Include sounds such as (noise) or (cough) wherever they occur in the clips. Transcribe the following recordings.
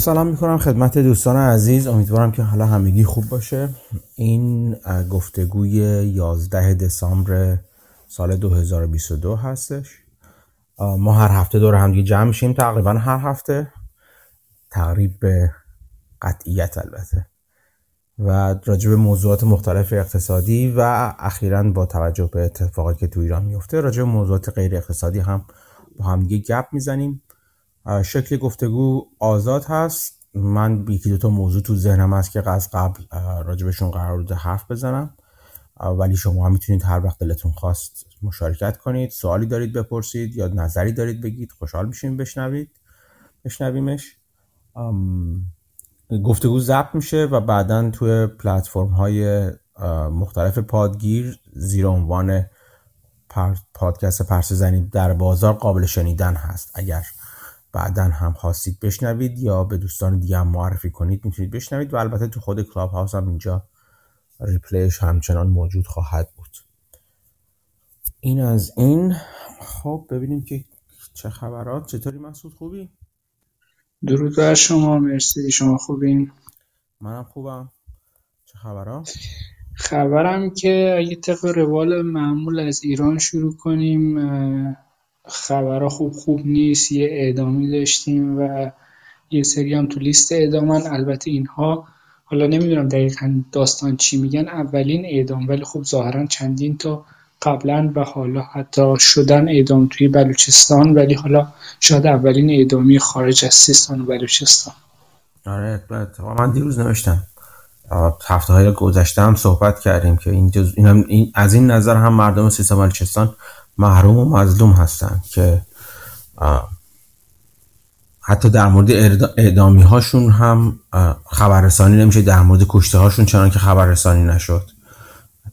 سلام می‌کنم خدمت دوستان عزیز. امیدوارم که حالا همگی خوب باشه. این گفتگوی 11 دسامبر سال 2022 هستش. ما هر هفته دور همگی جمع میشیم. تقریبا هر هفته. تقریب به قطعیت البته. و راجع به موضوعات مختلف اقتصادی و اخیرا با توجه به اتفاقی که تو ایران میفته راجع به موضوعات غیر اقتصادی هم با همگی گپ می‌زنیم. شکل گفتگو آزاد هست. من یکی دو تا موضوع تو ذهنم هست که از قبل راجبشون قرار بوده حرف بزنم. ولی شما هم می‌تونید هر وقت دلتون خواست مشارکت کنید سوالی دارید بپرسید یا نظری دارید بگید خوشحال میشیم بشنوید بشنویمش. گفتگو ضبط میشه و بعدا توی پلتفرم های مختلف پادگیر زیر عنوان پادکست پرسه زنی در بازار قابل شنیدن هست. اگر بعدا هم خواستید بشنوید یا به دوستان دیگه هم معرفی کنید می‌تونید بشنوید و البته تو خود Clubhouse هم اینجا replay ش همچنان موجود خواهد بود. این از این. خب ببینیم که چه خبرات. چطوری مسعود؟ خوبی؟ درود بر شما. مرسی. شما خوبین؟ منم خوبم. چه خبرات؟ خبرم که اگه طبق روال معمول از ایران شروع کنیم خبرها خوب خوب نیست یه اعدامی داشتیم و یه سری هم تو لیست اعدامن البته اینها حالا نمی‌دونم دقیقا داستان چی میگن اولین اعدام ولی خب ظاهرا چندین تا قبلا و حالا حتی شدن اعدام توی بلوچستان ولی حالا شاید اولین اعدامی خارج از سیستان و بلوچستان آره من دیروز نوشتم هفته های گذشته هم صحبت کردیم که این. این, از این نظر هم مردم سیستان بلوچستان محروم و مظلوم هستن که حتی در مورد اعدامی هاشون هم خبررسانی نمیشه در مورد کشته هاشون چنان که خبررسانی نشد.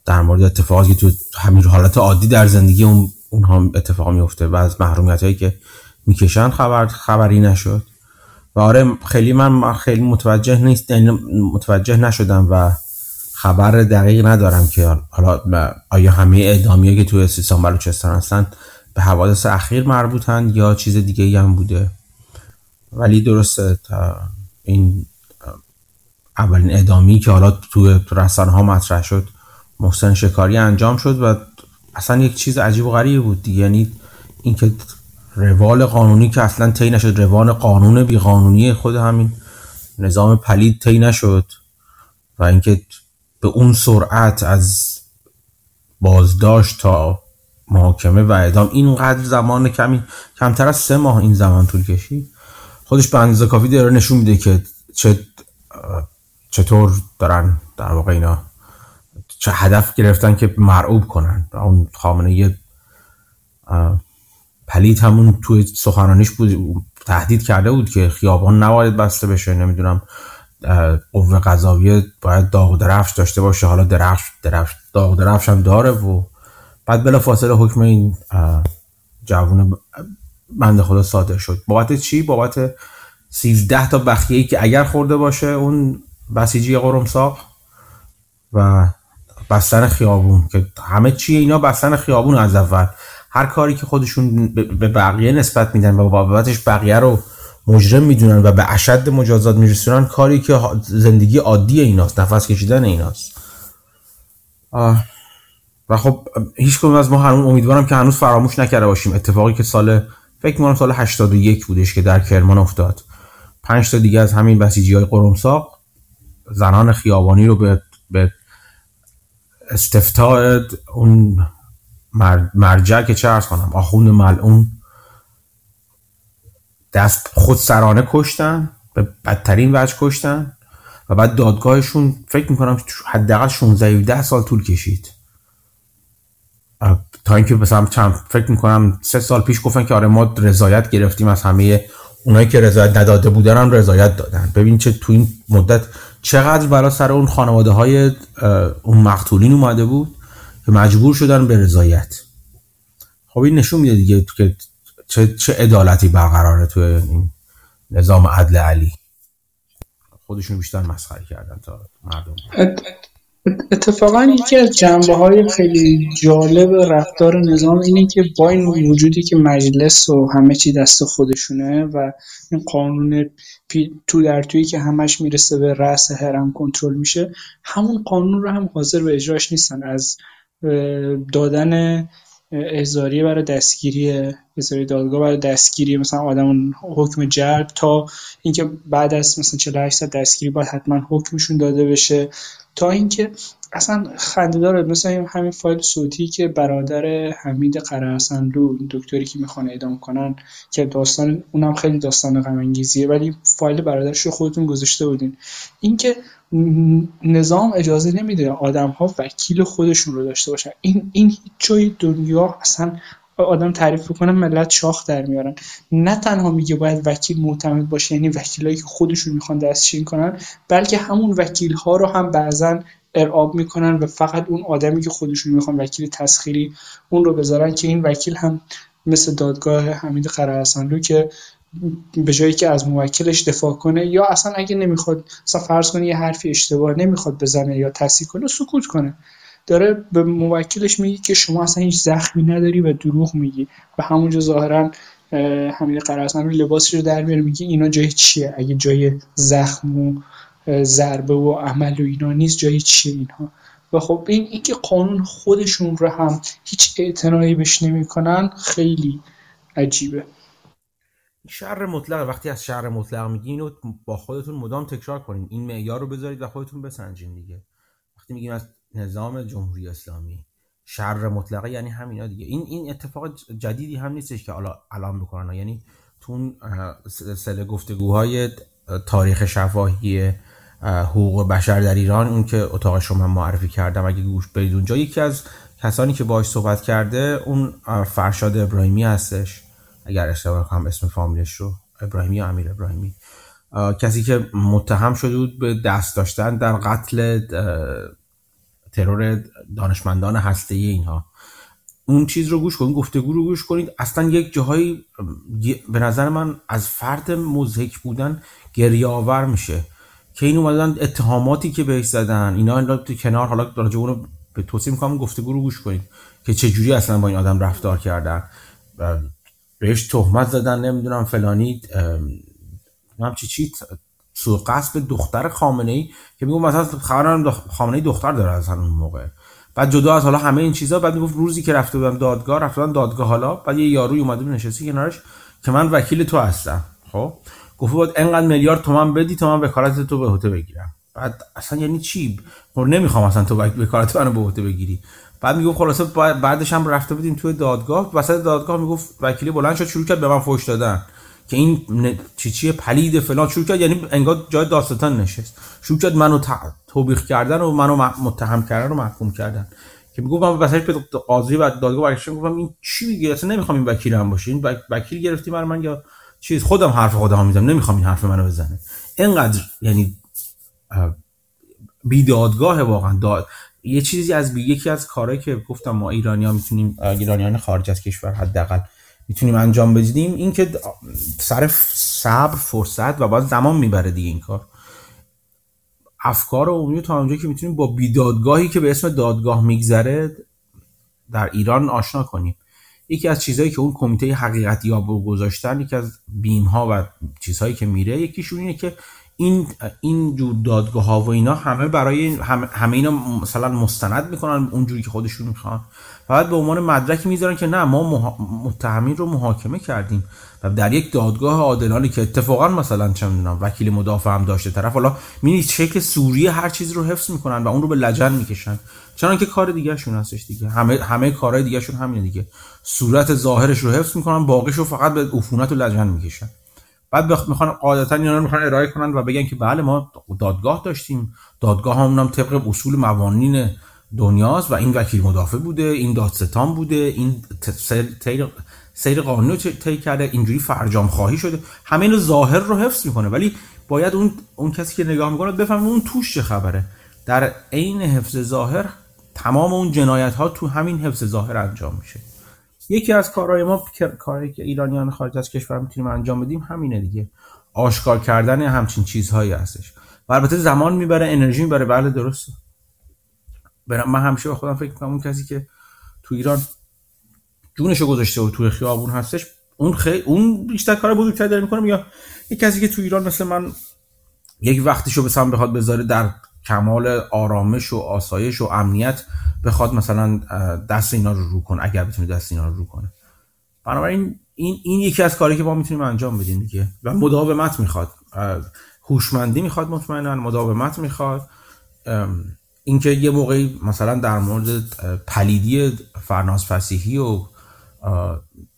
در مورد اتفاقاتی که تو همین حالت عادی در زندگی اون اونها اتفاق میفته و از محرومیت هایی که می‌کشن خبر خبری نشد. و آره خیلی من خیلی متوجه نیست یعنی متوجه نشدم و خبر دقیق ندارم که حالا آیا همه اعدامی که توی سیستان بلوچستان هستن به حوادث اخیر مربوطن یا چیز دیگه ای هم بوده؟ ولی درسته این اولین اعدامی که حالا توی رسانه ها مطرح شد محسن شکاری انجام شد و اصلا یک چیز عجیب و غریبی بود یعنی اینکه روال قانونی که اصلا طی نشد روال قانون بی قانونی خود همین نظام پلید طی نشد و اینکه به اون سرعت از بازداشت تا محاکمه و اعدام. اینقدر زمان کمی کمتر از سه ماه این زمان طول کشید. خودش به اندازه کافی داره نشون میده که چه چطور دارن در واقع اینا چه هدف گرفتن که مرعوب کنن. اون خامنه پلید همون توی سخنانیش بود تهدید کرده بود که خیابان نباید بسته بشه نمی‌دونم. قوه قضاویه باید داغ درفش داشته باشه. حالا درفش درفش داغ درفش هم داره و بعد بلا فاصله حکم این جوون بنده خدا صادر شد. بابت چی؟ بابت 13 تا بخیه ای که اگر خورده باشه اون بسیجی قرمساق و بستن خیابون که همه چی اینا بستن خیابون از اول. هر کاری که خودشون به بقیه نسبت میدن و بابتش بقیه رو مجرم می‌دونن و به اشد مجازات میرسونن کاری که زندگی عادی ایناست نفس کشیدن ایناست. و خب هیچ کنون از ما هنوز امیدوارم که هنوز فراموش نکرده باشیم. اتفاقی که سال فکر می‌کنم سال 81 بودش که در کرمان افتاد. پنج تا دیگه از همین بسیجی های قرمساق زنان خیابانی رو به, به استفتاء اون مرجع که چه ارز کنم آخوند ملعون دست خود سرانه کشتن به بدترین وجه کشتن و بعد دادگاهشون فکر می‌کنم حداقل 16 17 سال طول کشید. تا اینکه مثلا چند فکر می‌کنم سه سال پیش گفتن که آره ما رضایت گرفتیم از همه اونایی که رضایت نداده بودن هم رضایت دادن. ببین چه تو این مدت چقدر برای سر اون خانواده های اون مقتولین اومده بود که مجبور شدن به رضایت. خب این نشون میده دیگه که چه, چه عدالتی برقراره توی این نظام عدل علی؟ خودشون بیشتر مسخره کردن تا مردم. اتفاقا یکی از جنبه های خیلی جالب رفتار نظام اینه که با این وجودی که مجلس و همه چی دست خودشونه و این قانون تو در تویی که همش می‌رسه به رأس هرم کنترل میشه همون قانون رو هم حاضر به اجراش نیستن. از دادن احضاریه برای دستگیری احضاریه دادگاه برای دستگیری مثلا آدم حکم جلب تا اینکه بعد از مثلا 48 ساعت دستگیری باید حتما حکمشون داده بشه. تا اینکه اصلا خنده داره مثلا همین فایل صوتی که برادر حمید قرهسنلو دکتری که می‌خوان اعدام کنن که داستان اونم خیلی داستان غم ولی فایل برادرش رو خودتون گذاشته بودین. اینکه نظام اجازه نمیده آدم ها وکیل خودشون رو داشته باشن. این این هیچ جای دنیا اصلا آدم تعریف کنه ملت شاخ در میارن. نه تنها میگه باید وکیل معتمد باشه یعنی وکیلایی که خودشون می‌خوان دستشین کنن بلکه همون وکیل ها رو هم بعضا ارعاب می‌کنن و فقط اون آدمی که خودشون می‌خوان وکیل تسخیری اون رو بذارن که این وکیل هم مثل دادگاه حمید قرهحسنلو که به جایی که از موکلش دفاع کنه یا اصلا اگه نمی‌خواد اصلا فرض کنه یه حرفی اشتباه نمی‌خواد بزنه یا تصحیح کنه سکوت کنه. داره به موکلش میگه که شما اصلا هیچ زخمی نداری و دروغ میگی. و همونجا ظاهرا همین قرارسن رو لباسش رو در میاره میگه اینا جای چیه؟ اگه جای زخم و ضربه و عمل و اینا نیست جای چیه اینها؟ و خب این اینکه قانون خودشون رو هم هیچ اعتنایی بهش نمی‌کنن خیلی عجیبه. شر مطلق وقتی از شر مطلق میگی اینو با خودتون مدام تکرار کنین. این معیار رو بذارید و خودتون بسنجین دیگه. وقتی میگیم از نظام جمهوری اسلامی شر مطلقه یعنی همینا دیگه. این این اتفاق جدیدی هم نیستش که حالا الان بکنن. یعنی تو سلسله گفتگوهای تاریخ شفاهی حقوق بشر در ایران اون که اتاق شما معرفی کردم اگه گوش برید اونجا یکی از کسانی که باش صحبت کرده اون فرشاد ابراهیمی هستش. اگر اشتباه کنم اسم فامیلش رو ابراهیمی یا امیر ابراهیمی. کسی که متهم شده بود به دست داشتن در قتل ترور دانشمندان هسته اینها. اون چیز رو گوش کنید گفتگو رو گوش کنید. اصلا یک جاهایی به نظر من از فرد مزهک بودن گریاور میشه. که این اومدن اتهاماتی که بهش زدن اینا تو کنار حالا راجع رو به توصیه می‌کنم گفتگو رو گوش کنید که چه جوری اصلا با این آدم رفتار کردن. بهش تهمت زدن نمی‌دونم فلانی نمی‌دونم چی چی سو قصب دختر خامنه ای که میگم مثلا خبرم خامنه ای دختر داره از اون موقع. بعد جدا از حالا همه این چیزا بعد می‌گفت روزی که رفته بودم دادگاه رفته بودم دادگاه حالا بعد یه یاروی اومده بود نشستی کنارش که من وکیل تو هستم خب؟ گفت بود انقدر میلیارد تومن بدی تا من وکالت تو به هوته بگیرم. بعد اصلا یعنی چی؟ خب نمی‌خوام اصلا تو وکالت منو به هوته بگیری. بعد میگم خلاصه بعدش هم رفته بودیم توی دادگاه. وسط دادگاه می‌گفت وکیلی بلند شد شروع کرد به من فوش دادن. که این چی چیه؟ پلید فلان. شروع کرد یعنی انگار جای داستان نشست. شروع کرد منو توبیخ کردن و منو متهم کردن و محکوم کردن. که میگم من وسط به قاضی و دادگاه برگشتم گفتم این چی میگه؟ اصلا نمی‌خوام این وکیل هم باشه. این وکیل گرفتی من من یا چیز؟ خودم حرف خودم می‌زنم. نمی‌خوام این حرف منو بزنه. اینقدر یعنی بی دادگاه واقعا داد یه چیزی از بی یکی از کارهایی که گفتم ما ایرانی ها می‌تونیم ایرانیان خارج از کشور حداقل می‌تونیم انجام بدیم این که سر صبر فرصت و باید زمان می‌بره دیگه این کار. افکار عمومی تا اونجا که می‌تونیم با بیدادگاهی که به اسم دادگاه میگذره در ایران آشنا کنیم. یکی از چیزهایی که اون کمیته حقیقت یا گذاشتن یکی از بیم ها و چیزهایی که میره یکیشون اینه که این این جور دادگاه ها و اینا همه برای همه, همه اینا مثلا مستند می‌کنن اونجوری که خودشون می‌خوان. فقط به عنوان مدرک می‌ذارن که نه ما متهمین رو محاکمه کردیم و در یک دادگاه عادلانه که اتفاقا مثلا چه می‌دونم وکیل مدافع هم داشته طرف حالا می‌بینید شکل سوری هر چیز رو حفظ می‌کنن و اون رو به لجن می‌کشن. چون که کار دیگه شون هستش دیگه. همه همه کارهای دیگه شون همینه دیگه. صورت ظاهرش رو حفظ می‌کنن باقیش رو فقط به عفونت و لجن می‌کشن. بعد بخ... می‌خوان قاعدتا اینا رو می‌خوان ارائه کنن و بگن که بله ما دادگاه داشتیم. دادگاه هم, هم طبق اصول موانین دنیاست و این وکیل مدافع بوده این دادستان بوده این سیر, سیر قانونی طی کرده اینجوری فرجام خواهی شده. همه اینو ظاهر رو حفظ می‌کنه. ولی باید اون اون کسی که نگاه می‌کنه بفهمه اون توش چه خبره. در عین حفظ ظاهر تمام اون جنایت ها تو همین حفظ ظاهر انجام میشه. یکی از کارهای ما کاری که ایرانیان خارج از کشور می‌تونیم انجام بدیم همینه دیگه. آشکار کردن همچین چیزهایی هستش. و البته زمان می‌بره انرژی می‌بره. بله درسته. من همیشه با خودم فکر می‌کنم اون کسی که تو ایران جونشو گذاشته و توی خیابون هستش اون خیلی اون بیشتر کار بزرگتر داره می‌کنه. یا یک کسی که تو ایران مثل من یک وقتشو به سم بخواد بذاره در کمال آرامش و آسایش و امنیت بخواد مثلا دست اینا رو رو کن اگر بتونه دست اینا رو رو کنه. بنابراین این این یکی از کاری که ما می‌تونیم انجام بدیم دیگه. و مداومت می‌خواد. هوشمندی می‌خواد مطمئنا مداومت می‌خواد. اینکه یه موقعی مثلا در مورد پلیدی فرناز فسیحی و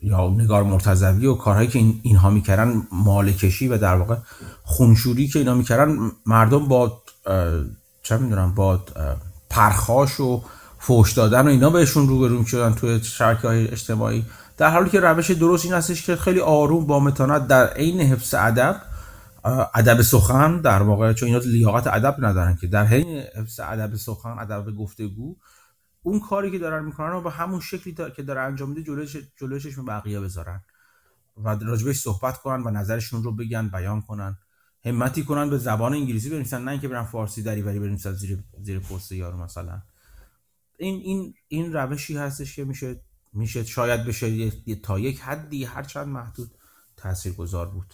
یا نگار مرتضوی و کارهایی که این اینها می‌کردن مالکشی و در واقع خونشوری که اینا می‌کردن مردم با چه می‌دونم با پرخاش و فوش دادن و اینا بهشون روبرو شدن توی شبکه های اجتماعی. در حالی که روش درست این هستش که خیلی آروم با متانت در عین حفظ ادب ادب سخن در واقع چون اینا لیاقت ادب ندارن که در حین حفظ ادب سخن ادب گفتگو اون کاری که دارن می‌کنن رو با همون شکلی که داره انجام میده جلوش جلوشش بقیه بذارن و راجبش صحبت کنن و نظرشون رو بگن بیان کنن. همتی کنن به زبان انگلیسی بنویسن نه اینکه برن فارسی دریوری بنویسن زیر زیر پست یارو مثلا. این این این روشی هستش که میشه میشه شاید بشه تا یک حدی هر چند محدود تاثیرگذار بود.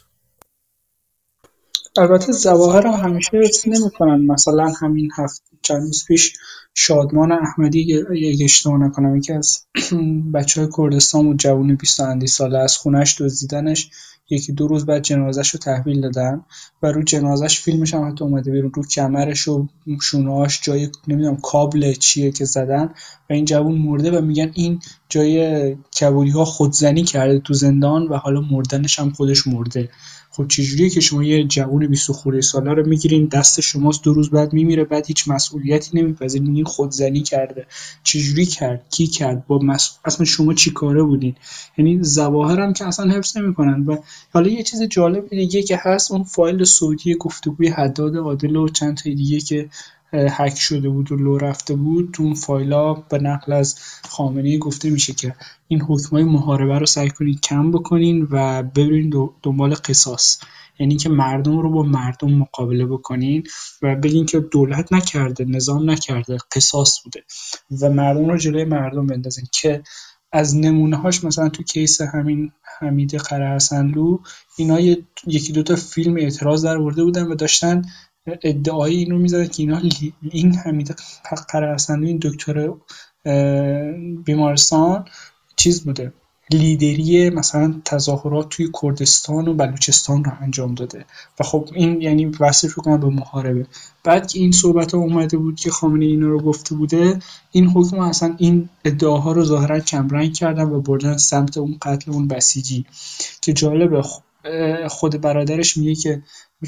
البته ظواهر هم همیشه حفظ نمی‌کنن. مثلا همین هفت چند روز پیش شادمان احمدی اگه اشتباه نکنم. یکی از (clears throat) بچه های کردستان و جوون 20 اندی ساله از خونش دزدیدنش. یکی دو روز بعد جنازش رو تحویل دادن و رو جنازش فیلمش هم حتی اومده بیرون رو کمرش و شونهاش جای نمی‌دونم کابل چیه که زدن و این جوون مرده و میگن این جای کبوری ها خودزنی کرده تو زندان و حالا مردنش هم خودش مرده. خب چجوریه که شما یه جوون 20 خورده ساله رو می‌گیرین؟ دست شماست دو روز بعد میمیره بعد هیچ مسئولیتی نمیپذیرین. میگین خودزنی کرده. چجوری کرد؟ کی کرد؟ با مس... اصلا شما چی کاره بودین؟ یعنی ظواهر هم که اصلا حفظ نمی‌کنن. و حالا یه چیز جالب دیگه که هست اون فایل صوتی گفتگوی حداد عادل و چند تا دیگه که هک شده بود و لو رفته بود تو اون فایلا به نقل از خامنه گفته میشه که این حکمای محاربه رو سعی کنید کم بکنین و ببرین دنبال قصاص. یعنی که مردم رو با مردم مقابله بکنین و بگین که دولت نکرده نظام نکرده قصاص بوده و مردم رو جلوی مردم بندازین که از نمونه هاش مثلا تو کیس همین حمید قرهرسنلو اینا یکی دوتا فیلم اعتراض در ورده بودن و داشتن ادعای اینو می‌زدن که اینا این حمید قرهرسنلو این دکتر بیمارستان چیز بوده. لیدری مثلا تظاهرات توی کردستان و بلوچستان رو انجام داده. و خب این یعنی وصف کنم به محاربه. بعد که این صحبت ها اومده بود که خامنه اینا رو گفته بوده این حکم اصلا این ادعاها رو ظاهرا کمرنگ کردن و بردن سمت اون قتل اون بسیجی. که جالبه خود برادرش میگه که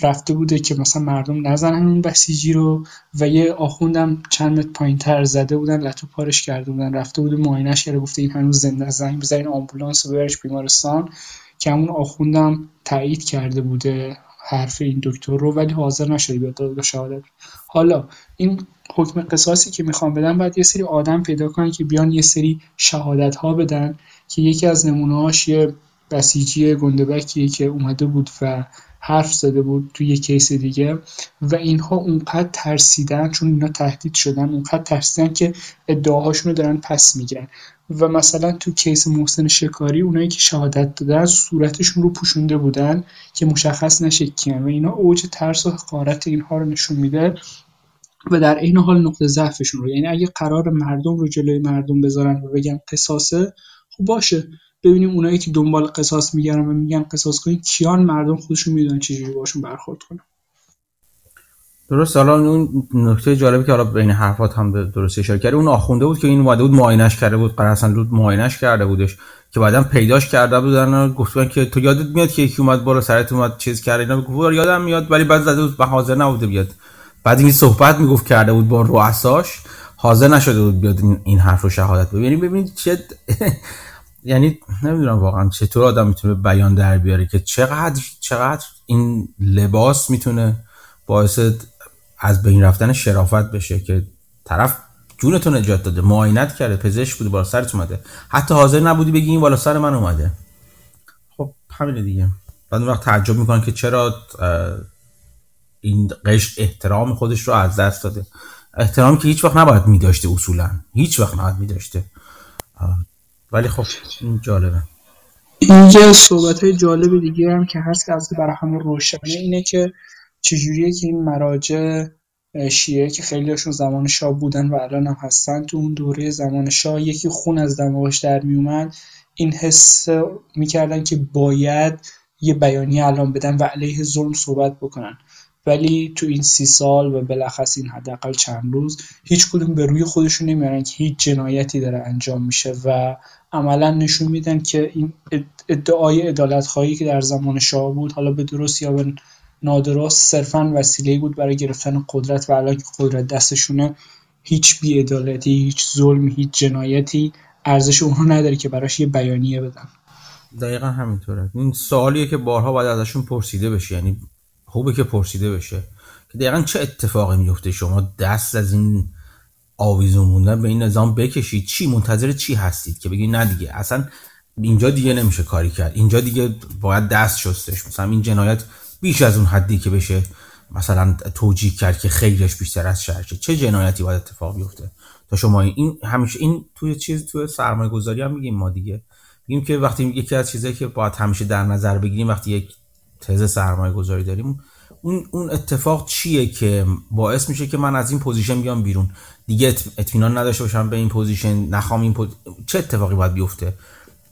رفته بوده که مثلا مردم نزنن اون بسیجی رو و یه آخوندم چند متر پایین تر زده بودن لطو پارش کرده بودن. رفته بوده معاینش کرده گفته این هنوز زنده زنگ بزنین آمبولانس رو ببرش بیمارستان. که همون آخوندم تایید کرده بوده حرف این دکتر رو ولی حاضر نشده بیاد دادگاه شهادت. حالا این حکم قصاصی که می‌خوام بدن باید یه سری آدم پیدا کنن که بیان یه سری شهادت ها بدن که یکی از نمونه‌هاش یه بسیجی گندبکیه که اومده بود و حرف زده بود توی یه کیس دیگه و اینها اونقدر ترسیدن چون اینا تهدید شدن اونقدر ترسیدن که ادعاهاشون رو دارن پس میگن. و مثلا تو کیس محسن شکاری اونایی که شهادت دادن صورتشون رو پوشونده بودن که مشخص نشه کیان و اینا اوج ترس و حقارت اینها رو نشون میده و در این حال نقطه ضعفشون رو. یعنی اگه قرار مردم رو جلوی مردم بذارن و بگن قصاصه خب باشه. ببینیم اونایی که دنبال قصاص میگردن و میگن قصاص کنید کیان مردم خودشون می‌دونن چجوری باشون برخورد کنن. درست. حالا اون نکته جالبی که حالا بین حرفات هم درست اشاره کردی اون آخونده بود که این اومده بود معاینش کرده بود. قرار اصلا رود معاینش کرده بودش که بعدا پیداش کرده بودن گفتن که تو یادت میاد که یکی اومد بالا سرت اومد چیز کرد اینا. گفت یادم میاد ولی بعد زده بود به حاضر نبوده بیاد. بعد این صحبت می‌گفت کرده بود با رؤساش حاضر نشده بود بیاد این حرف رو شهادت ببینید ببینید چه یعنی نمی‌دونم واقعا چطور آدم می‌تونه بیان در بیاره که چقدر چقدر این لباس می‌تونه باعث از بین رفتن شرافت بشه که طرف جونتون نجات داده معاینت کرده پزشک بوده بالا سرت اومده. حتی حاضر نبودی بگی این بالا سر من اومده. خب همینه دیگه. بعد اون وقت تعجب می‌کنن که چرا این قشر احترام خودش رو از دست داده. احترام که هیچ وقت نباید میداشته اصولا. هیچ وقت نباید میداشته. ولی خب این جالبه. اینجا صحبت های جالب دیگه هم که هست که از برای همه روشنه اینه که چجوریه که این مراجع شیعه که خیلیشون زمان شاه بودن و الان هم هستن تو اون دوره زمان شاه یکی خون از دماغش در میومد. این حس می‌کردن که باید یه بیانیه الان بدن و علیه ظلم صحبت بکنن. ولی تو این سی سال و بلخص این حداقل چند روز هیچ کدوم به روی خودشون نمیارن که هیچ جنایتی داره انجام میشه و عملا نشون میدن که این ادعای عدالت خواهی که در زمان شاه بود حالا به درست یا به نادرست صرفا وسیله بود برای گرفتن قدرت و الان که قدرت دستشونه هیچ بیعدالتی هیچ ظلم هیچ جنایتی ارزش اونها نداره که براش یه بیانیه بدن. دقیقا همینطوره. این سوالیه که بارها باید ازشون پرسیده بشه یعنی خوبه که پرسیده بشه. که دقیقا چه اتفاقی میفته شما دست از این آویزون موندن به این نظام بکشید. چی؟ منتظر چی هستید که بگید نه دیگه اصلا اینجا دیگه نمیشه کاری کرد. اینجا دیگه باید دست شستش. مثلا این جنایت بیش از اون حدی که بشه مثلا توجیه کرد که خیلیش بیشتر از شرشه. چه جنایتی باید اتفاق بیفته؟ تا شما این همیشه این توی چیز توی سرمایه گذاری هم میگیم ما دیگه. میگیم که وقتی یکی از چیزایی که باید همیشه در نظر بگیریم وقتی یک تز سرمایه گذاری داریم اون اون اتفاق چیه که باعث میشه که من از این position بیام بیرون؟ دیگه اطمینان نداشته باشم به این position نخوام این چه اتفاقی باید بیفته؟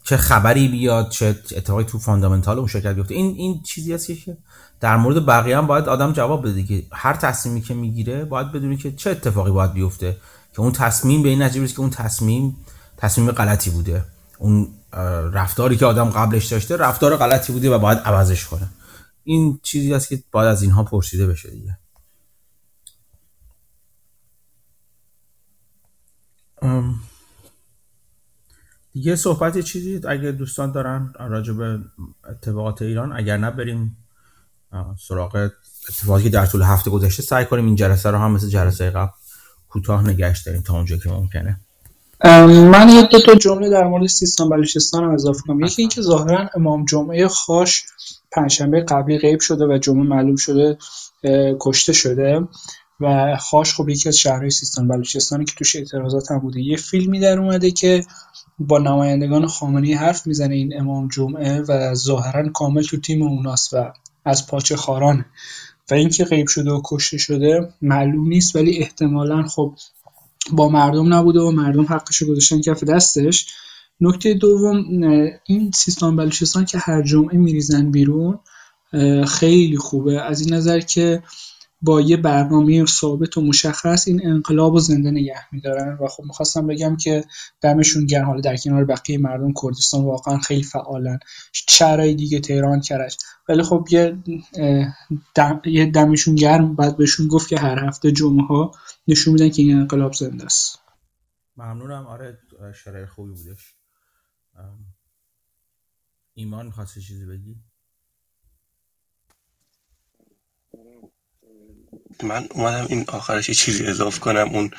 چه خبری بیاد؟ چه اتفاقی تو fundamental اون شرکت بیفته؟ این این چیزی هست که در مورد بقیه هم باید آدم جواب بده که هر تصمیمی که می‌گیره باید بدونی که چه اتفاقی باید بیفته که اون تصمیم به این نتیجه که اون تصمیم تصمیم غلطی بوده. اون رفتاری که آدم قبلش داشته رفتار غلطی بوده و باید عوضش کنه. این چیزی است که باید از اینها پرسیده بشه دیگه. دیگه صحبت چیزی اگر دوستان دارن راجع به اتفاقات ایران اگر نه بریم سراغ اتفاقی که در طول هفته گذشته سعی کنیم این جلسه رو هم مثل جلسه قبل کوتاه نگهش داریم تا اونجا که ممکنه. من یه دو تا جمله در مورد سیستان بلوچستان هم اضافه کنم. یکی اینکه ظاهرا امام جمعه خاش پنجشنبه قبلی غیب شده و جمعه معلوم شده کشته شده. و خاش خب یکی از شهرهای سیستان بلوچستانی که توش اعتراضات هم بوده. یه فیلمی در اومده که با نمایندگان خامنه‌ای حرف می‌زنه این امام جمعه و ظاهرا کامل تو تیم اوناست و از پاچه خاران. و اینکه غیب شده و کشته شده معلوم نیست ولی احتمالا خب با مردم نبوده و مردم حقش گذاشتن کف دستش. نکته دوم این سیستان بلوچستان که هر جمعه میریزن بیرون خیلی خوبه. از این نظر که با یه برنامه ثابت و مشخص این انقلاب و زنده نگه میدارن. و خب می‌خواستم بگم که دمشون گرم. حالا در کنار بقیه مردم کردستان واقعا خیلی فعالن. شهرهای دیگه تهران کرج ولی خب یه, دم، یه دمشون گرم. بعد بهشون گفت که هر هفته جمعه ها نشون میدن که این انقلاب زنده است. ممنونم. آره شرایط خوبی بودش. ایمان خواستی چیزی بگی؟ من اومدم این آخرش چیزی اضاف کنم اون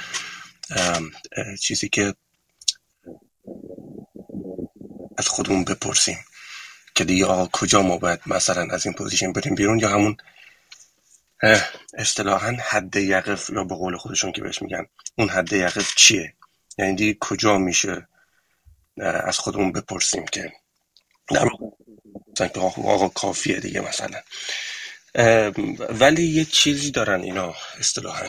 چیزی که از خودمون بپرسیم که دیگه آقا کجا ما باید مثلا از این position بریم بیرون یا همون اصطلاحا حد یقف یا به قول خودشون که بهش میگن اون حد یقف چیه؟ یعنی دیگه کجا میشه از خودمون بپرسیم که در آقا کافیه دیگه مثلا. ولی یه چیزی دارن اینا اصطلاحا.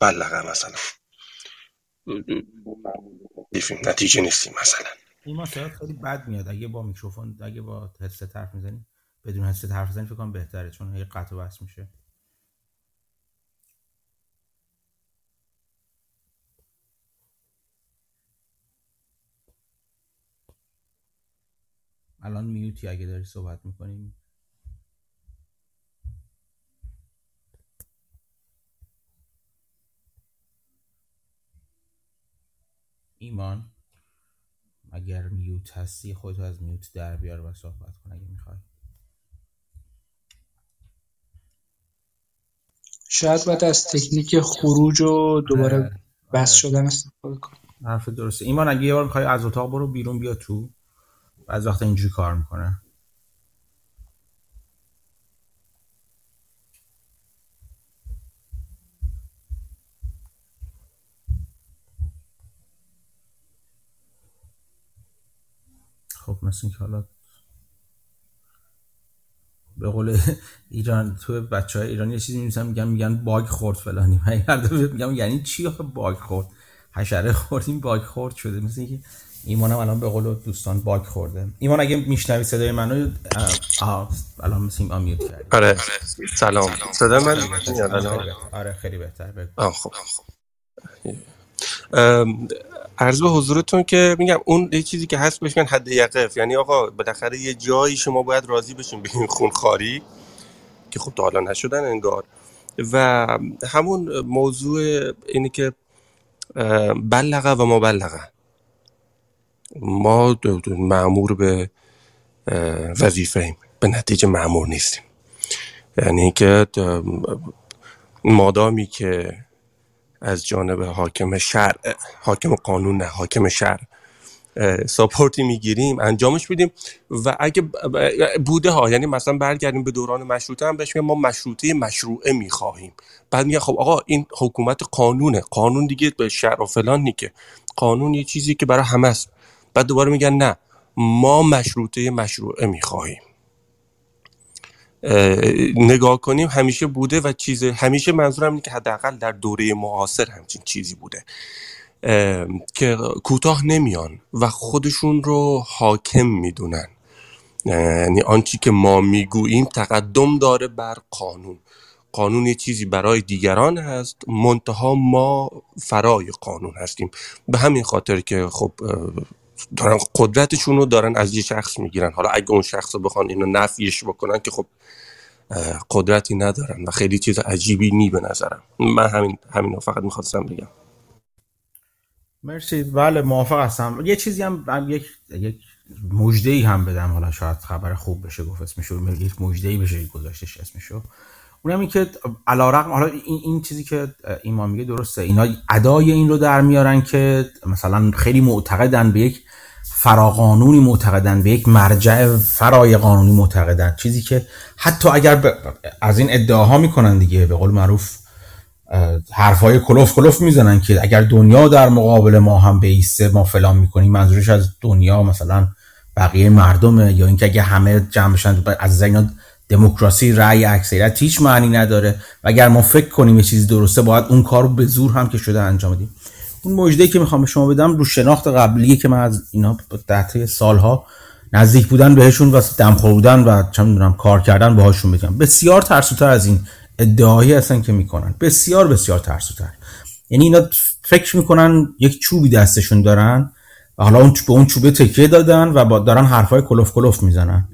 بلغه مثلا. نتیجه نیستیم مثلا. این ما خیلی بد میاد. اگه با میکروفون اگه با هدست حرف می‌زنیم بدون هدست حرف بزنیم فکر کنم بهتره چون هی قطع بس میشه. الان میوتی اگه داری صحبت می‌کنیم ایمان اگر میوت هستی خودتو از میوت در بیار و صحبت کن اگه می‌خوای. شاید باید از تکنیک خروج و دوباره بس شدن استفاده کن. حرف درسته. ایمان اگه یه بار می‌خوای از اتاق برو بیرون بیا تو. از وقت اینجوری کار می‌کنه. خب مثل اینکه حالا به قول ایران تو بچه های ایرانی چیزی میمیسن میگن میگن باگ خورد فلانی. من میگم یعنی چی آخه باگ خورد؟ حشره خوردیم باگ خورد شده. مثل اینکه ایمانم الان به قول دوستان باگ خورده. ایمان اگه میشنوی صدای منو الان مثل این آمیوت کردی آره سلام. صدای من؟ میاد آره خیلی بهتر بگو. خب. عرض به حضورتون که میگم اون یه چیزی که هست بهش حد یقف یعنی آقا بالاخره یه جایی شما باید راضی بشین به این خونخاری که خب تا حالا نشدن انگار. و همون موضوع اینی که بلغه و مبلغه. ما معمور به وظیفه ایم. به نتیجه معمور نیستیم. یعنی که مادامی که از جانب حاکم شهر حاکم قانون نه حاکم شهر ساپورتی می‌گیریم انجامش میدیم و اگه بوده ها یعنی مثلا برگردیم به دوران مشروطه هم بهش ما مشروطه مشروعه می‌خواهیم. بعد میگه خب آقا این حکومت قانونه قانون دیگه به شهر و فلان نی که قانون یه چیزی که برای همه است. بعد دوباره میگن نه ما مشروطه مشروعه می‌خواهیم. نگاه کنیم همیشه بوده و چیز همیشه منظورم اینه که حداقل در دوره معاصر همچین چیزی بوده. که کوتاه نمیان و خودشون رو حاکم می‌دونن. یعنی آنچی که ما می‌گوییم تقدم داره بر قانون. قانون یه چیزی برای دیگران هست منتها ما فرای قانون هستیم. به همین خاطر که خب دارن قدرتشون رو دارن از یه شخص می‌گیرن. حالا اگه اون شخص رو بخوان اینو نفیش بکنن که خب قدرتی ندارن و خیلی چیز عجیبی نی به نظرم. من همین همین فقط می‌خواستم بگم. مرسی. بله موافق هستم. یه چیزی هم, یک یک مجده ای هم بدم. حالا شاید خبر خوب بشه گفت اسمشو یک مجده ای بشه گذاشتش اسمشو اونم این که علیرغم حالا این, این چیزی که ایمان میگه درسته. اینا ادای این رو در میارن که مثلا خیلی معتقدن به یک فراقانونی معتقدن به یک مرجع فرای قانونی معتقدن. چیزی که حتی اگر از این ادعاها می‌کنن دیگه به قول معروف حرفای کلوف کلوف می‌زنن که اگر دنیا در مقابل ما هم بیسته ما فلان می‌کنیم منظورش از دنیا مثلا بقیه مردمه یا اینکه اگه همه جمع بشن از اینا دموکراسی رأی اکثریت هیچ معنی نداره. و اگر ما فکر کنیم یه چیزی درسته باید اون کار رو به زور هم که شده انجام بدیم. اون مژده که می‌خوام به شما بدم رو شناخت قبلی که من از اینا ده سالها نزدیک بودن بهشون و دمخور بودن و چه می‌دونم کار کردن باهاشون بگم. بسیار ترسوتر از این ادعایی هستن که می‌کنن. بسیار بسیار ترسوتر. یعنی اینا فکر می‌کنن یک چوبی دستشون دارن و حالا اون به اون چوبه تکیه دادن و با دارن حرفای کلوف کلوف می‌زنن.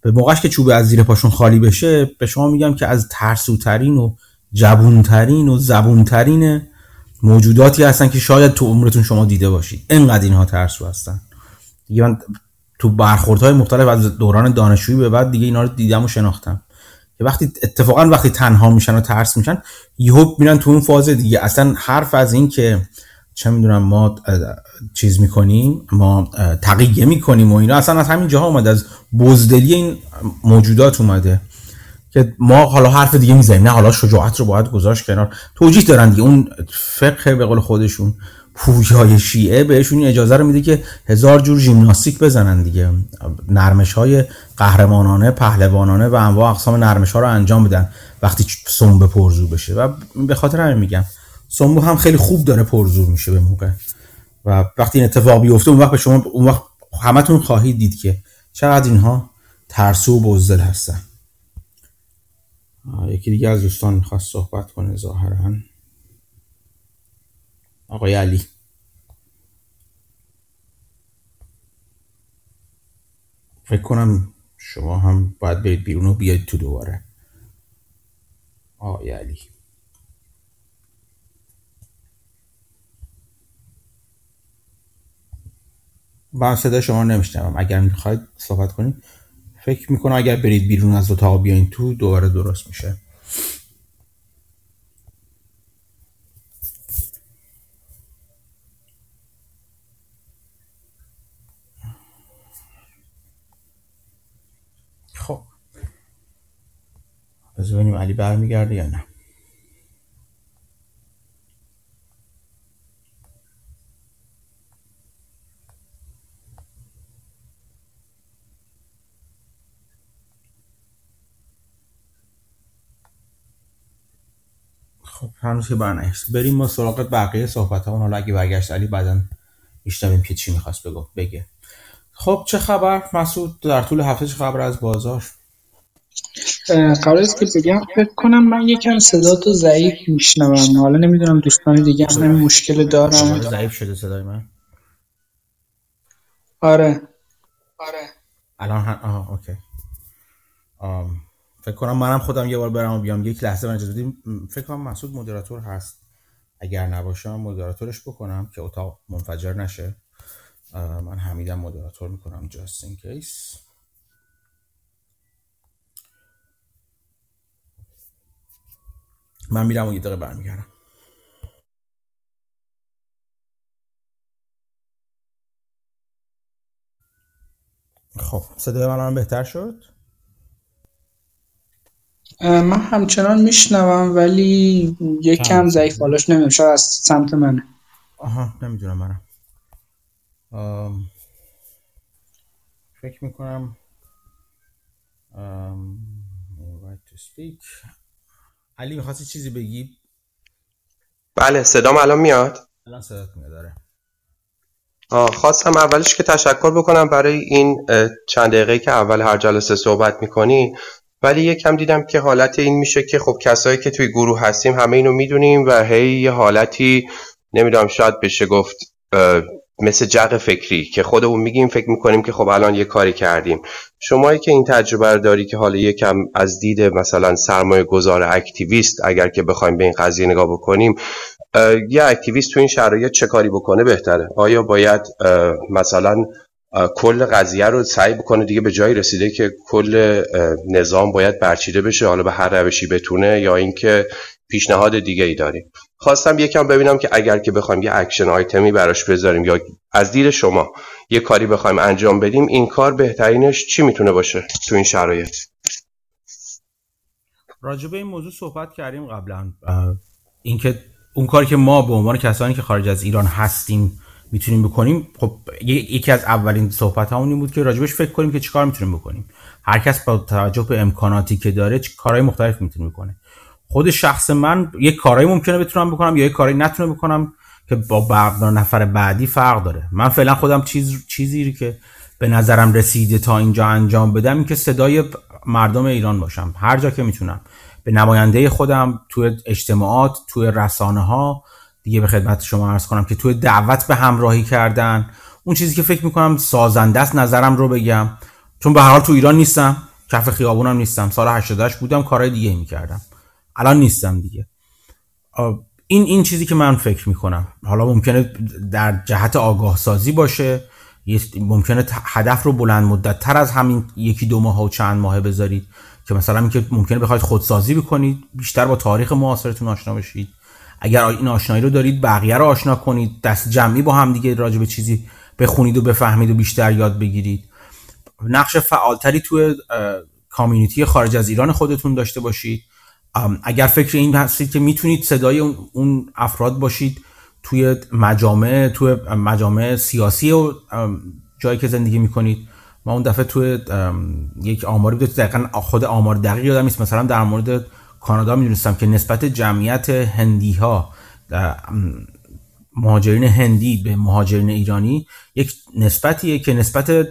به موقعش که چوبه از زیر پاشون خالی بشه به شما میگم که از ترسوترین و جبونترین و زبونترین موجوداتی هستن که شاید تو عمرتون شما دیده باشید. انقدر اینها ترسو هستن. دیگه من تو برخوردهای مختلف از دوران دانشجویی به بعد دیگه اینا رو دیدم و شناختم. که وقتی اتفاقا وقتی تنها میشن و ترس میشن یهو میرن تو اون فاز دیگه. اصلا حرف از این که چه می‌دونم ما چیز می‌کنیم ما تقیه می‌کنیم و اینا اصلا از همین جاها اومده از بزدلی این موجودات اومده. که ما حالا حرف دیگه می‌زنیم نه حالا شجاعت رو باید گذاشت کنار. توجیه دارن دیگه اون فقه به قول خودشون پویای شیعه بهشون اجازه رو میده که هزار جور ژیمناستیک بزنن دیگه. نرمش های قهرمانانه پهلوانانه و انواع اقسام نرمش ها رو انجام بدن وقتی سنبه پرزور بشه. و به خاطر همین میگم سنبه هم خیلی خوب داره پرزور میشه به موقع. و وقتی این اتفاق بیفته اون وقت به شما اون وقت همتون خواهید دید که چقدر اینها ترسو و بزدل هستن. یکی دیگه از دوستان می‌خواست صحبت کنه ظاهرا. آقای علی. فکر کنم شما هم باید برید بیرون و بیاید تو دوباره. آقای علی. من صدا شما نمیشنوم. اگر می‌خواید صحبت کنید. فکر می‌کنم اگر برید بیرون از اتاق بیاین تو دوباره درست میشه. خب. ببینیم علی برمیگرده یا نه. خب هنوز که برنگشت. بریم ما سراغ بقیه صحبت همون حالا اگه برگشت علی بعدا میشنویم که چی می‌خواست بگو بگه. خب چه خبر؟ مسعود در طول هفته چه خبر از بازار؟ قبل از که بگم فکر کنم من یکم صدا تو ضعیف میشنوم. حالا نمی‌دونم دوستان دیگه هم همین مشکل دارم ضعیف شده صدای من؟ آره. آره الان هم آها اوکی. آم. فکر کنم منم خودم یه بار برم و بیام. یک لحظه من اجازه فکر کنم مسعود مدیراتور هست. اگر نباشم مدیراتورش بکنم که اتاق منفجر نشه. من حمیدم مدیراتور می‌کنم. Just in case. من میرم و یه دقیقه برمیگردم. خب صدای من بهتر شد؟ من همچنان میشنوم ولی یکم ضعیف حالاش نمی‌دونم شاید از سمت منه. آها نمی‌دونم منم آم، فکر می‌کنم آم، right to speak. علی می‌خواستی چیزی بگی؟ بله صدام الان میاد؟ الان صدات میاد داره آه، خواستم اولش که تشکر بکنم برای این چند دقیقه که اول هر جلسه صحبت می‌کنی. ولی یکم دیدم که حالت این میشه که خب کسایی که توی گروه هستیم همه اینو می‌دونیم و هی یه حالتی نمی‌دونم شاید بشه گفت مثل جق فکری که خودمون میگیم فکر می‌کنیم که خب الان یه کاری کردیم. شمایی که این تجربه رو داری که حالا یکم از دید مثلا سرمایه گذار اکتیویست اگر که بخوایم به این قضیه نگاه بکنیم یه اکتیویست تو این شرایط چه کاری بکنه بهتره؟ آیا باید مثلا کل قضیه رو سعی بکنه دیگه به جایی رسیده که کل نظام باید برچیده بشه حالا به هر روشی بتونه یا اینکه پیشنهاد دیگه ای داریم خواستم یکم ببینم که اگر که بخوایم یه action item ی براش بذاریم یا از دید شما یه کاری بخوایم انجام بدیم این کار بهترینش چی می‌تونه باشه تو این شرایط؟ راجع به این موضوع صحبت کردیم قبلا. اینکه اون کاری که ما به عنوان کسانی که خارج از ایران هستیم می‌تونیم بکنیم. خب یکی از اولین صحبت همون این بود که راجبش فکر کنیم که چیکار می‌تونیم بکنیم. هر کس با توجه به امکاناتی که داره چه کارهای مختلف می‌تونه بکنه. خود شخص من یک کارهایی ممکنه بتونم بکنم یا یک کاری نتونم بکنم که با نفر بعدی فرق داره. من فعلا خودم چیز چیزی که به نظرم رسیده تا اینجا انجام بدم این که صدای مردم ایران باشم. هر جا که می‌تونم. به نماینده خودم توی اجتماعات توی رسانه ها دیگه به خدمت شما عرض کنم که توی دعوت به همراهی کردن اون چیزی که فکر می‌کنم سازنده است نظرم رو بگم. چون به هر حال تو ایران نیستم کف خیابونم نیستم. سال 88 بودم کارهای دیگه می‌کردم. الان نیستم دیگه. این این چیزی که من فکر می‌کنم. حالا ممکنه در جهت آگاه سازی باشه ممکنه هدف رو بلند مدت تر از همین یکی دو ماه و چند ماه بذارید. که مثلا اینکه ممکنه بخواید خودسازی بکنید بیشتر با تاریخ معاصرتون آشنا بشید. اگر این آشنایی رو دارید بقیه رو آشنا کنید. دست جمعی با هم دیگه راجع به چیزی بخونید و بفهمید و بیشتر یاد بگیرید. نقش فعالتری توی کامیونیتی خارج از ایران خودتون داشته باشید. اگر فکر این هستید که می‌تونید صدای اون- افراد باشید توی مجامع توی مجامع سیاسی و جایی که زندگی می‌کنید. ما اون دفعه توی یک آماری بود دقیقا خود آمار دقیق یادم نیست. مثلا در مورد کانادا می‌دونستم که نسبت جمعیت هندی ها مهاجرین هندی به مهاجرین ایرانی یک نسبتیه که نسبت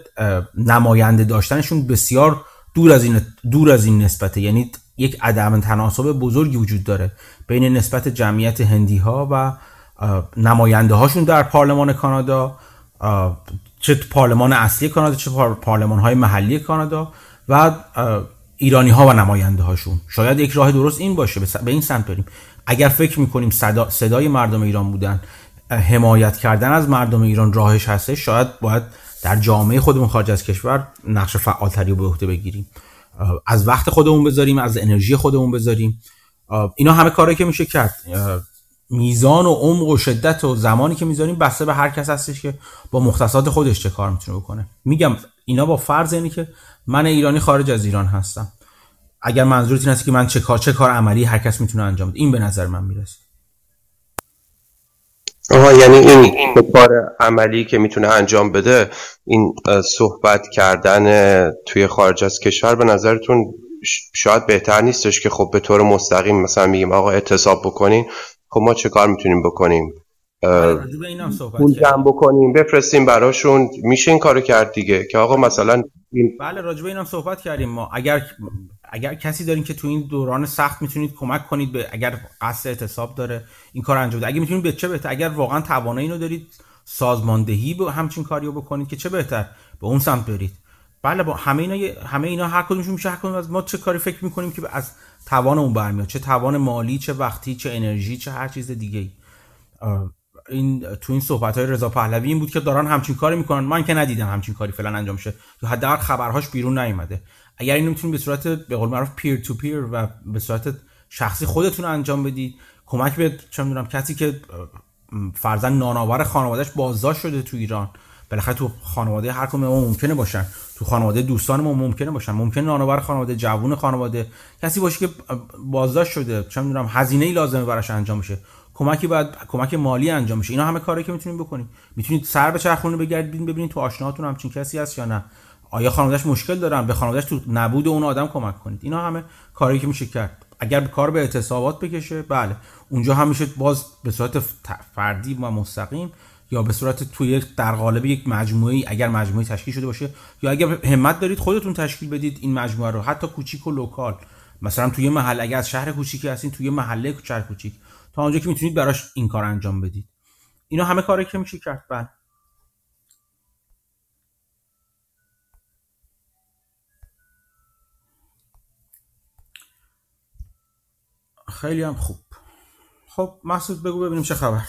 نماینده داشتنشون بسیار دور از این دور از این نسبته. یعنی یک عدم تناسب بزرگی وجود داره بین نسبت جمعیت هندی ها و نماینده هاشون در پارلمان کانادا چه پارلمان اصلی کانادا چه پار- پارلمان های محلی کانادا و ایرانی ها و نماینده هاشون شاید یک راه درست این باشه به این سمت بریم. اگر فکر می‌کنیم صدا، صدای مردم ایران بودن حمایت کردن از مردم ایران راهش هستش شاید باید در جامعه خودمون خارج از کشور نقش فعالتری رو به عهده بگیریم. از وقت خودمون بذاریم از انرژی خودمون بذاریم. اینا همه کاری که میشه کرد. میزان و عمق و شدت و زمانی که می‌ذاریم بسته به هر کس هستش که با مختصات خودش چه کار می‌تونه بکنه. میگم اینا با فرض اینه که من ایرانی خارج از ایران هستم. اگر منظورت این هست که من چه کار چه کار عملی هر کس می‌تونه انجام بده. این به نظر من می‌رسه. آها یعنی این که کار عملی که می‌تونه انجام بده این صحبت کردن توی خارج از کشور به نظرتون شاید بهتر نیستش که خب به طور مستقیم مثلا میگیم آقا اعتصاب بکنین. خب ما چه کار می‌تونیم بکنیم؟ پول جمع بکنیم بفرستیم براشون میشه این کارو کرد دیگه که آقا مثلا این... بله راجبه اینم صحبت کردیم. ما اگر اگر کسی دارین که تو این دوران سخت می‌تونید کمک کنید به اگر قصد اعتصاب داره این کار انجام بده. اگه می‌تونید به چه بهتر؟ اگر واقعا توانایی اینو دارید سازماندهی به همچین کاریو بکنید که چه بهتر؟ به اون سمت برید. بله با همه اینا همه اینا هر کدومشون میشه هر کدوم از ما چه کاری فکر می‌کنیم که از توان اون برمیاد؟ چه توان مالی چه وقتی چه انرژی چه هر چیز دیگه این تو این صحبت های رضا پهلوی این بود که دارن همچین کاری می‌کنن. من که ندیدم همچین کاری فعلا انجام شه. یا حداقل خبرهاش بیرون نیومده. اگر اینو می‌تونید به صورت به قول معروف پیر تو پیر و به صورت شخصی خودتون انجام بدید کمک به چه می‌دونم کسی که فرزن نانآور خانوادهش بازداشت شده تو ایران. بالاخره تو خانواده هر کدوم ما ممکنه باشن. تو خانواده دوستان ما ممکنه باشن. ممکنه نانآور خانواده جوون خانواده کسی باشه که بازداشت شده. چه می‌دونم هزینه ای لازمه براش انجام بشه. کمکی باید کمک مالی انجام میشه اینا همه کاری که می‌تونید بکنید می‌تونید سر به چرخونه بگردید ببینید تو آشناهاتون همچین کسی هست یا نه. آیا خانوادهش مشکل دارن به خانوادهش تو نبود اون آدم کمک کنید. اینا همه کاری که میشه کرد. اگر به کار به اعتصابات بکشه بله. اونجا هم میشه باز به صورت فردی و مستقیم یا به صورت توی در قالب یک مجموعه اگر مجموعه تشکیل شده باشه یا اگر همت دارید خودتون تشکیل بدید این مجموعه رو. حتی کوچیک و لوکال. مثلا توی محل اگر از شهر کوچیکی هستین توی محله کوچیک کوچیک. تا اونجا که می‌تونید براش این کار انجام بدید. اینا همه کاری که میشه کرد. بله. خیلی هم خوب. خب مسعود بگو ببینیم چه خبر.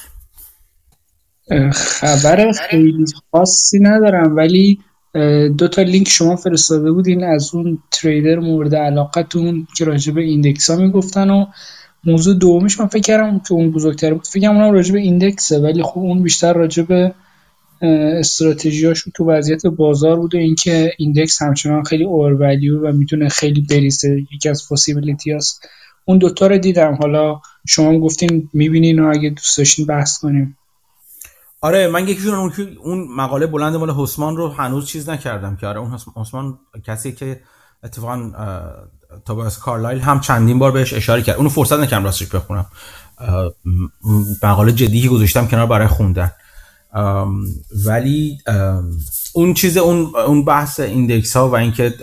خبر خیلی خاصی ندارم ولی دو تا لینک شما فرستاده بودین از اون trader مورد علاقتون که راجع به index ها می‌گفتن و موضوع دومش من فکر کردم که اون بزرگتر بود. فکر اونم راجع به index ه ولی خب اون بیشتر راجع به استراتژیاشون تو وضعیت بازار بوده اینکه index همچنان خیلی over و می‌تونه خیلی بریزه. یکی از possibility هست اون دوتا رو دیدم. حالا شما گفتین می‌بینین و اگه دوست داشتین بحث کنیم. آره من یکیشون اون اون مقاله بلند مال حسمان رو هنوز چیز نکردم که آره اون حسمان کسی که اتفاقا توباس کارلایل هم چندین بار بهش اشاره کرد. اونو فرصت نکردم راستش بخونم. مقاله جدی گذاشتم کنار برای خوندن. ولی اون چیز اون اون بحث ایندکس ها و اینکه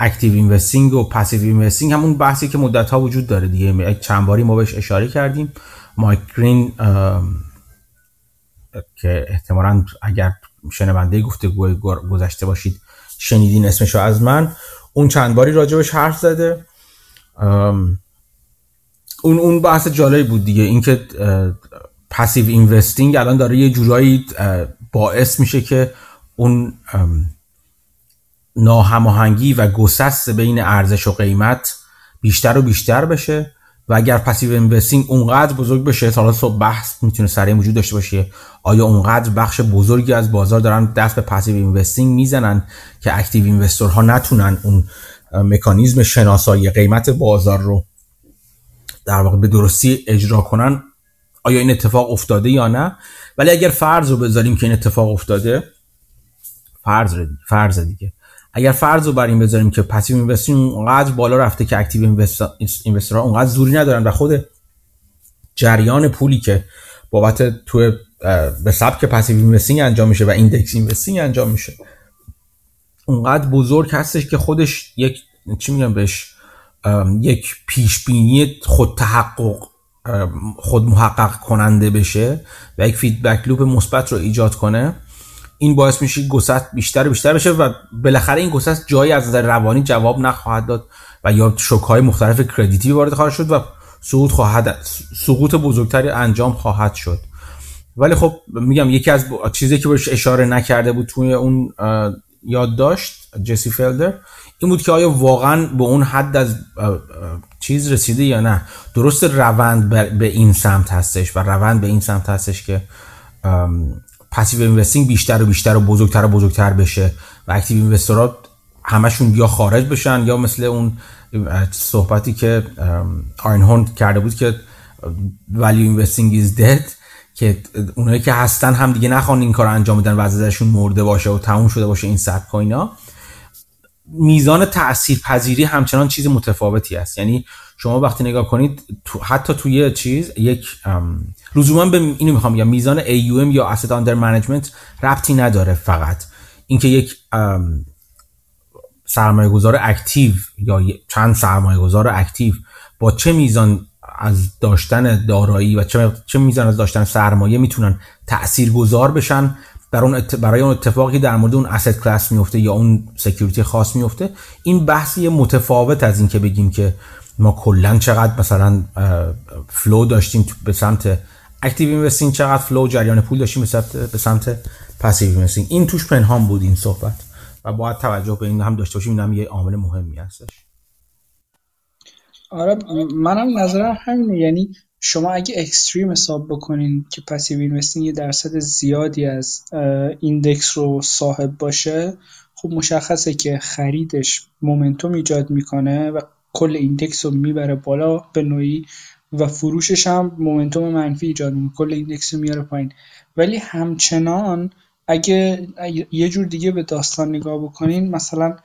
active investing و passive investing همون بحثی که مدت ها وجود داره دیگه. چند باری ما بهش اشاره کردیم. مایک گرین که احتمالا اگر شنونده هفته گذشته باشید شنیدین اسمشو از من. اون چند باری راجبش حرف زده. اون اون بحث جالبی بود دیگه اینکه passive investing الان داره یه جورایی باعث میشه که اون ناهماهنگی و گسست بین ارزش و قیمت بیشتر و بیشتر بشه. و اگر passive investing اونقدر بزرگ بشه حالا صبح بحث می‌تونه سر این وجود داشته باشه آیا اونقدر بخش بزرگی از بازار دارن دست به passive investing می‌زنن که active investor ها نتونن اون مکانیزم شناسایی قیمت بازار رو در واقع به درستی اجرا کنن؟ آیا این اتفاق افتاده یا نه؟ ولی اگر فرض رو بذاریم که این اتفاق افتاده فرض دیگه فرض دیگه. اگر فرض رو بر این بذاریم که passive investing اونقدر بالا رفته که active investor ها اونقدر زوری ندارن و خود جریان پولی که بابت تو به سبک passive investing انجام میشه و index investing انجام میشه اونقدر بزرگ هستش که خودش یک چی میگم بهش یک پیش بینی خود تحقق خود محقق کننده بشه و یک feedback loop مثبت رو ایجاد کنه. این باعث میشه گسست بیشتر و بیشتر بشه و بالاخره این گسست جایی از نظر روانی جواب نخواهد داد و یا شوک های مختلف credit ی وارد خواهد شد و سقوط خواهد سقوط بزرگتری انجام خواهد شد. ولی خب میگم یکی از چیزی که بهش اشاره نکرده بود توی اون یادداشت جسی فلدر این بود که آیا واقعا به اون حد از چیز رسیده یا نه. درست روند به این سمت هستش و روند به این سمت هستش که passive investing بیشتر و بیشتر و بزرگتر و بزرگتر بشه. و active investor ات همشون یا خارج بشن یا مثل اون صحبتی که اینهورن کرده بود که value investing is dead که اونایی که هستن هم دیگه نخوان این کار انجام بدن و ازشون مرده باشه و تموم شده باشه این سبک اینا. میزان تأثیر پذیری همچنان چیز متفاوتی است. یعنی شما وقتی نگاه کنید تو حتی توی چیز یک لزوما به اینو می‌خوام بگم میزان AUM یا Asset Under Management ربطی نداره فقط. اینکه یک سرمایه گذار active یا چند سرمایه گذار active با چه میزان از داشتن دارایی و چه, چه میزان از داشتن سرمایه می‌تونن تأثیر گذار بشن برای اون, برای اون اتفاقی در مورد اون asset class میفته یا اون security خاص میفته. این بحثی متفاوت از این که بگیم که ما کلا چقدر مثلا flow داشتیم به سمت active investing چقدر flow جریان پول داشتیم به سمت به سمت passive investing این توش پنهان بود این صحبت. و باید توجه به این هم داشته باشیم. این هم یه عامل مهمی هستش. آره منم نظرم همینه. یعنی شما اگه extreme حساب بکنین که passive investing یه درصد زیادی از index رو صاحب باشه خب مشخصه که خریدش momentum ایجاد می‌کنه و کل index رو می‌بره بالا به نوعی و فروشش هم momentum منفی ایجاد می‌کنه. کل index رو میاره پایین. ولی همچنان اگه یه جور دیگه به داستان نگاه بکنین مثلا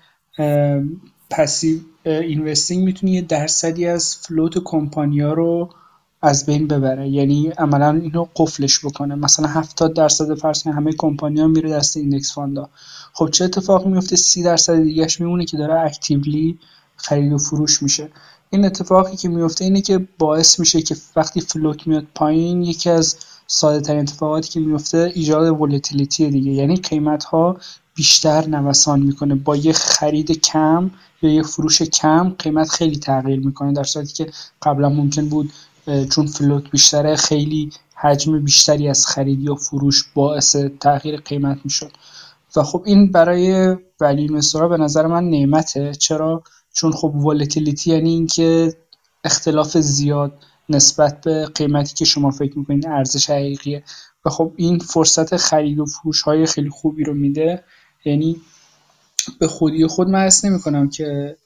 passive investing می‌تونه یه درصدی از float کمپانیا رو از بین ببره. یعنی عملا اینو قفلش بکنه. مثلا 70 درصد فرض همه کمپانیا میره دست index fund ا. خب چه اتفاقی میفته 30 درصد دیگهش میمونه که داره actively خرید و فروش میشه. این اتفاقی که میفته اینه که باعث میشه که وقتی float میاد پایین یکی از ساده ترین اتفاقاتی که میفته ایجاد volatility دیگه. یعنی قیمت ها بیشتر نوسان می‌کنه. با یه خرید کم یا یه فروش کم قیمت خیلی تغییر می‌کنه در صورتی که قبلا ممکن بود چون فلوت بیشتره خیلی حجم بیشتری از خرید یا فروش باعث تغییر قیمت می‌شد. و خب این برای ولی مسترا به نظر من نعمته. چرا؟ چون خب ولتیلیتی یعنی اینکه اختلاف زیاد نسبت به قیمتی که شما فکر می‌کنید ارزش حقیقیه. و خب این فرصت خرید و فروش های خیلی خوبی رو میده. یعنی به خودی خود من نمی نمی‌کنم که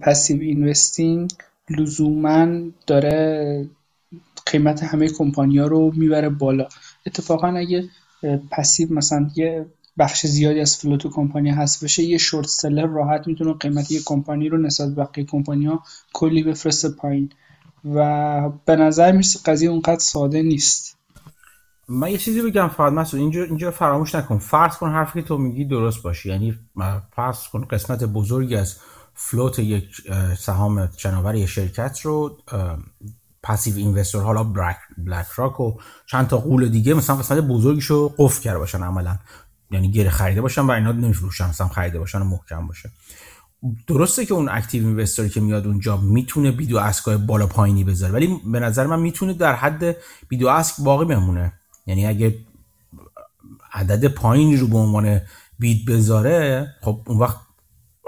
passive investing لزوما داره قیمت همه کمپانیا رو می‌بره بالا. اتفاقا اگه passive مثلا یه بخش زیادی از float کمپانی هست. بشه یه short seller راحت می‌تونه قیمت یه کمپانی رو نسبت به بقیه کمپانیا کلی بفرسته پایین. و به نظر می‌رسه قضیه اونقدر ساده نیست. من یه چیزی بگم فقط مسعود اینجا اینجا فراموش نکن. فرض کن حرفی که تو میگی درست باشه. یعنی فرض کن قسمت بزرگی از فلوت یک سهام شناور یه شرکت رو پسیو اینوستور حالا بلک, بلک راک و چند تا قول دیگه مثلا قسمت بزرگیشو قفل کرده باشن عملا. یعنی گره خریده باشن و اینا نمیفروشن مثلا خریده باشن و محکم باشه. درسته که اون active investor که میاد اونجا می‌تونه bid و ask ای بالا پایینی بذاره ولی به نظر من می‌تونه در حد bid و ask باقی بمونه. یعنی اگه عدد پایینی رو به عنوان bid بذاره خب اون وقت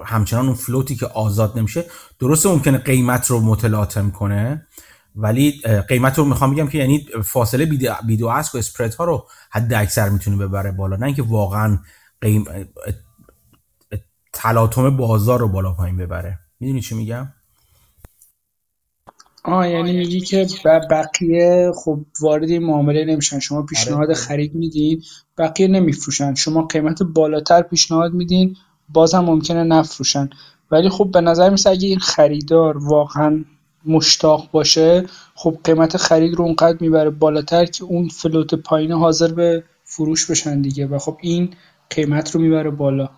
همچنان اون float ی که آزاد نمیشه درسته ممکنه قیمت رو متلاطم کنه ولی قیمت رو می‌خوام بگم که یعنی فاصله bid و ask و spread ها رو حد اکثر می‌تونه ببره بالا. نه اینکه واقعا قیم تلاطم بازار رو بالا پایین ببره. می‌دونی چی میگم؟ آه یعنی میگی که بقیه خب وارد این معامله نمیشن. شما پیشنهاد آره. خرید میدین بقیه نمیفروشن. شما قیمت بالاتر پیشنهاد میدین بازم ممکنه نفروشن. ولی خب به نظر میسه اگه این خریدار واقعا مشتاق باشه خب قیمت خرید رو اونقدر می‌بره بالاتر که اون فلوت پایین حاضر به فروش بشن دیگه و خب این قیمت رو می‌بره بالا.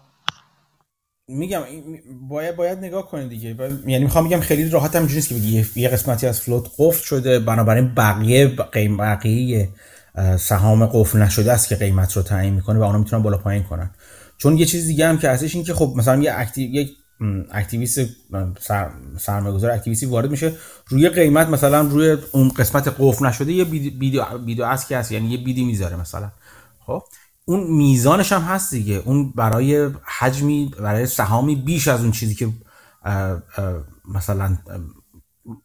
میگم باید باید نگاه کنید دیگه. یعنی می‌خوام میگم خیلی راحت هم که بگی یه قسمتی از float قفل شده بنابراین بقیه قیم بقیه سهام قفل نشده است که قیمت رو تعیین می‌کنه و اونا می‌تونن بالا پایین کنن. چون یه چیز دیگه هم که هستش این که خب مثلا یه active یک activist سر... سرمایه‌گذار activist ی وارد میشه. روی قیمت مثلا روی اون قسمت قفل نشده یه bid و bid و که هست یعنی یه bid ی می‌ذاره مثلا. خب؟ اون میزانش هم هست دیگه. اون برای حجمی برای سهامی بیش از اون چیزی که مثلا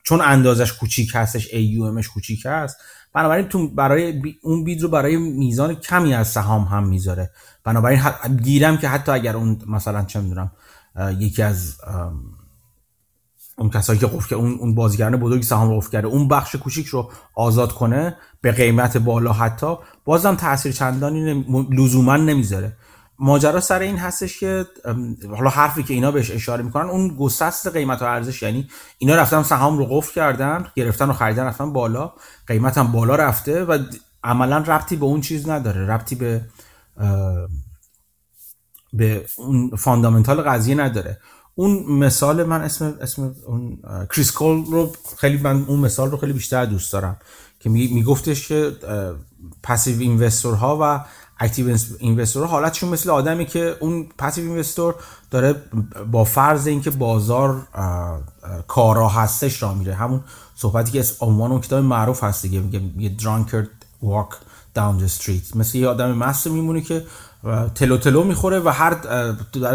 چون اندازش کوچیک هستش AUMش کوچیک هست. بنابراین تو برای اون بید رو برای میزان کمی از سهام هم می‌ذاره. بنابراین گیرم که حتی اگر اون مثلا چه می‌دونم یکی از اون کسایی که قفل اون اون بازیگران بزرگی سهام قفل کرده اون بخش کوچیک رو آزاد کنه به قیمت بالا حتی بازم تاثیر چندانی. لزوما نمی‌ذاره ماجرا سر این هستش که حالا حرفی که اینا بهش اشاره می‌کنن اون گسست قیمت و ارزش یعنی اینا رفتن سهام رو قفل کردن گرفتن و خریدن رفتن بالا قیمت هم بالا رفته و عملا ربطی به اون چیز نداره ربطی به به اون fundamental قضیه نداره. اون مثال من اسم اسم اون کریس کول رو خیلی من اون مثال رو خیلی بیشتر دوست دارم که میگفتش که passive investor ها و active investor حالتشون مثل آدمی که اون passive investor داره با فرض اینکه بازار کارا هستش را میره. همون صحبتی که عنوان اون کتاب معروف هست دیگه میگه یه drunkard walk down the street. مثل یه آدم مست میمونه که تلو تلو می‌خوره و هر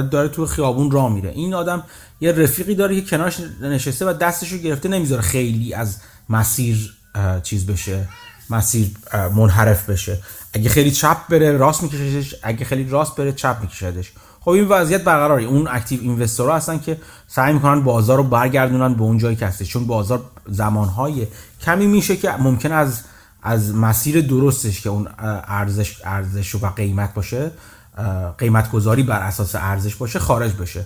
داره تو خیابون راه میره. این آدم یه رفیقی داره که کنارش نشسته و دستشو گرفته نمی‌ذاره خیلی از مسیر چیز بشه مسیر منحرف بشه. اگه خیلی چپ بره راست میکشدش اگه خیلی راست بره چپ میکشدش. خب این وضعیت برقراره. اون اکتیو اینوستورها هستن که سعی می‌کنن بازار رو برگردونن به اون جایی که هستش. چون بازار زمانهای کمی میشه که ممکن از از مسیر درستش که اون ارزش ارزش و قیمت باشه قیمت گذاری بر اساس ارزش باشه خارج بشه.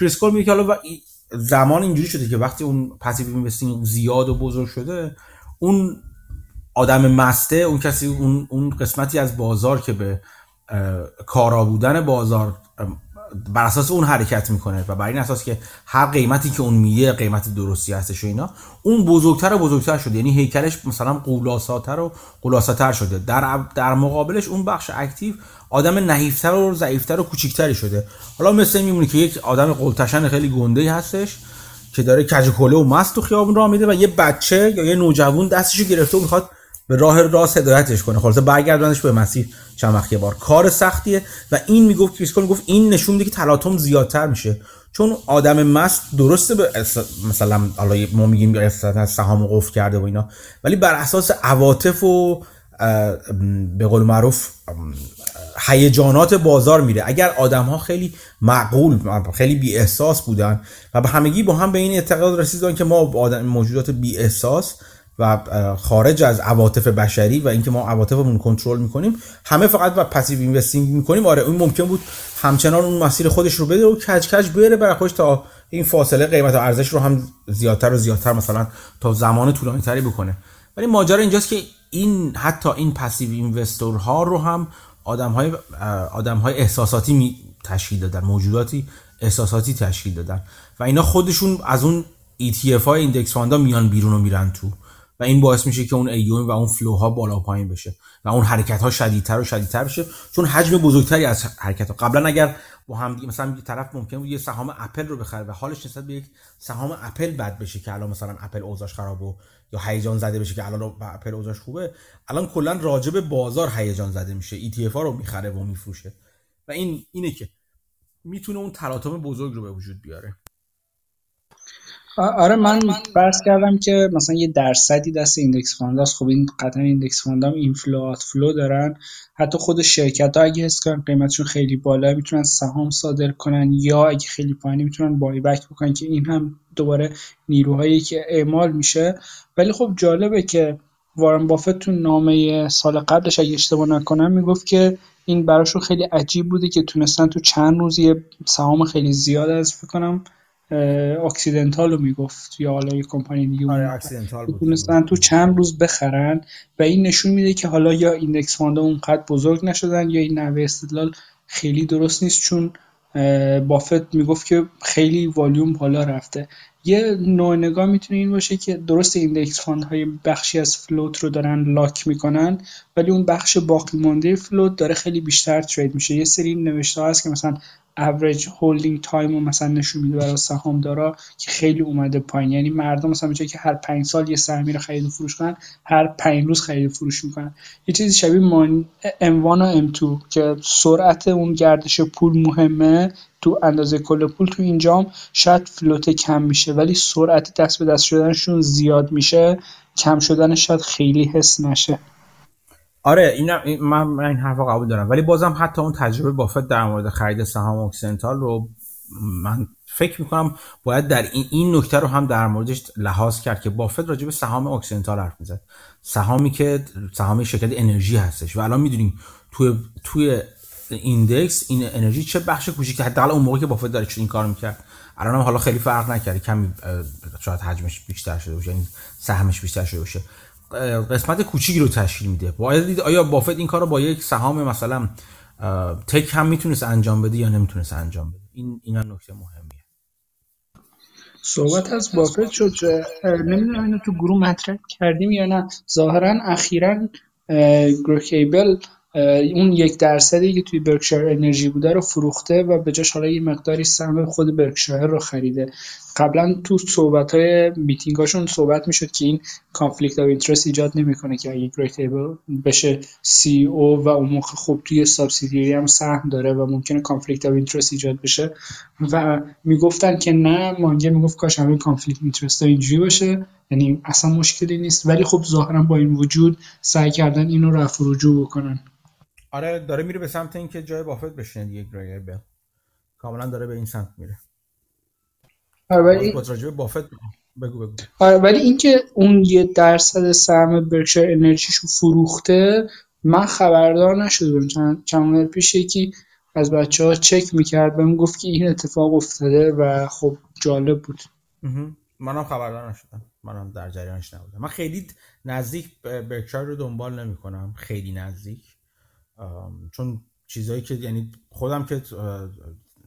کریس کول میگه حالا زمان اینجوری شده که وقتی اون passive investing زیاد و بزرگ شده اون آدم مسته اون کسی اون, اون قسمتی از بازار که به کارا بودن بازار بر اساس اون حرکت می‌کنه و بر این اساس که هر قیمتی که اون میگه قیمت درستی هستش و اینا اون بزرگتر و بزرگتر شده. یعنی هیکلش مثلا غول‌آساتر و قولاساتر شده. در در مقابلش اون بخش اکتیو آدم نحیفتر و ضعیفتر و کوچیکتری شده. حالا مثل میمونه که یک آدم قلتشن خیلی گنده هستش که داره کج و مست تو خیابون راه میده و یه بچه یا یه نوجوان دستشو گرفته و می‌خواد به راه راست هدایتش کنه. خلاص برگردونش به مسیر چند یه بار. کار سختیه و این می‌گفت کریس می‌گفت این نشون میده که تلاطم زیادتر میشه. چون آدم مست درسته به مثلا حالا ما میگیم سهام قفل کرده و اینا. ولی بر اساس عواطف و به قول معروف هیجانات بازار میره. اگر آدم ها خیلی معقول خیلی بی احساس بودن و به همگی با هم به این اعتقاد رسیدن که ما آدم موجودات بی احساس و خارج از عواطف بشری و اینکه ما عواطفمون کنترل می‌کنیم همه فقط با پسیو اینوستینگ می‌کنیم. آره اون ممکن بود همچنان اون مسیر خودش رو بده و کج کج بره برای خودش تا این فاصله قیمت و ارزش رو هم زیادتر و زیادتر مثلا تا زمان طولانی تری بکنه. ولی ماجرا اینجاست که این حتی این passive investor ها رو هم آدم های, آدم های احساساتی می تشکیل دادن موجوداتی احساساتی تشکیل دادن. و اینا خودشون از اون ETF های index fund ا میان بیرون و میرن تو. و این باعث میشه که اون AUM و اون flow ها بالا پایین بشه و اون حرکت ها شدیدتر و شدیدتر بشه. چون حجم بزرگتری از حرکت ها قبلا اگر با هم دیگه مثلا یه طرف ممکن بود یه سهام اپل رو بخره و حالش نسبت به یک سهام اپل بد بشه که الان مثلا اپل اوضاعش خراب و یا هیجان زده بشه که الان اپل اوضاعش خوبه. الان کلا راجب بازار هیجان زده میشه. ETF ها رو می‌خره و میفروشه. و این اینه که می‌تونه اون تلاطم بزرگ رو به وجود بیاره. آره من فرض کردم که مثلا یه درصدی دست index fund هاست خب این قطعا index fund ام inflow flow دارن. حتی خود شرکت ها اگه حس کنن قیمتشون خیلی بالا می‌تونن سهام صادر کنن یا اگه خیلی پایینی می‌تونن بای بک بکنن که این هم دوباره نیروهایی که اعمال میشه. ولی خب جالبه که وارن بافت تو نامه سال قبلش اگه اشتباه نکنم می‌گفت که این براشون خیلی عجیب بوده که تونستن تو چند روز یه سهام خیلی زیاد از فکر کنم. اکسیدنتال رو می‌گفت یا حالا یه کمپانی دیگه آره تونستن تو چند روز بخرن و این نشون میده که حالا یا index fund ا اونقدر بزرگ نشدن یا این نوع استدلال خیلی درست نیست چون بافت می‌گفت که خیلی والیوم بالا رفته. یه نوع نگاه می‌تونه این باشه که درست index fund های بخشی از float رو دارن lock می‌کنن ولی اون بخش باقی مانده float داره خیلی بیشتر trade میشه. یه سری نوشته هست که مثلا average holding time رو مثلا نشون میده برای سهامدارا که خیلی اومده پایین. یعنی مردم مثلا میگه که هر پنج سال یه سهمی رو خرید و فروش کنن هر پنج روز خرید و فروش می‌کنن. یه چیزی شبیه money M1 و M2 که سرعت اون گردش پول مهمه تو اندازه کل پول. تو اینجام شاید float کم میشه ولی سرعت دست به دست شدنشون زیاد میشه. کم شدنش شاید خیلی حس نشه. آره این من, این حرفا قبول دارم. ولی بازم حتی اون تجربه بافت در مورد خرید سهام Occidental رو من فکر می‌کنم باید در این, این نکته رو هم در موردش لحاظ کرد که بافت راجع به سهام Occidental حرف می‌زد. سهامی که سهام شرکت انرژی هستش و الان می‌دونیم توی توی ایندکس این انرژی چه بخش کوچیکی حداقل اون موقع که بافت داره این کار می‌کرد. الان حالا خیلی فرق نکرده. کمی شاید حجمش بیشتر شده باشه یعنی سهمش بیشتر شده باشه. قسمت کوچیکی رو تشکیل میده. باید دید آیا بافت این کار رو با یک سهام مثلا تک هم می‌تونست انجام بده یا نمی‌تونست انجام بده؟ این اینا نکته مهمیه. صحبت از بافت شد نمی‌دونم اینو تو گروه مطرح کردیم یا نه. ظاهرا اخیرا Greg Abel اون یک درصدی که توی Berkshire Energy بوده رو فروخته و به جاش حالا یه مقداری سهم خود برکشایر رو خریده. قبلا تو صحبت های میتینگ هاشون صحبت می‌شد که این conflict of interest ایجاد نمی‌کنه که اگه Greg Abel بشه CEO و اون موقع خب توی subsidiary هم سهم داره و ممکنه conflict of interest ایجاد بشه. و می‌گفتن که نه مانگر می‌گفت کاش همین کانفلیکت اینترست اینجوری باشه. یعنی اصلا مشکلی نیست. ولی خب ظاهرا با این وجود سعی کردن اینو رفع رجوع بکنن. آره داره میره به سمت اینکه جای بافت بشینه دیگه کاملا داره به این سمت میره. ولی بافت بگو بگو. آره ولی اینکه اون یه درصد سهم برکشایر انرژیشو فروخته من خبردار نشدم. چند چند پیش یکی از بچه ها چک می‌کرد بهم گفت که این اتفاق افتاده و خب جالب بود. منم خبردار نشدم. منم در جریانش نبودم. من خیلی نزدیک برکشایر رو دنبال نمی کنم خیلی نزدیک. چون چیزایی که یعنی خودم که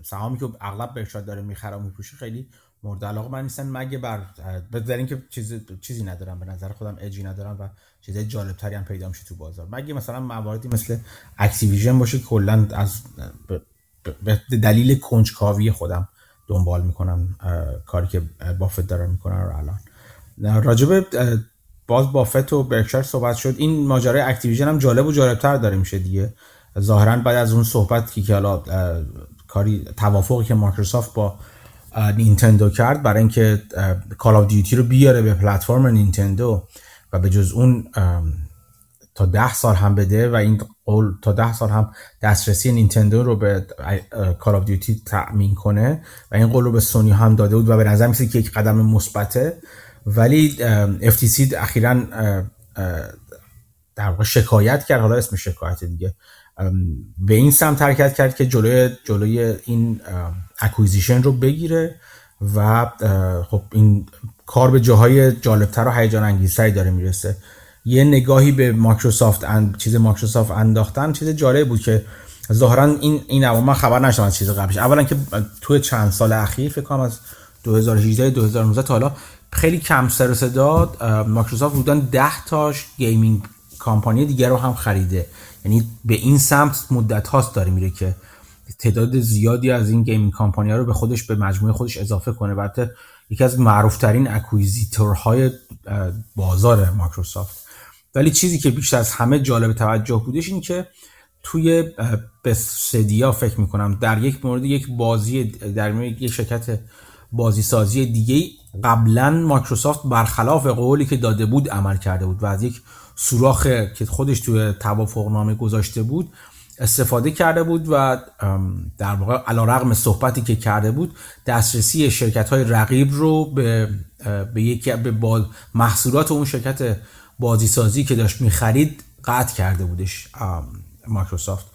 سهامی که اغلب برکشایر داره می‌خره و میپوشه خیلی مورد علاقه من نیستن. مگه بر در اینکه چیزی چیزی ندارم به نظر خودم اجی ندارم و چیزای جالب تری هم پیدا میشه تو بازار. مگه مثلا مواردی مثل Activision باشه کلا از به دلیل کنجکاوی خودم دنبال می‌کنم کاری که بافت داره می‌کنن رو الان. راجب باز بافت و برکشایر صحبت شد. این ماجرای Activision هم جالب و جالبتر داره میشه دیگه. ظاهرا بعد از اون صحبت که حالا کاری توافقی که مایکروسافت با نینتندو کرد برای اینکه Call of Duty رو بیاره به پلتفرم نینتندو و به جز اون تا ده سال هم بده و این قول تا ده سال هم دسترسی نینتندو رو به Call of Duty تأمین کنه و این قول رو به سونی هم داده بود و به نظر میرسه که یک قدم مثبته. ولی FTC اخیرا در واقع شکایت کرد حالا اسم شکایت دیگه. به این سمت حرکت کرد که جلوی جلوی این acquisition رو بگیره و خب این کار به جاهای جالبتر و هیجان انگیزتری داره می‌رسه. یه نگاهی به مایکروسافت اند چیز مایکروسافت انداختن چیز جالب بود که ظاهرا این این من خبر نشدم از چیز قبلش. اولا که توی چند سال اخیر فکر کنم از 2018 2019 تا حالا خیلی کم سر صدا مایکروسافت بودن 10 تاش gaming company دیگر رو هم خریده. یعنی به این سمت مدت هاست داره میره که تعداد زیادی از این gaming company ها رو به خودش به مجموعه خودش اضافه کنه. بعد یکی از معروفترین acquisitor های بازار مایکروسافت. ولی چیزی که بیشتر از همه جالب توجه بودش این که توی Bethesda فکر می‌کنم در یک مورد یک بازی در مورد یک شرکت بازی سازی دیگه قبلا مایکروسافت برخلاف قولی که داده بود عمل کرده بود. و از یک سوراخ که خودش توی توافقنامه گذاشته بود استفاده کرده بود و در واقع علا رقم صحبتی که کرده بود دسترسی شرکت های رقیب رو به, به یکی به محصولات اون شرکت بازی سازی که داشت می‌خرید قطع کرده بودش مایکروسافت.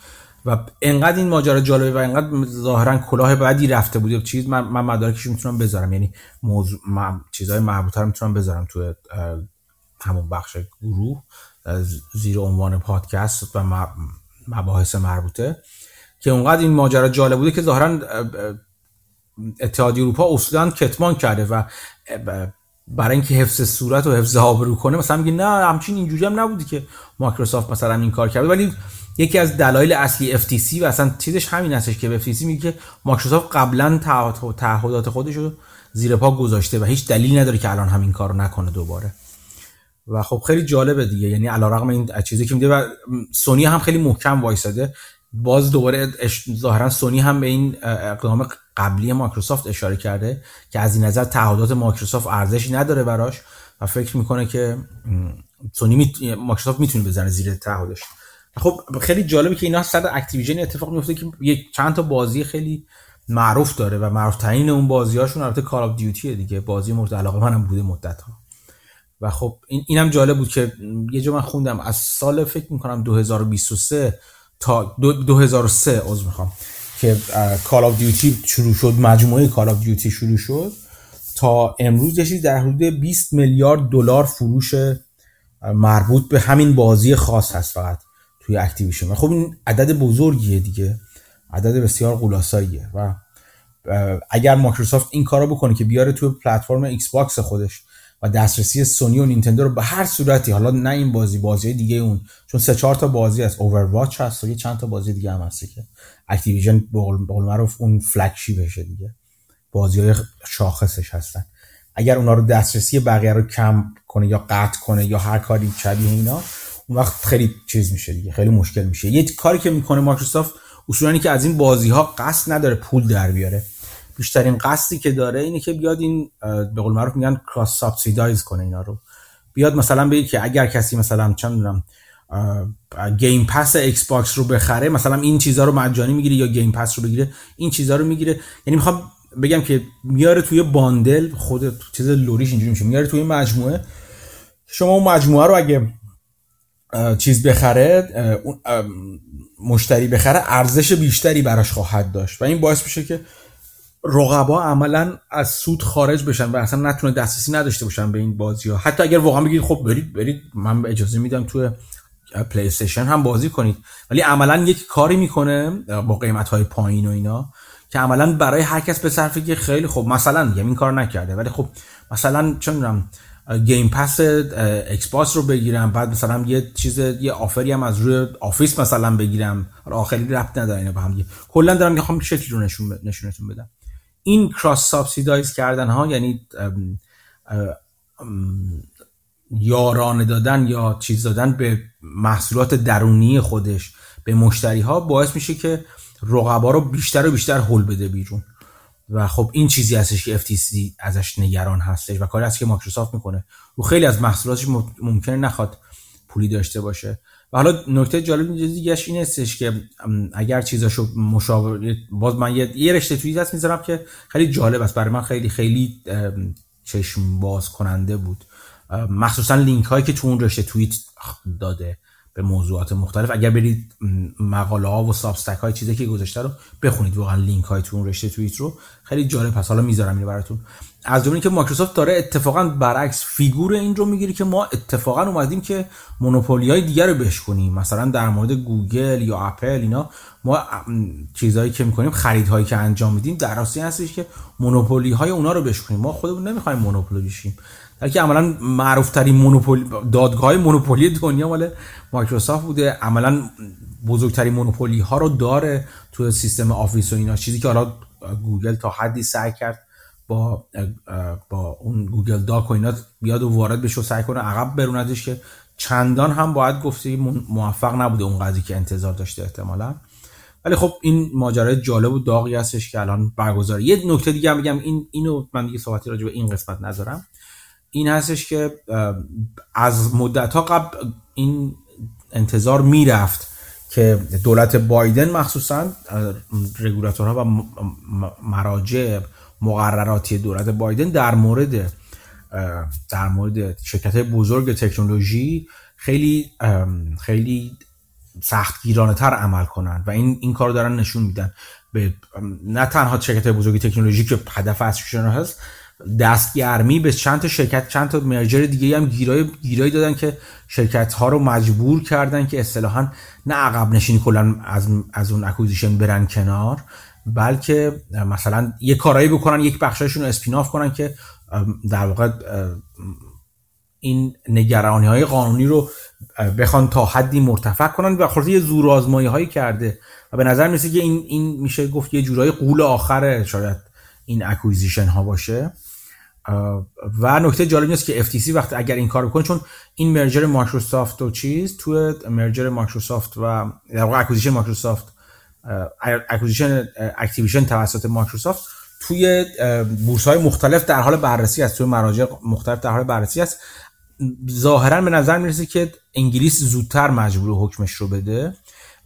و انقدر این ماجرا جالبه و انقدر ظاهرا کلاه بعدی رفته بود. چیز من, من مدارکش می‌تونم بذارم. یعنی موضوع چیزهای مربوطه رو می‌تونم بذارم توی همون بخش گروه زیر عنوان پادکست و مباحث مربوطه که اونقدر این ماجرا جالب بوده که ظاهرا اتحادیه اروپا اصولا کتمان کرده و برای اینکه حفظ صورت و حفظ آبرو کنه مثلا میگه نه همچین اینجوری هم نبودی که مایکروسافت مثلا این کار کرده. ولی یکی از دلایل اصلی FTC و اصلا چیزش همین هستش که FTC میگه که مایکروسافت قبلا تعهدات خودش رو زیر پا گذاشته و هیچ دلیلی نداره که الان همین کارو نکنه دوباره. و خب خیلی جالبه دیگه. یعنی علیرغم این چیزی که میده و سونی هم خیلی محکم وایساده. باز دوباره ظاهرا سونی هم به این اقدام قبلی مایکروسافت اشاره کرده که از این نظر تعهدات مایکروسافت ارزشی نداره براش و فکر می‌کنه که سونی می... مایکروسافت می‌تونه بزنه زیر تعهدش. خب خیلی جالبه که اینا سر Activision اتفاق میفته که یک چند تا بازی خیلی معروف داره و معروف ترین اون بازیاشون البته Call of Duty دیگه. بازی مورد علاقه منم بوده مدت ها و خب این اینم جالب بود که یه جا من خوندم. از سال فکر می‌کنم 2023 تا 2003 عذر می‌خوام که Call of Duty شروع شد مجموعه Call of Duty شروع شد. تا امروز یه در حدود 20 میلیارد دلار فروش مربوط به همین بازی خاص هست فقط توی Activision خب این عدد بزرگیه دیگه. عدد بسیار غول‌آساییه و اگر مایکروسافت این کارو بکنه که بیاره توی پلتفرم Xbox خودش و دسترسی سونی و نینتندو رو به هر صورتی حالا نه این بازی بازی دیگه اون چون سه چهار تا بازی از Overwatch هست و یه چند تا بازی دیگه هم هست که. Activision به قول معروف اون flagship شه دیگه. بازی های شاخصش هستن. اگر اونا رو دسترسی بقیه رو کم کنه یا قطع کنه یا هر کاری شبیه اینا اون وقت خیلی چیز میشه دیگه خیلی مشکل میشه. یه کاری که می‌کنه مایکروسافت اصولا که از این بازی ها قصد نداره پول در بیاره. بیشترین قصدی که داره اینه که بیاد این به قول معروف میگن cross subsidize کنه اینا رو. بیاد مثلا بگه که اگر کسی مثلا چند می‌دونم Game Pass Xbox رو بخره مثلا این چیزها رو مجانی می‌گیره یا Game Pass رو بگیره این چیزها رو می‌گیره. یعنی می‌خوام بگم که میاره توی bundle خود چیز تئوریش اینجوری میشه میاره توی مجموعه. شما اون مجموعه رو اگه چیز بخره مشتری بخره ارزش بیشتری براش خواهد داشت. و این باعث میشه که رقبا عملا از سود خارج بشن و اصلا نتونه دسترسی نداشته باشن به این بازی ها. حتی اگر واقعا بگید خب برید برید من اجازه میدم توی پلی استیشن هم بازی کنید. ولی عملا یک کاری می‌کنه با قیمت های پایین و اینا که عملا برای هر کس به صرفه که خیلی خب مثلا میگم این کار نکرده ولی خب مثلا چون می‌دونم Game Pass Xbox رو بگیرم بعد مثلا یه چیز یه offer ی هم از روی Office مثلا بگیرم. آخری ربط نداره اینا با هم کلا دارم می‌خوام شکلی رو نشون نشونتون بدم. این cross subsidize کردن ها یعنی یارانه دادن یا چیز دادن به محصولات درونی خودش به مشتری ها باعث میشه که رقبا رو بیشتر و بیشتر هول بده بیرون. و خب این چیزی هستش که FTC ازش نگران هستش و کاری هست که مایکروسافت می‌کنه. و خیلی از محصولاتش ممکنه نخواد پولی داشته باشه. و حالا نکته جالب دیگه این هستش که اگر چیزاشو مشابه باز من یه, رشته توییت هست می‌ذارم که خیلی جالب است. برای من خیلی خیلی چشم باز کننده بود. مخصوصا لینک هایی که تو اون رشته توییت داده به موضوعات مختلف. اگر برید مقاله ها و Substack های چیزی که گذاشته رو بخونید. واقعا لینک های تو اون رشته توییت رو. خیلی جالب پس حالا می‌ذارم اینو براتون. از جمله که مایکروسافت داره اتفاقا برعکس فیگور این رو می‌گیره که ما اتفاقا اومدیم که monopoly های دیگر رو بشکنیم مثلا در مورد گوگل یا اپل اینا ما چیزهایی که می‌کنیم خریدهایی که انجام میدیم در راستی هستش که monopoly های اونا رو بشکنیم ما خودمون نمی‌خوایم monopoly بشیم. که عملا معروف ترین monopoly دادگاه monopoly دنیا مال مایکروسافت بوده. عملا بزرگترین monopoly ها رو داره تو سیستم Office و اینا. چیزی که حالا گوگل تا حدی سعی کرد با با اون Google Doc و اینا بیاد و وارد بشه و سعی کنه عقب بروندش که چندان هم باید گفته موفق نبوده اون قضیه که انتظار داشته احتمالا. ولی خب این ماجرای جالب و داغی هستش که الان برگزار. یه نکته دیگه هم بگم این اینو من دیگه صحبتی راجع به این قسمت نذارم این هستش که از مدت ها قبل این انتظار می‌رفت که دولت بایدن مخصوصا رگولاتورها و مراجع مقرراتی دولت بایدن در مورد در مورد شرکت بزرگ تکنولوژی خیلی خیلی سختگیرانه تر عمل کنند و این این کار دارن نشون میدن. به نه تنها شرکت بزرگ تکنولوژی که هدف اصلیشون هست دستگرمی به چند تا شرکت چند تا merger دیگه هم گیرای گیرایی دادن که شرکت ها رو مجبور کردن که اصطلاحا نه عقب نشینی کلا از از اون acquisition برن کنار. بلکه مثلا یه کارایی بکنن یک بخشایشون رو spin-off کنن که در واقع این نگرانی های قانونی رو بخوان تا حدی مرتفع کنن. و خلاصه یه زور آزمایی هایی کرده و به نظر می‌رسه که این این میشه گفت یه جورای غول آخره شاید این acquisition ها باشه و نکته جالب اینست که FTC وقتی اگر این کار بکنه چون این merger مایکروسافت و چیز تو merger مایکروسافت و در واقع acquisition مایکروسافت acquisition Activision توسط مایکروسافت توی بورس های مختلف در حال بررسی است. توی مراجع مختلف در حال بررسی است. ظاهرا به نظر می‌رسه که انگلیس زودتر مجبوره حکمش رو بده.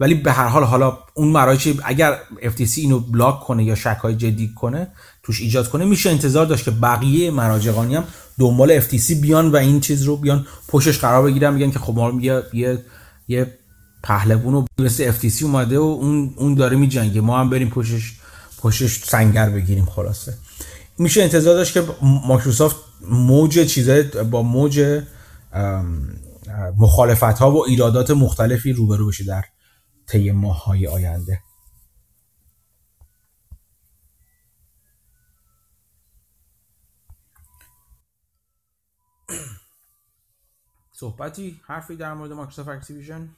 ولی به هر حال حالا اون مراجع اگر FTC اینو block کنه یا شک های جدی کنه توش ایجاد کنه میشه انتظار داشت که بقیه مراجع هم دنبال FTC بیان و این چیز رو بیان پشتش قرار بگیرن میگن که خب ما یه یه یه پهلوون و مثل FTC اومده و اون اون داره میجنگه. ما هم بریم پشتش پشتش سنگر بگیریم خلاصه. میشه انتظار داشت که مایکروسافت موج چیزای با موج مخالفت ها و ایرادات مختلفی روبرو بشه در طی ماه های آینده. صحبتی حرفی در مورد Microsoft Activision؟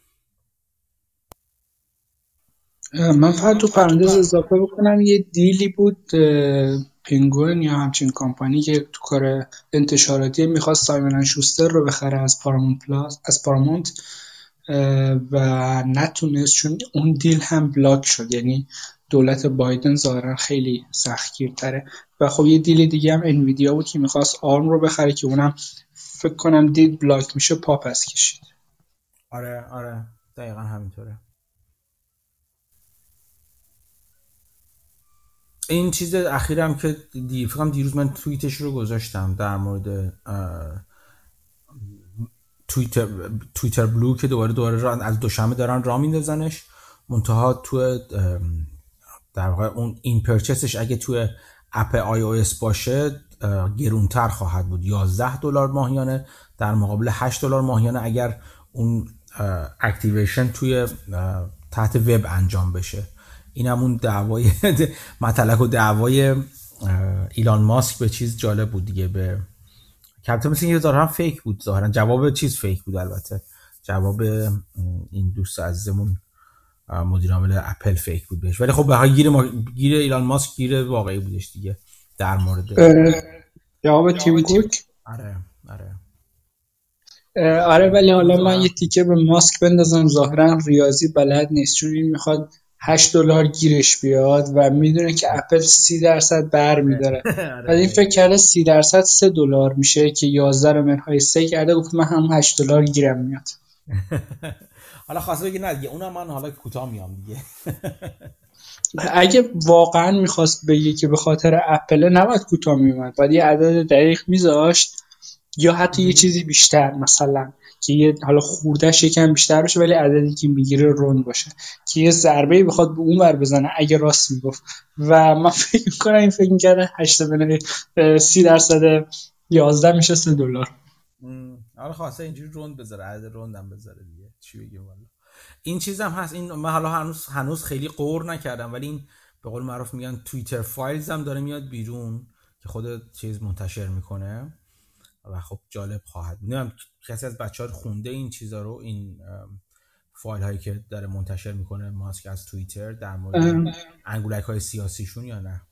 من فقط تو پرانتز اضافه بکنم یه deal ی بود پینگوین یا همچین کامپانی که تو کار انتشاراتی می‌خواست Simon Schuster رو بخره از Paramount Plus از Paramount و نتونست چون اون deal هم block شد یعنی دولت بایدن ظاهرا خیلی سختگیرتره. و خب یه deal دیگه هم Nvidia بود که می‌خواست Arm رو بخره که اونم فکر کنم دید بلاک میشه پاپس کشید. آره آره دقیقا همینطوره. این چیز اخیرم که دی... فکرم دیروز من توییتش رو گذاشتم در مورد تویتر توییتر بلو که دوباره دوباره از دوشنبه دارن را میندازنش. منتها تو در واقع اون این پرچسش اگه توی اپ آی او اس باشه گرونتر خواهد بود. 11 دلار ماهیانه در مقابل 8 دلار ماهیانه اگر اون اکتیویشن توی تحت وب انجام بشه. این همون دعوای (laughs) مطلق و دعوای ایلان ماسک به چیز جالب بود دیگه به کپتن مثل اینکه ظاهرا فیک بود ظاهرا جواب چیز فیک بود البته. جواب این دوست عزیزمون مدیر عامل اپل فیک بود بهش. ولی خب به گیر ما... گیر ایلان ماسک گیر واقعی بودش دیگه در مورد. جواب تیم کوک آره آره. آره ولی حالا من یه تیکه به ماسک بندازم. ظاهرا ریاضی بلد نیست چون این می‌خواد 8 دلار گیرش بیاد و می‌دونه که اپل 30 درصد بر میداره. (laughs) آره. بعد این فکر کرده 30 درصد 3 دلار میشه که 11 رو منهای 3 کرده گفت من هم 8 دلار گیرم میاد. (laughs) حالا خواسته بگی نه دیگه اونم من حالا کوتاه میام دیگه. (laughs) اگه واقعا می‌خواست بگه که به خاطر اپل نباید کوتاه میومد باید یه عدد دقیق میذاشت یا حتی یه چیزی بیشتر مثلا که یه حالا خوردهش یکم بیشتر باشه ولی عددی که می‌گیره روند باشه. که یه ضربه بخواد به اون ور بزنه اگه راست می‌گفت. و من (laughs) فکر می‌کنم این فکر می‌کرده 8 سی درصد 11 میشه 3 دلار. حالا خواسته اینجوری روند بذاره عدد روندم بذاره دیگه. چی بگیم والا. این چیزم هست این من حالا هنوز هنوز خیلی قور نکردم ولی این به قول معروف میگن توییتر فایلز هم داره میاد بیرون که خود چیز منتشر می‌کنه. و خب جالب خواهد نمی‌دونم کسی از بچه ها خونده این چیزا رو این فایل هایی که داره منتشر می‌کنه ماسک از توییتر در مورد انگولک های سیاسیشون یا نه؟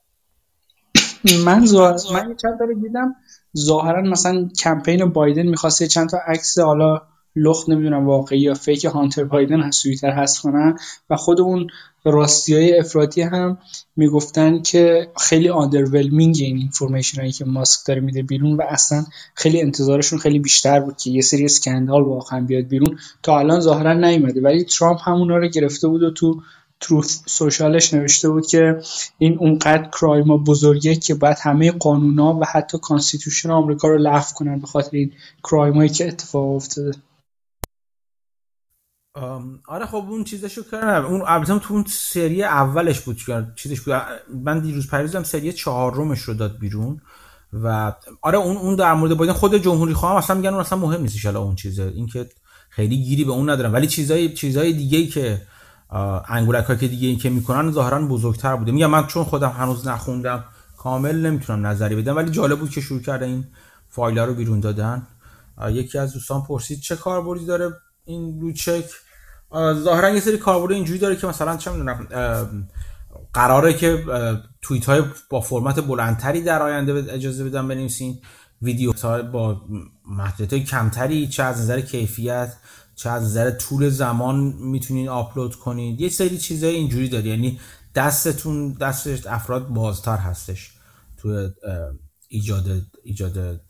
من زوار... من چند داره دیدم. ظاهرا مثلا کمپین بایدن می‌خواسته چند تا عکس حالا لخت نمی‌دونم واقعی یا fake هانتر بایدن هست توییتر هست کنن و خود اون راستی های افراطی هم می‌گفتن که خیلی underwhelming این information هایی که ماسک داره میده بیرون و اصلا خیلی انتظارشون خیلی بیشتر بود که یه سری scandal واقعا بیاد بیرون. تا الان ظاهرا نیومده. ولی ترامپ همونا رو گرفته بود و تو Truth Social ش نوشته بود که این اونقدر crime ا بزرگه که باید همه قانونا و حتی constitution آمریکا رو لغو کنن به خاطر این crime ایی که اتفاق افتاده. آره خب اون چیزشو کردم اون البته تو اون سری اولش بود چیزش بود. من دیروز پریروزم سری چهارمش رو داد بیرون و آره اون اون در مورد بایدن خود جمهوری خواها هم اصلا میگن اون اصلا مهم نیستش اون چیزه. اینکه خیلی گیری به اون ندارم. ولی چیزای چیزای دیگه که انگولک که دیگه این که می‌کنن ظاهرا بزرگتر بوده. میگم من چون خودم هنوز نخوندم کامل نمی‌تونم نظری بدم. ولی جالب بود که شروع کرده این فایل رو بیرون دادن. یکی از دوستان پرسید چه کاربردی داره؟ این روچک ظاهرا یه سری کاربرد اینجوری داره که مثلا چه می‌دونم قراره که توییت های با فرمت بلندتری در آینده اجازه بدن بنویسین. ویدیو با محدودیت کمتری چه از نظر کیفیت چه از نظر طول زمان می‌تونین آپلود کنید یه سری چیزای اینجوری داره. یعنی دستتون دست افراد بازتر هستش تو ایجاد ایجاد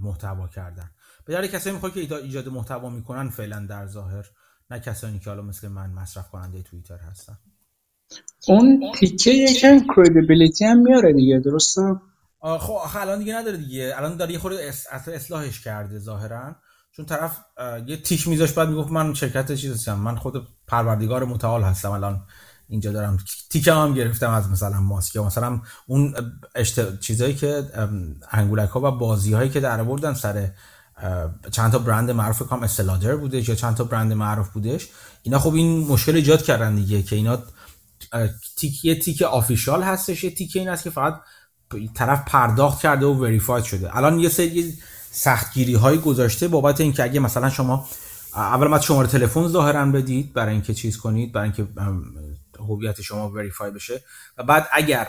محتوا کردن. به در کسایی می‌خواد که ایجاد محتوا می‌کنن فعلا در ظاهر نه کسانی که حالا مثل من مصرف کننده توییتر هستن. اون تیکه یکم کردیبیلیتی هم میاره دیگه درسته؟ خب الان دیگه نداره دیگه. الان داره یه خورده اصلاحش کرده ظاهرا. چون طرف یه تیک میذاش بعد می‌گفت من شرکت چیز هستم. من خود پروردگار متعال هستم. الان اینجا دارم تیکم هم گرفتم از مثلا ماسک مثلا اون اشت... چیزایی که انگولک ها و بازی هایی که در آوردن سر چند تا برند معروف کام استلادر بودش یا چند تا برند معروف بودش. اینا خب این مشکل ایجاد کردن دیگه که اینا تیک یه تیک آفیشال هستش یه تیک این است که فقط طرف پرداخت کرده و وریفاید شده. الان یه سری سختگیری های گذاشته بابت اینکه اگه مثلا شما اول ما شماره تلفن ظاهرا بدید برای اینکه چیز کنید برای اینکه هویت شما وریفای بشه. و بعد اگر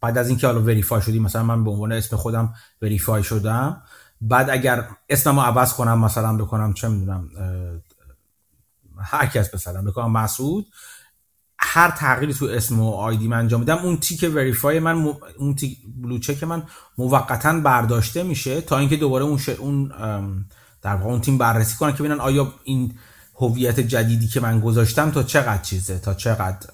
بعد از اینکه حالا وریفای شدی مثلا من به عنوان اسم خودم وریفای شدم بعد اگر اسممو عوض کنم مثلا بکنم چه می‌دونم هر کس مثلا بکنم مسعود هر تغییری تو اسم و آیدی من انجام میدم اون تیک وریفای من اون تیک بلوچک من موقتا برداشته میشه تا اینکه دوباره اون اون در واقع اون تیم بررسی کنن که ببینن آیا این هویت جدیدی که من گذاشتم تا چقدر چیزه تا چقدر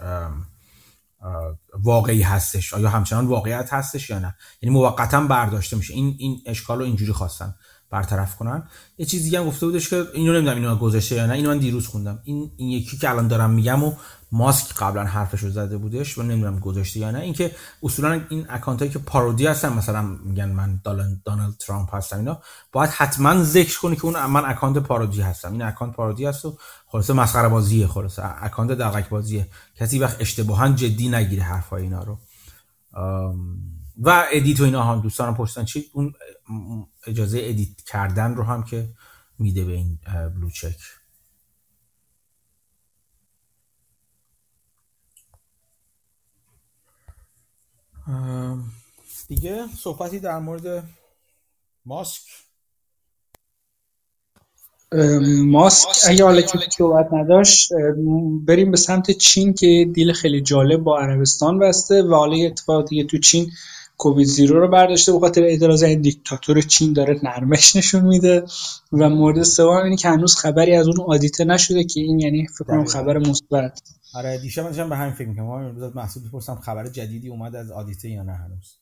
واقعی هستش. آیا همچنان واقعیت هستش یا نه؟ یعنی موقتا برداشته میشه. این این اشکال رو اینجوری خواستن برطرف کنن. یه چیز دیگه هم گفته بودش که اینو نمی‌دونم اینو گذاشته یا نه. اینو من دیروز خوندم. این این یکی که الان دارم میگم و ماسک قبلا حرفش رو زده بودش و نمی‌دونم گذاشته یا نه. اینکه اصولا این account هایی که parody هستن مثلا میگن من دونالد ترامپ هستم اینا باید حتما ذکر کنی که اون من account parody هستم. این account parody هست و خلاصه مسخره بازیه خلاصه account دقیق بازیه. کسی وقت اشتباها جدی نگیره حرفای اینا رو. و edit و اینا هم دوستان پرسیدن چی؟ اون اجازه edit کردن رو هم که میده به این blue check. دیگه صحبتی در مورد ماسک؟ ماسک اگه حالا که صحبت نداشت بریم به سمت چین که دیل خیلی جالب با عربستان بسته و حالا اتفاق دیگه تو چین کووید زیرو رو برداشته به خاطر اعتراض این دیکتاتور چین داره نرمش نشون میده و مورد سوم اینه که هنوز خبری از اون آدیته نشده که این یعنی فکر کنم خبر مثبت. آره دیشب من به همین فکر می‌کردم. امروز محسوب بپرسم خبر جدیدی اومد از آدیته یا نه هنوز.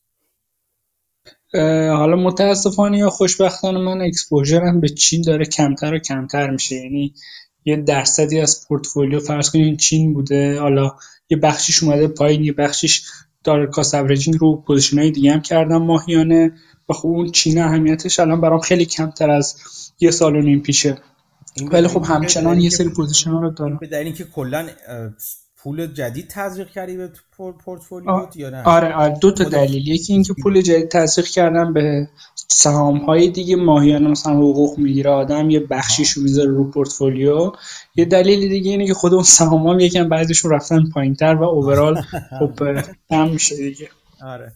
حالا متاسفانه یا خوشبختانه من exposure م به چین داره کمتر و کمتر میشه. یعنی یه درصدی از پورتفولیو فرض کنید چین بوده. حالا یه بخشیش اومده پایین یه بخشیش داره cost averaging رو position های دیگه هم کردم ماهیانه. و خب اون چین اهمیتش الان برام خیلی کمتر از یه سال و نیم پیشه. ولی خب همچنان یه سری position رو دارم به دلیل اینکه کلا پول جدید تزریق کردی به پورتفولیو یا نه؟ آره آره دو تا دلیل. یکی اینکه پول جدید تزریق کردم به سهام های دیگه ماهیانه مثلا حقوق می‌گیره آدم یه بخشیشو می‌ذاره رو پورتفولیو. یه دلیل دیگه اینه که خود اون سهام هم یکم بعضیشون رفتن پایینتر و اوورال (laughs) خب کم میشه دیگه. آره.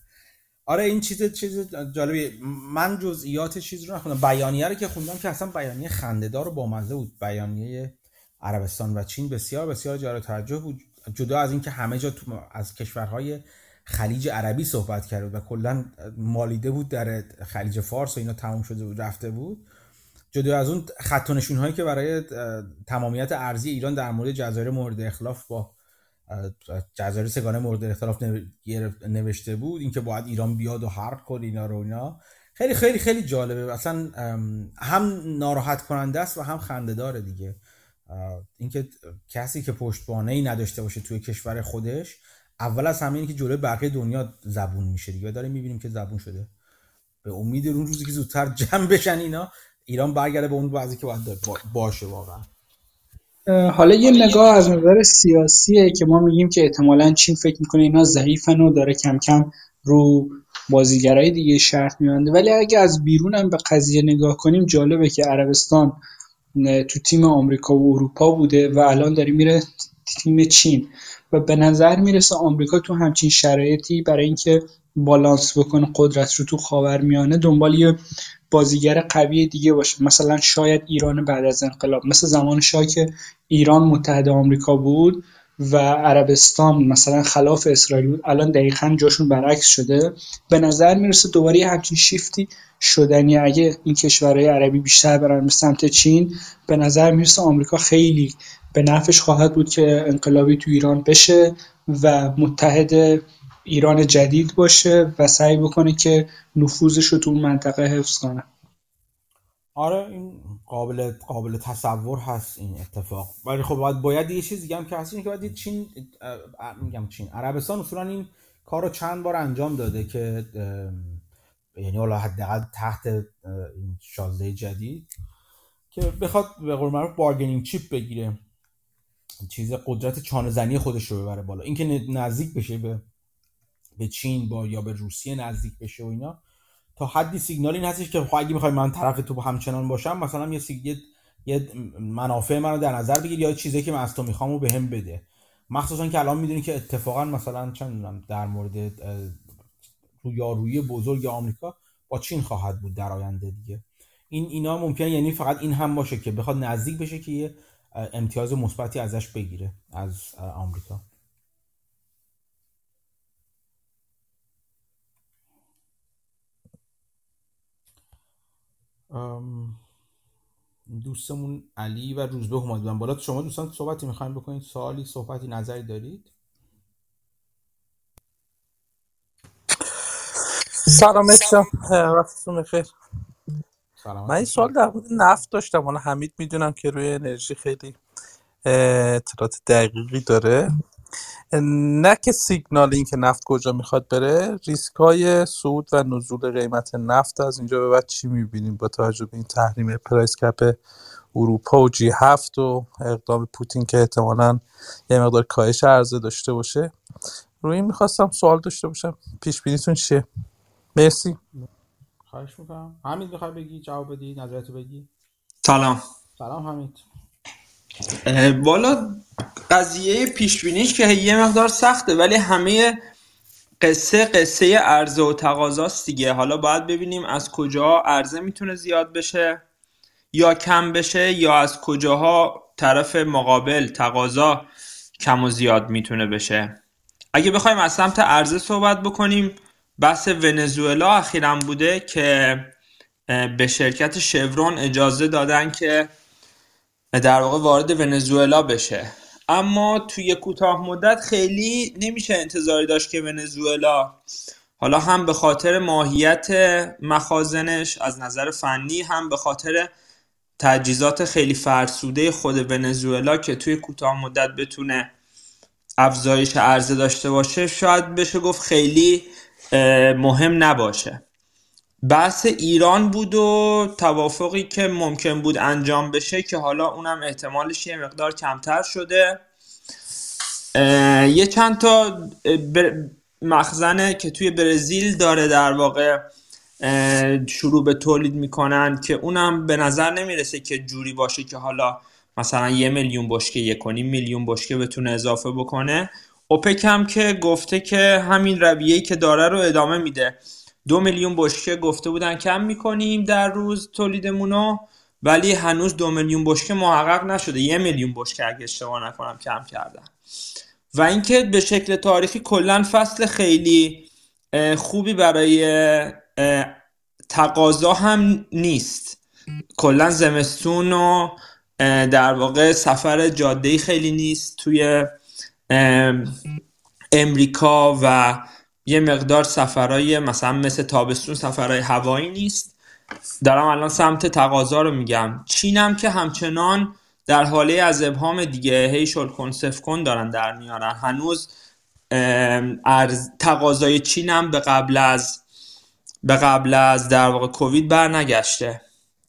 آره این چیز چیز جالبی من جزئیات چیز رو نخوندم. بیانیه رو که خوندم که اصلا بیانیه خنده‌دار و بامزه بود. بیانیه عربستان و چین بسیار بسیار جالب توجه بود. جدا از اینکه همه جا تو از کشورهای خلیج عربی صحبت کرد و کلا مالیده بود در خلیج فارس و اینا تموم شده بود رفته بود. جدا از اون خط هایی که برای تمامیت ارزی ایران در مورد جزایر مورد اخلاف با جزایر سگانه مورد اختلاف نوشته بود. اینکه باید ایران بیاد و حرب کنه اینا رو اینا. خیلی خیلی خیلی جالبه. اصلا هم ناراحت کننده است و هم خنده داره دیگه. اینکه کسی که پشتوانه ای نداشته باشه توی کشور خودش اول از همه که جلوی بقیه دنیا زبون میشه دیگه. داریم می‌بینیم که زبون شده. به امید اون روزی که زودتر جمع بشن اینا ایران برگرده به اون بعضی که باید باشه واقعا. حالا یه نگاه از نظر سیاسیه که ما میگیم که احتمالا چین فکر می‌کنه اینا ضعیفن و داره کم کم رو بازیگرای دیگه شرط میبنده. ولی اگه از بیرون هم به قضیه نگاه کنیم جالبه که عربستان تو تیم آمریکا و اروپا بوده و الان داره میره تیم چین و به نظر می‌رسه آمریکا تو همچین شرایطی برای اینکه بالانس بکنه قدرت رو تو خاورمیانه دنبال یه بازیگر قوی دیگه باشه. مثلا شاید ایران بعد از انقلاب مثل زمان شاه که ایران متحد آمریکا بود و عربستان مثلا خلاف اسرائیل بود الان دقیقا جاشون برعکس شده. به نظر می‌رسه دوباره همچین شیفتی شدنی اگه این کشورهای عربی بیشتر برن به سمت چین به نظر می‌رسه آمریکا خیلی به نفش خواهد بود که انقلابی تو ایران بشه و متحد ایران جدید باشه و سعی بکنه که نفوذش رو تو منطقه حفظ کنه آره این قابل قابل تصور هست این اتفاق. ولی خب باید باید یه چیز دیگه هم که هست که باید چین میگم چین. عربستان اصولا این کار رو چند بار انجام داده که یعنی حالا حداقل تحت این شازده جدید که بخواد به قول معروف بارگنینگ چیپ بگیره. چیز قدرت چانه زنی خودش رو ببره بالا. اینکه نزدیک بشه به به چین با یا به روسیه نزدیک بشه و اینا. تا حدی سیگنال این هستش که خب اگه می‌خوای من طرف تو همچنان باشم مثلا یه سیگ... یه منافع منو در نظر بگیر یا چیزی که من از تو می‌خوام و بهم بده. مخصوصا که الان می‌دونی که اتفاقا مثلا چند در مورد رویارویی بزرگ آمریکا با چین خواهد بود در آینده دیگه. این اینا ممکن یعنی فقط این هم باشه که بخواد نزدیک بشه که یه امتیاز مثبتی ازش بگیره از آمریکا. دوستمون علی و روزبه اومد بالا. شما دوستان صحبتی می‌خوایم بکنید سوالی صحبتی نظری دارید؟ سلام اتشم وقتتون بخیر من این سوال در مورد نفت داشتم. حالا حمید می‌دونم که روی انرژی خیلی اطلاعات دقیقی داره. نه که سیگنال این که نفت کجا می‌خواد بره ریسک های صعود و نزول قیمت نفت از اینجا به بعد چی می‌بینیم با توجه به این تحریم پرایس کپ اروپا و جی هفت و اقدام پوتین که احتمالا یه مقدار کاهش عرضه داشته باشه؟ روی این می‌خواستم سوال داشته باشم. پیش بینیتون چیه؟ مرسی. خواهش می‌کنم. حمید می‌خوای بگی؟ جواب بدی؟ نظرتو بگی؟ سلام. سلام حمید. والا قضیه پیش بینیش که یه مقدار سخته ولی همه قصه قصه عرضه و تقاضاست دیگه. حالا باید ببینیم از کجا عرضه می‌تونه زیاد بشه یا کم بشه یا از کجاها طرف مقابل تقاضا کم و زیاد می‌تونه بشه. اگه بخوایم از سمت عرضه صحبت بکنیم بحث ونزوئلا اخیرا بوده که به شرکت شورون اجازه دادن که در واقع وارد ونزوئلا بشه. اما توی کوتاه مدت خیلی نمیشه انتظاری داشت که ونزوئلا حالا هم به خاطر ماهیت مخازنش از نظر فنی هم به خاطر تجهیزات خیلی فرسوده خود ونزوئلا که توی کوتاه مدت بتونه افزایش عرضه داشته باشه شاید بشه گفت خیلی مهم نباشه. بحث ایران بود و توافقی که ممکن بود انجام بشه که حالا اونم احتمالش یه مقدار کمتر شده. یه چند تا مخزنه که توی برزیل داره در واقع شروع به تولید می‌کنن که اونم به نظر نمی‌رسه که جوری باشه که حالا مثلا یه میلیون بشکه یک میلیون بشکه بتونه اضافه بکنه. اوپک هم که گفته که همین رویه‌ای که داره رو ادامه میده. دو میلیون بشکه گفته بودن کم می‌کنیم در روز تولیدمونو ولی هنوز دو میلیون بشکه محقق نشده. یه میلیون بشکه اگه اشتباه نکنم کم کردن. و اینکه به شکل تاریخی کلا فصل خیلی خوبی برای تقاضا هم نیست. کلا زمستون و در واقع سفر جاده خیلی نیست توی امریکا و یه مقدار سفرهای مثلا مثل تابستون سفرهای هوایی نیست. دارم الان سمت تقاضا رو میگم. چینم که همچنان در حاله از ابهام دیگه هی شل کن کن دارن در میارن. هنوز تقاضای چینم به قبل از به قبل از در واقع کووید برنگشته.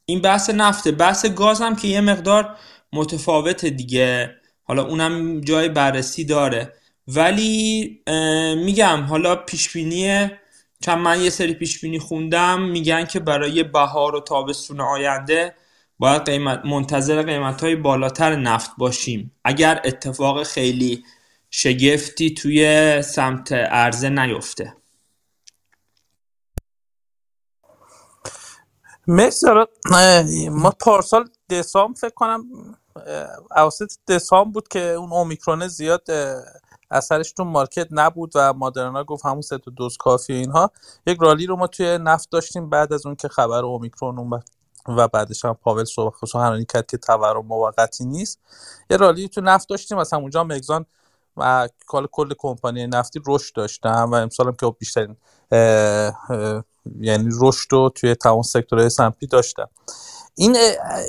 این بحث نفته. بحث گاز هم که یه مقدار متفاوت دیگه. حالا اونم جای بررسی داره. ولی میگم حالا پیشبینی چند من یه سری پیشبینی خوندم میگن که برای بهار و تابستون آینده باید قیمت منتظر قیمت های بالاتر نفت باشیم. اگر اتفاق خیلی شگفتی توی سمت عرضه نیفته. مثل ما پارسال دسام فکر کنم اواسط دسام بود که اون اومیکرون زیاد اثرش تو مارکت نبود و مادرنا گفت همون سه تا دوز کافی اینها. یک رالی رو ما توی نفت داشتیم بعد از اون که خبر اومیکرون اومد و بعدش هم پاول صحبت سخنرانی کرد که تورم موقتی نیست. یه رالی تو نفت داشتیم از همونجا مگزان و کال کل کمپانی نفتی رشد داشتن و امسال هم که بیشترین یعنی رشد رو توی تمام سکتورهای سمپی داشتن. این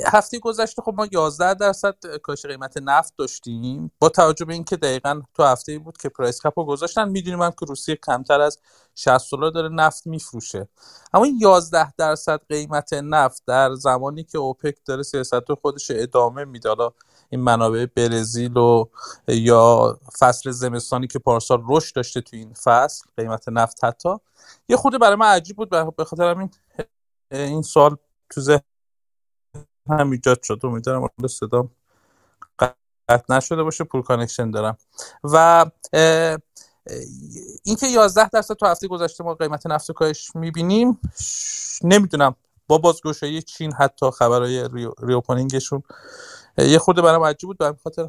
هفته گذشته خب ما 11 درصد کاهش قیمت نفت داشتیم. با توجه به اینکه دقیقا تو هفته بود که پرایس کپ رو گذاشتن می‌دونیم هم که روسیه کمتر از 60 دلار داره نفت میفروشه. اما این 11 درصد قیمت نفت در زمانی که اوپک داره سیاست خودش ادامه میده. حالا این منابع برزیل و یا فصل زمستانی که پارسال رشد داشته تو این فصل قیمت نفت حتی یه خورده برای من عجیب بود به خاطر همین این سوال تو هم ایجاد شد. امیدوارم صدام قطع نشده باشه poor connection دارم. و اینکه 11 درصد تو هفته گذشته ما قیمت نفت کاهش می‌بینیم نمی‌دونم. با بازگشایی چین حتی خبرهای ریوپونینگشون یه خورده برام عجیب بود به خاطر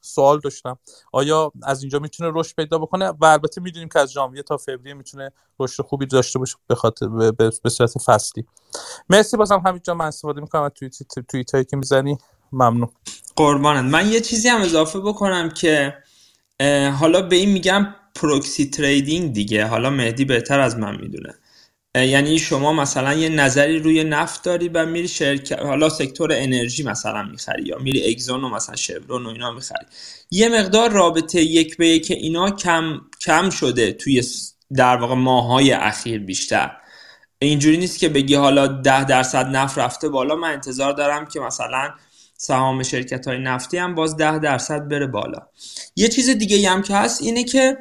سوال داشتم. آیا از اینجا می‌تونه رشد پیدا بکنه؟ و البته می‌دونیم که از ژانویه تا فوریه می‌تونه رشد خوبی داشته باشه به خاطر به صورت فصلی. مرسی بازم همینجا من استفاده می‌کنم از توییت توییت هایی که می‌زنی. ممنون. قربانت. من یه چیزی هم اضافه بکنم که حالا به این میگم پروکسی تریدینگ دیگه. حالا مهدی بهتر از من می‌دونه. یعنی شما مثلا یه نظری روی نفت داری و میری شرکت حالا سکتور انرژی مثلا می‌خری یا میری اگزون و مثلا شورون و اینا می‌خری. یه مقدار رابطه یک به یک اینا کم کم شده توی در واقع ماهای اخیر بیشتر. اینجوری نیست که بگی حالا ده درصد نفت رفته بالا من انتظار دارم که مثلا سهام شرکت های نفتی هم باز ده درصد بره بالا. یه چیز دیگه هم که هست اینه که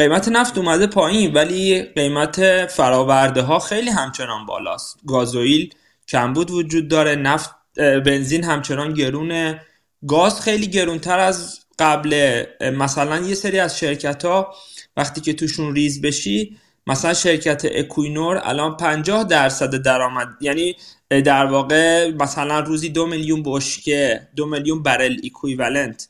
قیمت نفت اومده پایین ولی قیمت فراورده ها خیلی همچنان بالاست. گازوئیل کمبود وجود داره نفت بنزین همچنان گرونه. گاز خیلی گرونتر از قبل. مثلا یه سری از شرکت ها وقتی که توشون ریز بشی مثلا شرکت Equinor الان 50 درصد درآمد یعنی در واقع مثلا روزی دو میلیون بشکه دو میلیون barrel equivalent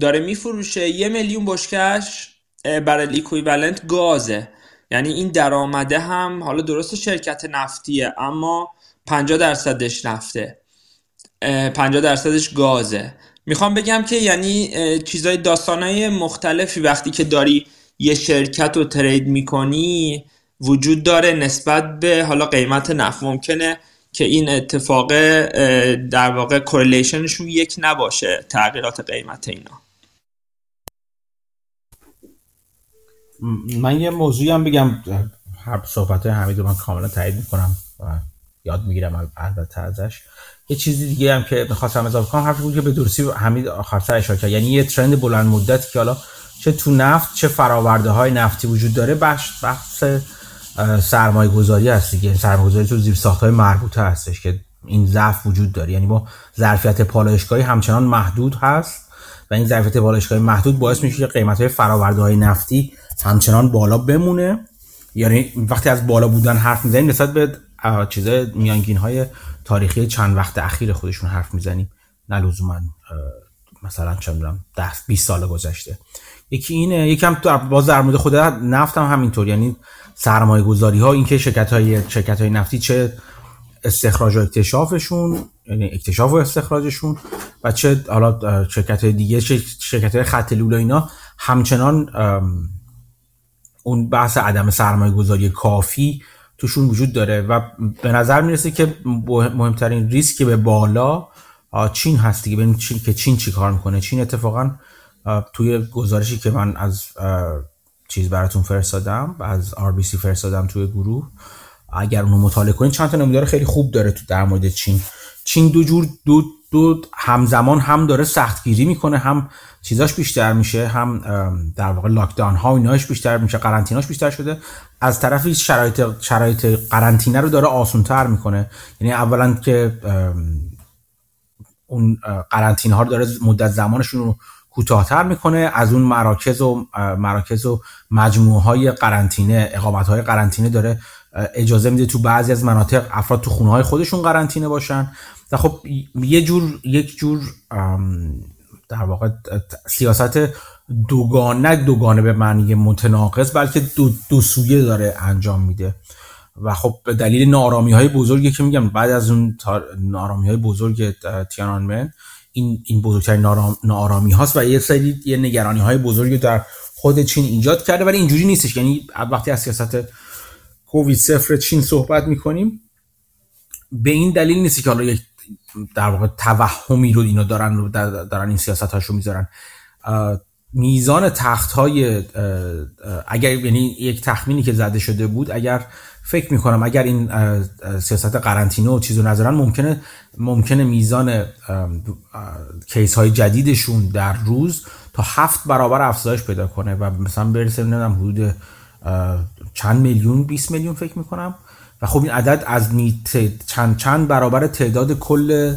داره میفروشه. یه میلیون بشکش barrel equivalent گازه. یعنی این درآمده هم حالا درست شرکت نفتیه اما 50 درصدش نفته. 50 درصدش گازه. می‌خوام بگم که یعنی چیزای داستانهای مختلفی وقتی که داری یه شرکت رو trade می‌کنی وجود داره نسبت به حالا قیمت نفت. ممکنه که این اتفاق در واقع کورلیشنشون یک نباشه تغییرات قیمت اینا. من یه موضوعی هم بگم. صحبت های حمید رو من کاملا تایید می‌کنم و یاد می‌گیرم البته ازش. یه چیزی دیگه هم که می‌خواستم اضافه کنم حرفی بود که به درستی حمید آخرتر اشاره کرد. یعنی یه ترند بلند مدتی که حالا چه تو نفت چه فراورده های نفتی وجود داره بحث بحث سرمایه گذاری هست دیگه. سرمایه گذاری تو زیر ساخت های مربوطه هستش که این ضعف وجود داره. یعنی با ظرفیت پالایشگاهی همچنان محدود هست و این ظرفیت پالایشگاهی محدود باعث میشه که قیمت های فراورده های نفتی همچنان بالا بمونه. یعنی وقتی از بالا بودن حرف می‌زنیم نسبت به چیزای میانگین های تاریخی چند وقت اخیر خودشون حرف می‌زنیم نه لزوما مثلا چه می‌دونم 10 20 سال گذشته. یکی اینه یکم تو باز در مورد خود نفت هم همینطور. یعنی سرمایه گذاری ها اینکه شرکت های شرکت های نفتی چه استخراج و اکتشافشون یعنی اکتشاف و استخراجشون و چه حالا شرکت های دیگه شرکت های خط لوله اینا همچنان اون بحث عدم سرمایه گذاری کافی توشون وجود داره و به نظر می‌رسه که مهمترین ریسک به بالا چین هست دیگه. ببینیم چین که چین چی کار می‌کنه. چین اتفاقا توی گزارشی که من از چیز براتون فرستادم از RBC فرستادم توی گروه. اگر اونو مطالعه کنید چند تا نمودار خیلی خوب داره تو در مورد چین. چین دو جور دو, دو همزمان هم داره سختگیری می‌کنه هم چیزاش بیشتر میشه هم در واقع لاکداون ها و ایناش بیشتر میشه قرنطیناش بیشتر شده. از طرفی شرایط شرایط قرنطینه رو داره آسونتر می‌کنه. یعنی اولا که اون قرنطینه ها رو داره مدت زمانشون رو کوتاهتر می‌کنه. از اون مراکز و مراکز و مجموعه های قرنطینه اقامت های قرنطینه داره اجازه میده تو بعضی از مناطق افراد تو خونه های خودشون قرنطینه باشن. و خب یه جور یک جور در واقع سیاست دوگانه دوگانه به معنی متناقض بلکه دو, دو سویه داره انجام میده. و خب به دلیل نارامی های بزرگی که میگم بعد از اون نارامی های بزرگ تیانانمن این این بزرگترین نارامی هاست و یه سری یه نگرانی های بزرگی در خود چین ایجاد کرده. ولی اینجوری نیستش. یعنی وقتی از سیاست کووید صفر چین صحبت می‌کنیم به این دلیل نیست که حالا یک در واقع توهمی رو اینا دارن رو دارن این سیاست هاشو می‌ذارن میزان تخت های اگر یعنی یک تخمینی که زده شده بود اگر فکر می‌کنم اگر این سیاست قرنطینه و چیزو نذارن ممکنه ممکنه میزان کیس های جدیدشون در روز تا هفت برابر افزایش پیدا کنه و مثلا برسه نمی‌دونم حدود چند میلیون 20 میلیون فکر می‌کنم. و خب این عدد از چند چند برابر تعداد کل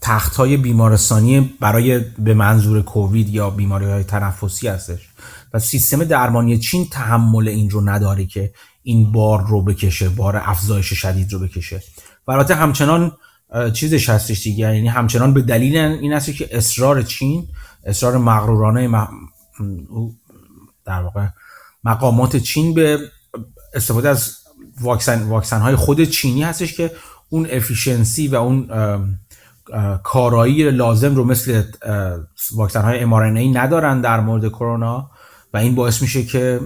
تخت های بیمارستانی برای به منظور کووید یا بیماری های تنفسی هستش. و سیستم درمانی چین تحمل این رو نداره که این بار رو بکشه بار افزایش شدید رو بکشه. و همچنان چیزش هستش دیگه یعنی همچنان به دلیل این است که اصرار چین اصرار مغرورانه در واقع مقامات چین به استفاده از واکسن, واکسن های خود چینی هستش که اون افیشنسی و اون کارایی لازم رو مثل واکسن های ای ندارن در مورد کرونا و این باعث میشه که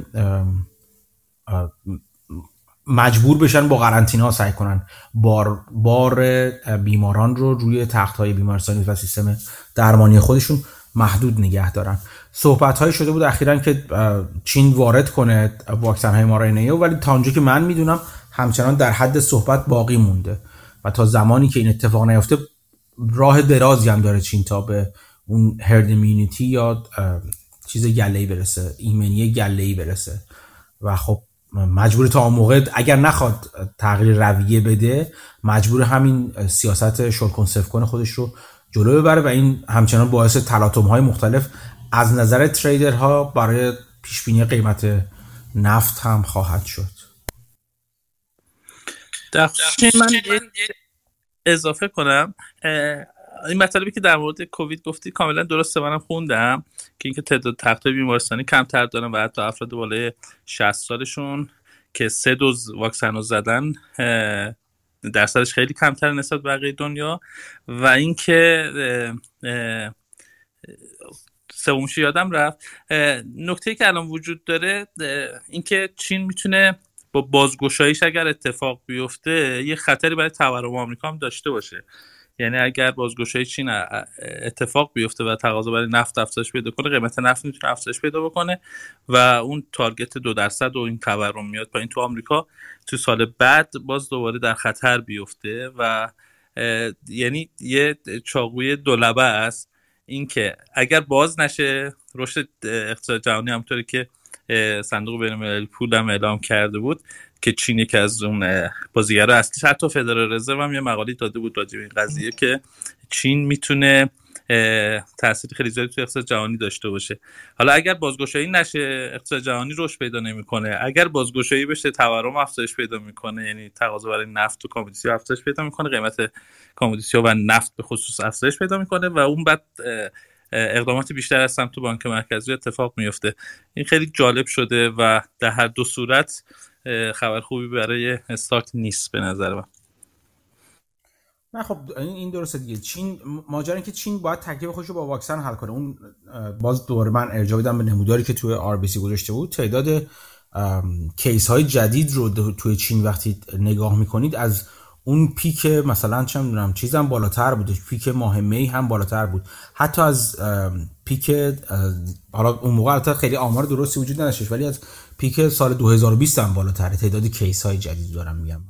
مجبور بشن با قرنطینه سعی کنن بار, بار بیماران رو روی تخت های بیمارستانی و سیستم درمانی خودشون محدود نگه دارن. صحبت های شده بود اخیرا که چین وارد کنه واکسن های مارینه ولی تا اونجا که من می‌دونم همچنان در حد صحبت باقی مونده و تا زمانی که این اتفاق نیفته راه درازی هم داره چین تا به اون هرد یا چیز گله برسه ایمنی گله برسه. و خب مجبور تا اون موقع اگر نخواد تغییر رویه بده مجبور همین سیاست شل کنه خودش رو جلو ببره و این همچنان باعث تلاطم های مختلف از نظر تریدرها برای پیش بینی قیمت نفت هم خواهد شد. در من اضافه کنم این مطالبی که در مورد کووید گفتی کاملا درسته منم خوندم که اینکه تعداد تخت بیمارستانی کمتر دارن و حتی افراد بالای 60 سالشون که سه دوز واکسن رو زدن درصدش خیلی کمتر نسبت بقیه دنیا. و اینکه سومش یادم رفت. نکته که الان وجود داره اینکه چین می‌تونه با بازگشاییش اگر اتفاق بیفته یه خطری برای تورم آمریکا هم داشته باشه. یعنی اگر بازگشایی چین اتفاق بیفته و تقاضا برای نفت افزایش پیدا کنه قیمت نفت می‌تونه افزایش پیدا بکنه و اون تارگت دو درصد و این تورم میاد پایین تو آمریکا تو سال بعد باز دوباره در خطر بیفته و یعنی یه چاقوی دولبه است. اینکه اگر باز نشه رشد اقتصاد جهانی همونطوری که صندوق بین المللی پول هم اعلام کرده بود که چین یکی از اون بازیگرا اصلی حتی فدرال رزرو هم یه مقالی داده بود راجع به این قضیه که چین می‌تونه تاثیر خیلی زیادی تو اقتصاد جهانی داشته باشه. حالا اگر بازگشایی نشه اقتصاد جهانی رشد پیدا نمی‌کنه. اگر بازگشایی بشه تورم افزایش پیدا می‌کنه. یعنی تقاضا برای نفت و کامودیتی افزایش پیدا می‌کنه قیمت commodity و نفت به خصوص افزایش پیدا می‌کنه و اون بعد اقدامات بیشتر از سمت بانک مرکزی اتفاق میفته این خیلی جالب شده و در هر دو صورت خبر خوبی برای stock نیست به نظر من. نه خب این درسته دیگه. چین ماجرا که چین باید تکلیف خودش رو با واکسن حل کنه. اون باز دوباره من ارجاع بدم به نموداری که توی RBC گذاشته بود. تعداد case های جدید رو توی چین وقتی نگاه می‌کنید از اون پیک مثلا چه می‌دونم چیزم بالاتر بود پیک ماه می هم بالاتر بود. حتی از پیک حالا اون موقع خیلی آمار درستی وجود نداشتش ولی از پیک سال 2020 هم بالاتره. تعداد کیس های جدید دارم میگم.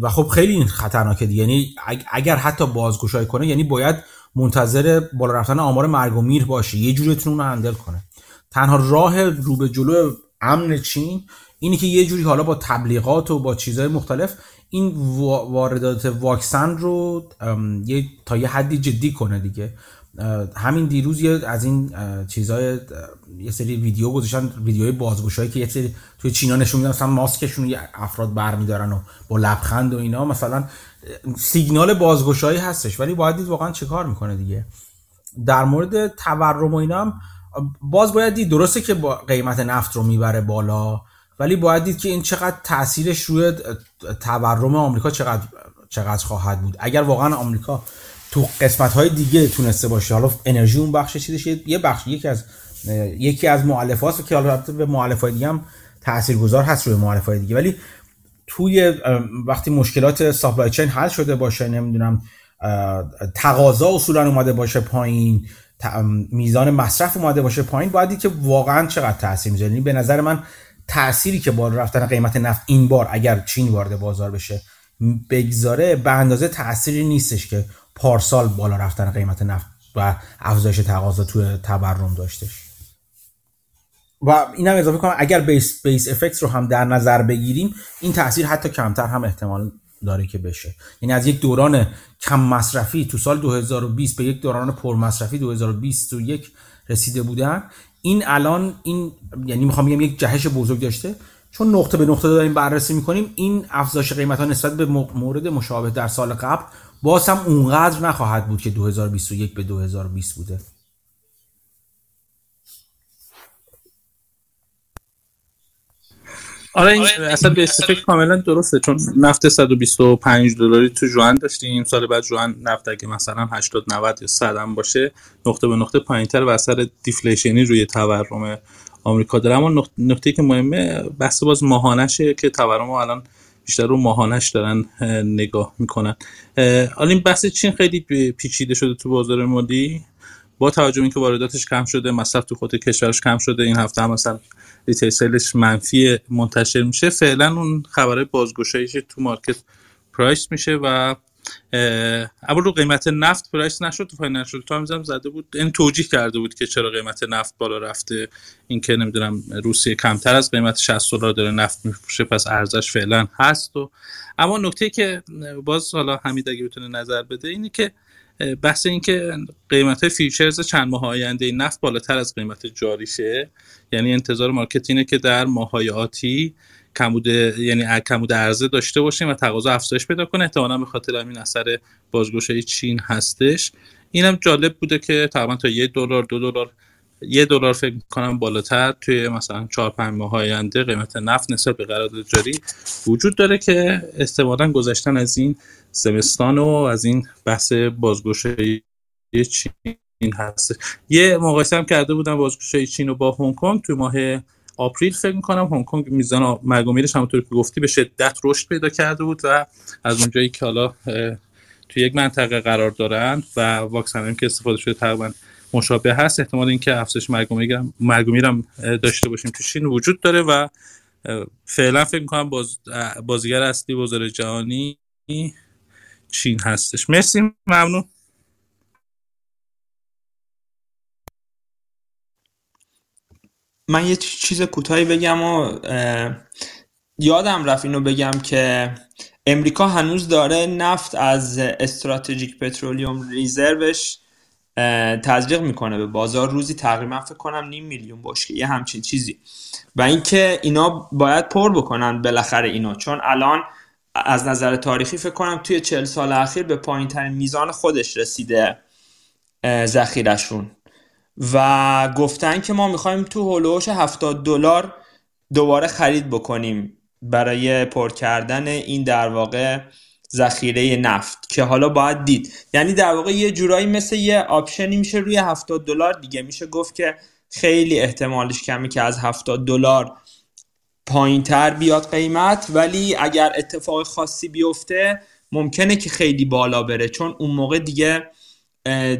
و خب خیلی این خطرناکه یعنی اگر حتی بازگشایی کنه یعنی باید منتظر بالا رفتن آمار مرگ و میر باشه یه جوری اون رو هندل کنه. تنها راه رو به جلو امن چین اینه که یه جوری حالا با تبلیغات و با چیزهای مختلف این واردات واکسن رو یه تا یه حدی جدی کنه دیگه. همین دیروز یه از این چیزای یه سری ویدیو گذاشتن ویدیوهای بازگوشایی که یه سری توی چینا نشون میدن مثلا ماسکشون افراد برمیدارن و با لبخند و اینا. مثلا سیگنال بازگشایی هستش ولی باید دید واقعا چه کار می‌کنه دیگه. در مورد تورم و اینا هم باز باید دید درسته که با قیمت نفت رو می‌بره بالا ولی باید دید که این چقدر تاثیرش روی تورم آمریکا چقدر چقدر خواهد بود. اگر واقعا آمریکا تو قسمت های دیگه تونسته باشه. حالا انرژی اون بخش چیزش یه بخش یکی از یکی از مؤلفات که حالا به مؤلفات دیگه هم تاثیرگذار هست روی مؤلفات دیگه. ولی توی وقتی مشکلات ساپلای چین حل شده باشه نمی‌دونم تقاضا اصولا اومده باشه پایین میزان مصرف اومده باشه پایین باید که واقعا چقدر تاثیر می‌ذاره. یعنی به نظر من تأثیری که با رفتن قیمت نفت این بار اگر چین وارد بازار بشه بگذاره به اندازه تأثیری نیستش که پارسال بالا رفتن قیمت نفت و افزایش تقاضا توی تورم داشتش. و اینم اضافه کنم اگر بیس بیس افکت رو هم در نظر بگیریم این تاثیر حتی کمتر هم احتمال داره که بشه. یعنی از یک دوران کم مصرفی تو سال 2020 به یک دوران پر مصرفی 2021 رسیده بودن. این الان این یعنی می‌خوام بگم یک جهش بزرگ داشته. چون نقطه به نقطه داریم بررسی می‌کنیم این افزایش قیمت ها نسبت به مورد مشابه در سال قبل باز هم اونقدر نخواهد بود که 2021 به 2020 بوده. آره این اصلا به استفک کاملا درسته چون نفت 125 دلاری تو جوان داشتیم سال بعد جوان نفت اگه مثلا 80 90 یا 100 هم باشه نقطه به نقطه پایینتر و اثر دیفلیشنی روی تورم آمریکا داره. اما نقطه که مهمه بحث باز ماهانشه که تورم الان بیشتر رو ماهانش دارن نگاه می‌کنن. حالا این بحث چین خیلی پیچیده شده تو بازار مالی. با توجه اینکه وارداتش کم شده مصرف تو خود کشورش کم شده این هفته هم مثلا retail sales ش منفی منتشر میشه فعلا اون خبره بازگشایش تو market price میشه و اول رو قیمت نفت price نشد تو Financial Times هم زده بود. این توجیه کرده بود که چرا قیمت نفت بالا رفته. اینکه نمی‌دونم روسیه کمتر از قیمت 60 دلار داره نفت میفروشه پس ارزش فعلا هست و اما نکته که باز حالا حمید اگه بتونه نظر بده اینه که بحث این که قیمت futures چند ماه آینده نفت بالاتر از قیمت جاریشه. یعنی انتظار مارکت اینه که در ماهای آتی کمود یعنی کمود عرضه داشته باشیم و تقاضا افزایش پیدا کنه. احتمالاً به خاطر همین اثر بازگشایی چین هستش. اینم جالب بوده که تقریبا تا یه دلار دو دلار یه دلار فکر کنم بالاتر توی مثلا چهار پنج ماه آینده قیمت نفت نسبت به قرارداد جاری وجود داره که احتمالاً گذشتن از این زمستان و از این بحث بازگشایی چین هست. یه مقایسه هم کرده بودم بازگشایی چین و با هنگ کنگ توی ماه آپریل فکر می‌کنم هنگ کنگ میزان مرگ همونطور که گفتی به شدت رشد پیدا کرده بود و از اونجایی که حالا توی یک منطقه قرار دارن و واکسن که استفاده شده تقریبا مشابه هست احتمال اینکه افزایش مرگ و داشته باشیم تو چین وجود داره و فعلا فکر می‌کنم باز بازیگر اصلی بازار جهانی چین هستش. مرسی ممنون. من یه چیز کوتاهی بگم و یادم رفت اینو بگم که امریکا هنوز داره نفت از استراتژیک پترولیوم ریزروش تزریق می‌کنه به بازار. روزی تقریبا فکر کنم نیم میلیون بشکه یه همچین چیزی. و اینکه اینا باید پر بکنن بالاخره اینا. چون الان از نظر تاریخی فکر کنم توی چل سال اخیر به پایین ترین میزان خودش رسیده ذخیرشون و گفتن که ما می‌خوایم تو هلوش 70 دلار دوباره خرید بکنیم برای پر کردن این در واقع ذخیره نفت که حالا باید دید. یعنی در واقع یه جورایی مثل یه آپشنی میشه روی 70 دلار. دیگه میشه گفت که خیلی احتمالش کمی که از 70 دلار پایین تر بیاد قیمت. ولی اگر اتفاق خاصی بیفته ممکنه که خیلی بالا بره. چون اون موقع دیگه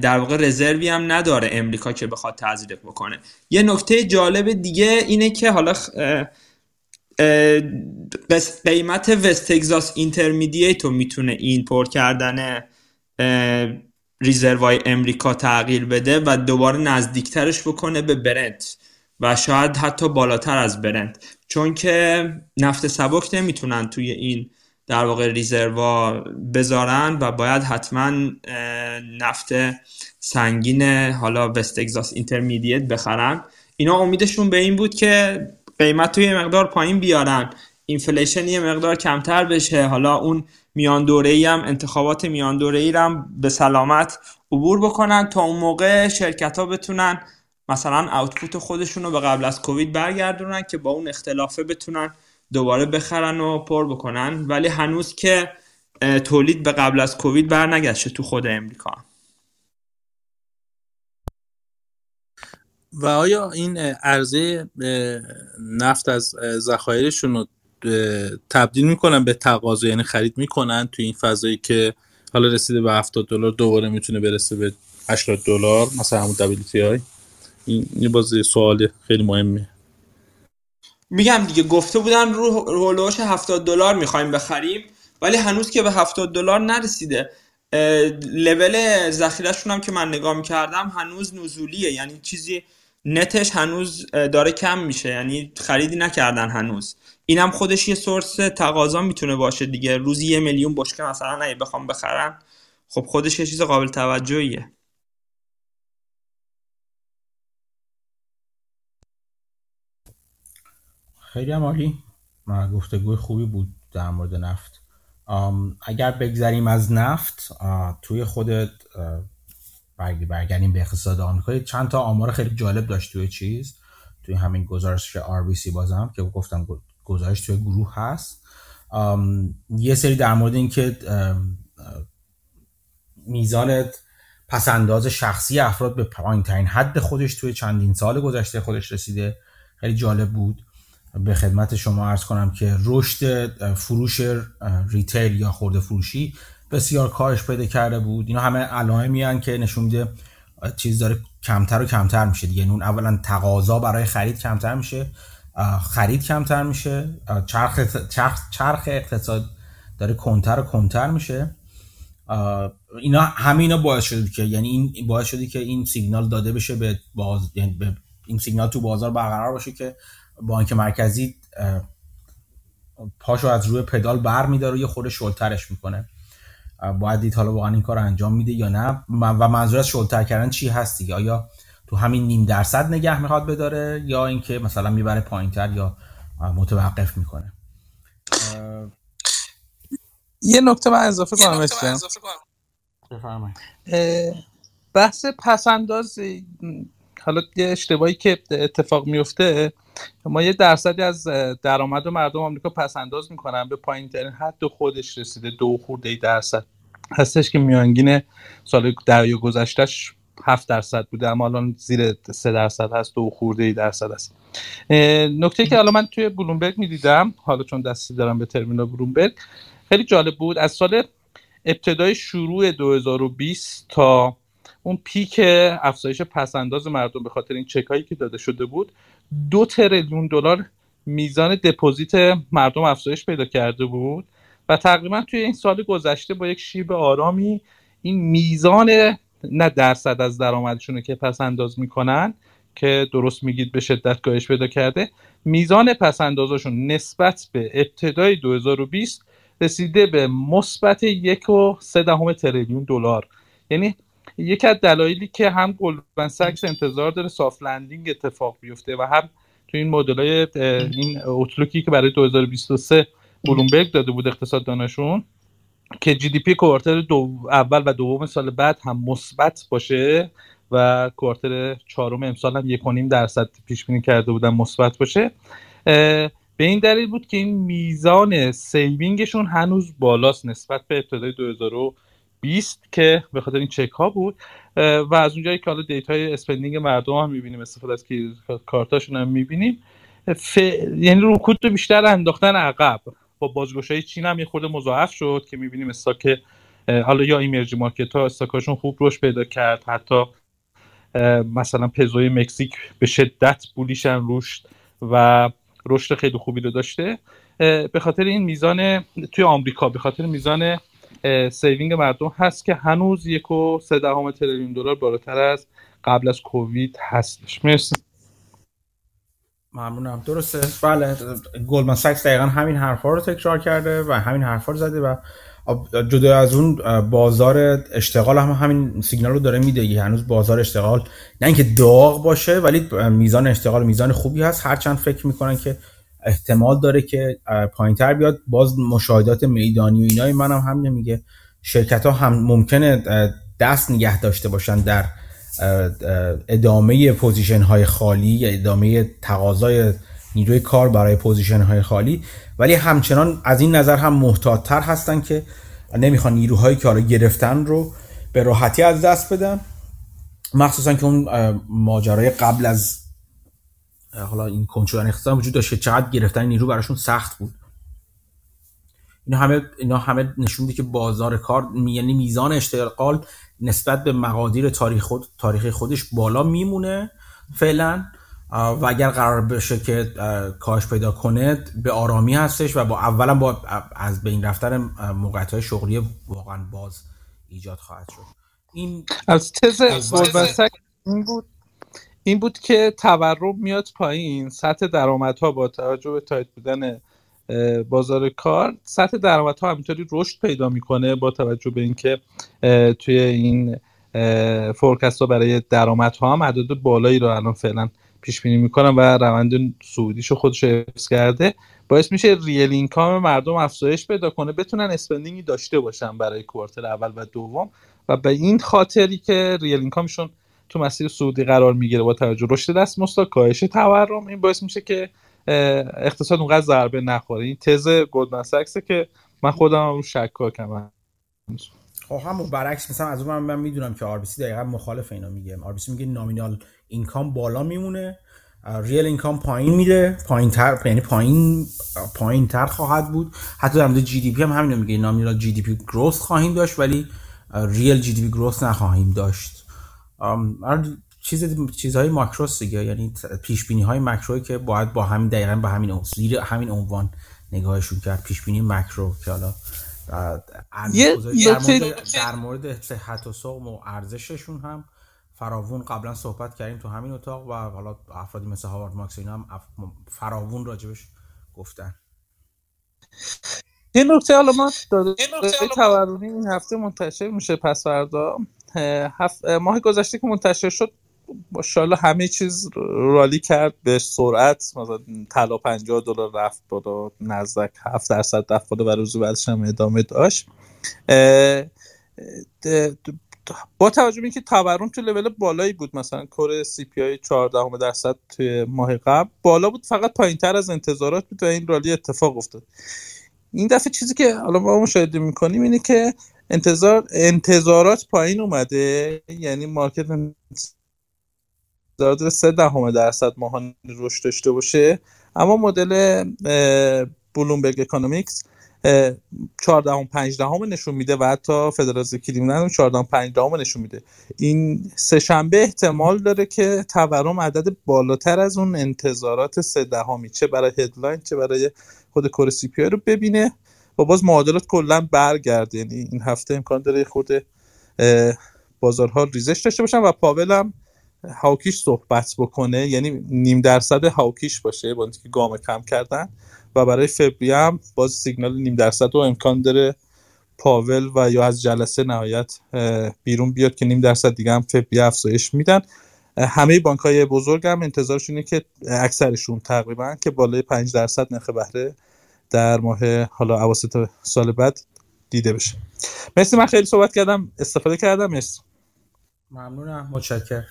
در واقع رزروی هم نداره امریکا که بخواد تزریق بکنه. یه نکته جالب دیگه اینه که حالا قیمت وست تگزاس اینترمیدییت رو می‌تونه این پر کردن ریزروای امریکا تغییر بده و دوباره نزدیکترش بکنه به برنت و شاید حتی بالاتر از برنت چون که نفت سبک نمی‌تونن توی این در واقع reserve ا بذارن و باید حتما نفت سنگین حالا West Texas Intermediate بخرن. اینا امیدشون به این بود که قیمت توی مقدار پایین بیارن. inflation یه مقدار کمتر بشه. حالا اون میان دوره ای هم انتخابات میان دوره ای هم به سلامت عبور بکنن تا اون موقع شرکت ها بتونن مثلا اوتپوت خودشون رو به قبل از کووید برگردونن که با اون اختلافه بتونن دوباره بخرن و پر بکنن. ولی هنوز که تولید به قبل از کووید برنگشته تو خود امریکا. و آیا این عرضه نفت از ذخایرشون رو تبدیل می‌کنن به تقاضا؟ یعنی خرید می‌کنن تو این فضایی که حالا رسیده به 70 دلار دوباره می‌تونه برسه به 80 دلار مثلا همون WTI این این باز سوال خیلی مهمه میگم دیگه گفته بودن رو هولوش 70 دلار می‌خوایم بخریم ولی هنوز که به 70 دلار نرسیده. لول ذخیرهشون هم که من نگاه می‌کردم هنوز نزولیه یعنی چیزی نتش هنوز داره کم میشه یعنی خریدی نکردن هنوز. اینم خودش یه سورس تقاضا می‌تونه باشه دیگه. روزی یه میلیون بشکه مثلا اگه بخوام بخرم خب خودش یه چیز قابل توجهیه. خیلی هم عالی. گفتگوی خوبی بود در مورد نفت. اگر بگذریم از نفت توی خودت برگردیم به اقتصاد آمریکا چند تا آمار خیلی جالب داشت توی چیز. توی همین گزارش RBC بازم که گفتم گزارش توی گروه هست. یه سری در مورد اینکه میزان پسنداز شخصی افراد به پایین ترین حد خودش توی چندین سال گذشته خودش رسیده. خیلی جالب بود. به خدمت شما ارز کنم که رشد فروش ریتیل یا خورده فروشی بسیار کاهش پیدا کرده بود. اینا همه علائمی میان که نشون میده چیز داره کمتر و کمتر میشه دیگه. اون اولا تقاضا برای خرید کمتر میشه خرید کمتر میشه چرخ, چرخ, چرخ اقتصاد داره کنتر و کنتر میشه. اینا همه اینا باعث شده که یعنی این باعث شده که این سیگنال داده بشه به باز یعنی به این سیگنال تو بازار برقرار باشه که بانک مرکزی پاشو از روی پدال بر میداره و یه خورده شلترش می‌کنه. باید دید حالا واقعا این کار انجام میده یا نه. و منظور از شلتر کردن چی هست دیگه؟ آیا تو همین نیم درصد نگه می‌خواد بداره یا اینکه مثلا می‌بره پایینتر یا متوقف می‌کنه؟ یه نکته من اضافه کنم بحث پسنداز حالا یه اشتباهی که اتفاق میفته ما یه درصدی از درآمد و مردم آمریکا پس انداز می‌کنن به پایین ترین حد خودش رسیده دو خورده درصد هستش که میانگین سال دریا گذشتهش هفت درصد بوده اما الان زیر سه درصد هست دو خورده درصد هست. نکته که حالا من توی بلومبرگ می‌دیدم حالا چون دستی دارم به ترمینال بلومبرگ خیلی جالب بود. از سال ابتدای شروع 2020 تا اون پیک افزایش پسنداز مردم به خاطر این چک هایی که داده شده بود دو تریلیون دلار میزان دپوزیت مردم افزایش پیدا کرده بود و تقریبا توی این سال گذشته با یک شیب آرامی این میزان نه درصد از درآمدشون که پس انداز می‌کنن که درست میگید به شدت کاهش پیدا کرده میزان پس اندازشون نسبت به ابتدای 2020 رسیده به مثبت یک و سه دهم تریلیون دلار. یعنی یکی از دلایلی که هم Goldman Sachs انتظار داره soft landing اتفاق بیفته و هم تو این های این outlook ی که برای 2023 بلومبرگ داده بود اقتصاددانشون که GDP quarter دو اول و دوم سال بعد هم مثبت باشه و quarter چهارم امسال هم یک درصد پیش بینی کرده بودن مثبت باشه. به این دلیل بود که این میزان saving شون هنوز بالاست نسبت به ابتدای 20 که به خاطر این چک ها بود و از اونجایی که حالا data ی spending مردم هم می‌بینیم استفاده از کارتاشون هم می‌بینیم ف... یعنی رکود رو بیشتر انداختن عقب. با بازگشایی چین هم یه خورده مضاعف شد که می‌بینیم stock حالا یا emerging market ها stock اشون خوب رشد پیدا کرد حتی مثلا پزوی مکزیک به شدت bullish ن رشد و رشد خیلی خوبی رو داشته. به خاطر این میزان توی آمریکا به خاطر میزان saving مردم هست که هنوز یک و سه دهم تریلیون دلار بالاتر از قبل از کووید هستش. مرسی. ممنونم. درسته. بله. Goldman Sachs دقیقا همین حرفا رو تکرار کرده و همین حرفا رو زده و جدا از اون بازار اشتغال هم همین سیگنال رو داره میده هنوز بازار اشتغال نه اینکه داغ باشه ولی میزان اشتغال میزان خوبی هست. هرچند فکر می‌کنن که احتمال داره که پایینتر بیاد. باز مشاهدات میدانی و اینای من هم میگه شرکت ها هم ممکنه دست نگه داشته باشن در ادامه position های خالی ادامه تقاضای نیروی کار برای position های خالی. ولی همچنان از این نظر هم محتاطتر هستن که نمی‌خوان نیروهایی که حالا گرفتن رو به راحتی از دست بدن. مخصوصا که اون ماجرای قبل از حالا این کنترل اقتصاد وجود داشت که چقدر گرفتن نیرو براشون سخت بود. اینا همه اینا همه نشون میده که بازار کار یعنی میزان اشتغال نسبت به مقادیر تاریخ خود تاریخی خودش بالا میمونه فعلا. و اگر قرار بشه که کاش پیدا کنه به آرامی هستش و با اولا با از بین رفتن موقعیت های شغلی واقعا باز ایجاد خواهد شد. این از تز این بود این بود که تورم میاد پایین. سطح درآمدها با توجه به tight بودن بازار کار سطح درآمدها همینطوری رشد پیدا می‌کنه با توجه به اینکه توی این forecast ها برای درآمدها هم عدد بالایی رو الان فعلا پیش بینی می‌کنم و روند صعودیشو خودش حفظ کرده. باعث میشه real income مردم افزایش پیدا کنه بتونن spending ی داشته باشن برای quarter اول و دوم. و به این خاطری که real income شون تو مسیر صعودی قرار می‌گیره با توجه رشد دستمزدا کاهش تورم. این باعث میشه که اقتصاد اونقدر ضربه نخوره. این تز Goldman Sachs ه که من خودم رو شکاکم. خب همون برعکس مثلا از اون من, می‌دونم که آر دقیقا مخالف اینا میگه. آر میگه nominal income بالا میمونه. real income پایین میره پایین تر یعنی پایین پایین تر خواهد بود. حتی در مورد GDP هم همینو میگه. nominal GDP growth خواهیم داشت ولی real GDP growth نخواهیم داشت. چیز چیزهای ماکروس دیگه یعنی پیش بینی های ماکروی که باید با همین دقیقا با همین زیر همین عنوان نگاهشون کرد پیش بینی ماکرو که حالا در مورد, در مورد صحت و سقم و ارزششون هم فراوون قبلا صحبت کردیم تو همین اتاق و حالا افرادی مثل Howard Marks اینا هم فراوون راجبش گفتن. این نکته حالا ما تورمی این هفته منتشر میشه پس فردا. هفت ماه گذشته که منتشر شد ماشاءالله همه چیز رالی کرد به سرعت مثلا طلا 50 دلار رفت بالا نزدیک 7 درصد رفت بالا و روز بعدش هم ادامه داشت. با توجه به اینکه تورم تو لول بالایی بود مثلا کور سی پی آی 14 درصد توی ماه قبل بالا بود فقط پایین تر از انتظارات بود و این رالی اتفاق افتاد. این دفعه چیزی که حالا ما مشاهده می‌کنیم اینه که انتظار انتظارات پایین اومده؟ یعنی market انتظارات سه دهم درصد ماهانه رشد داشته باشه. اما مدل Bloomberg Economics چهار دهم پنج دهم نشون میده و حتی فدراز کلیملند 14 15 هم نشون میده. این سه شنبه احتمال داره که تورم عدد بالاتر از اون انتظارات سه دهمی چه برای headline چه برای خود کور سی پی رو ببینه. و باز معادلات کلا برگرده. یعنی این هفته امکان داره خود بازارها ریزش داشته باشن و پاول هم هاوکیش صحبت بکنه. یعنی نیم درصد هاوکیش باشه با اینکه گام کم کردن. و برای فوریه هم باز سیگنال نیم درصد و امکان داره پاول و یا از جلسه نهایت بیرون بیاد که نیم درصد دیگه هم فوریه افزایش میدن. همه بانک های بزرگ هم انتظارشونه که اکثرشون تقریبا که بالای 5 درصد نرخ بهره در ماه حالا اواسط سال بعد دیده بشه. مرسی من خیلی صحبت کردم استفاده کردم. مرسی. ممنونم متشکرم.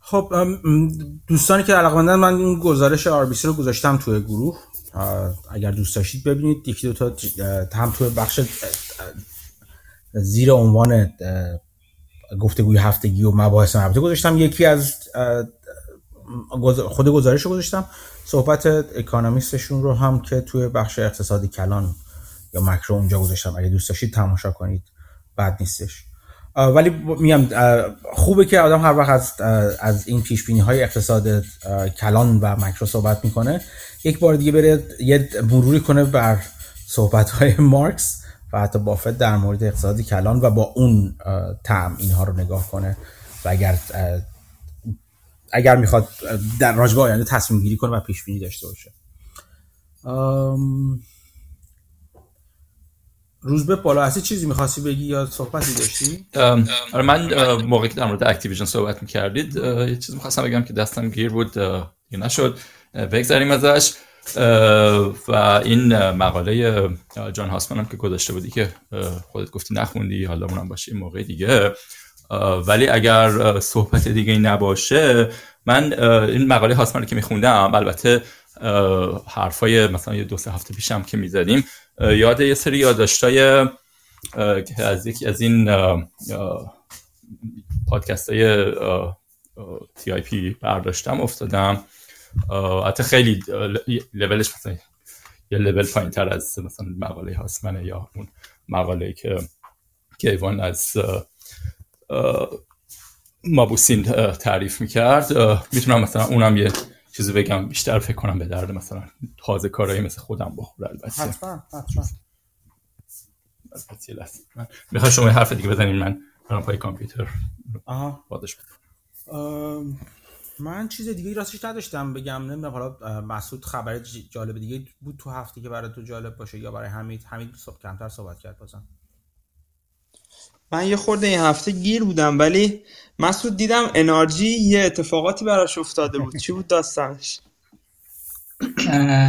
خب دوستانی که علاقمندن من این گزارش آر رو گذاشتم توی گروه. اگر دوست داشتید ببینید. یکی دو تا هم توی بخش زیر عنوان گفتگوی هفتگی و مباحث مربوطه گذاشتم. یکی از خود گزارش رو گذاشتم. صحبت اکانومیستشون رو هم که توی بخش اقتصادی کلان یا مکرو اونجا گذاشتم. اگه دوست داشتید تماشا کنید. بد نیستش. ولی میگم خوبه که آدم هر وقت از, از این پیش بینی های اقتصاد کلان و مکرو صحبت می‌کنه یک بار دیگه بره یه مروری کنه بر صحبت های مارکس و حتی بافت در مورد اقتصاد کلان و با اون تعم اینها رو نگاه کنه. و اگر اگر می‌خواد در راجبه آینده تصمیم گیری کنه و پیش بینی داشته باشه. روز به بالا هستی چیزی می‌خواستی بگی یا صحبتی داشتی؟ آره من موقعی که در مورد اکتیویژن صحبت می‌کردید یه چیزی می‌خواستم بگم که دستم گیر بود یه نشد. بگذاریم ازش. و این مقاله جان هاسمان هم که گذاشته بودی که خودت گفتی نخوندی حالا اونم باشه موقع دیگه. ولی اگر صحبت دیگه نباشه من این مقاله هاسمان که میخوندم البته حرفای مثلا یه دو سه هفته پیشم که می‌زدیم یاد یه سری یادداشتای که از یکی از این پادکست های تی آی پی برداشتم افتادم. حتی خیلی لولش مثلا یه لول پایین تر از مثلا مقاله هاسمنه یا اون مقاله که کیوان از مابوسین تعریف می‌کرد. می‌تونم مثلا اونم یه چیزی بگم بیشتر فکر کنم به درد مثلا تازه کارهایی مثل خودم بخوره البته. حتما حتما. می‌خوای شما حرف دیگه بزنین؟ من برام پای کامپیوتر. آها. بادش من چیز دیگه راستش نداشتم بگم. نمی‌دونم حالا مسعود خبر جالب دیگه بود تو هفته که برای تو جالب باشه یا برای حمید؟ حمید کمتر صحبت کرد بازم. من یه خورده این هفته گیر بودم ولی مسعود دیدم انرژی یه اتفاقاتی براش افتاده بود. چی بود داستانش؟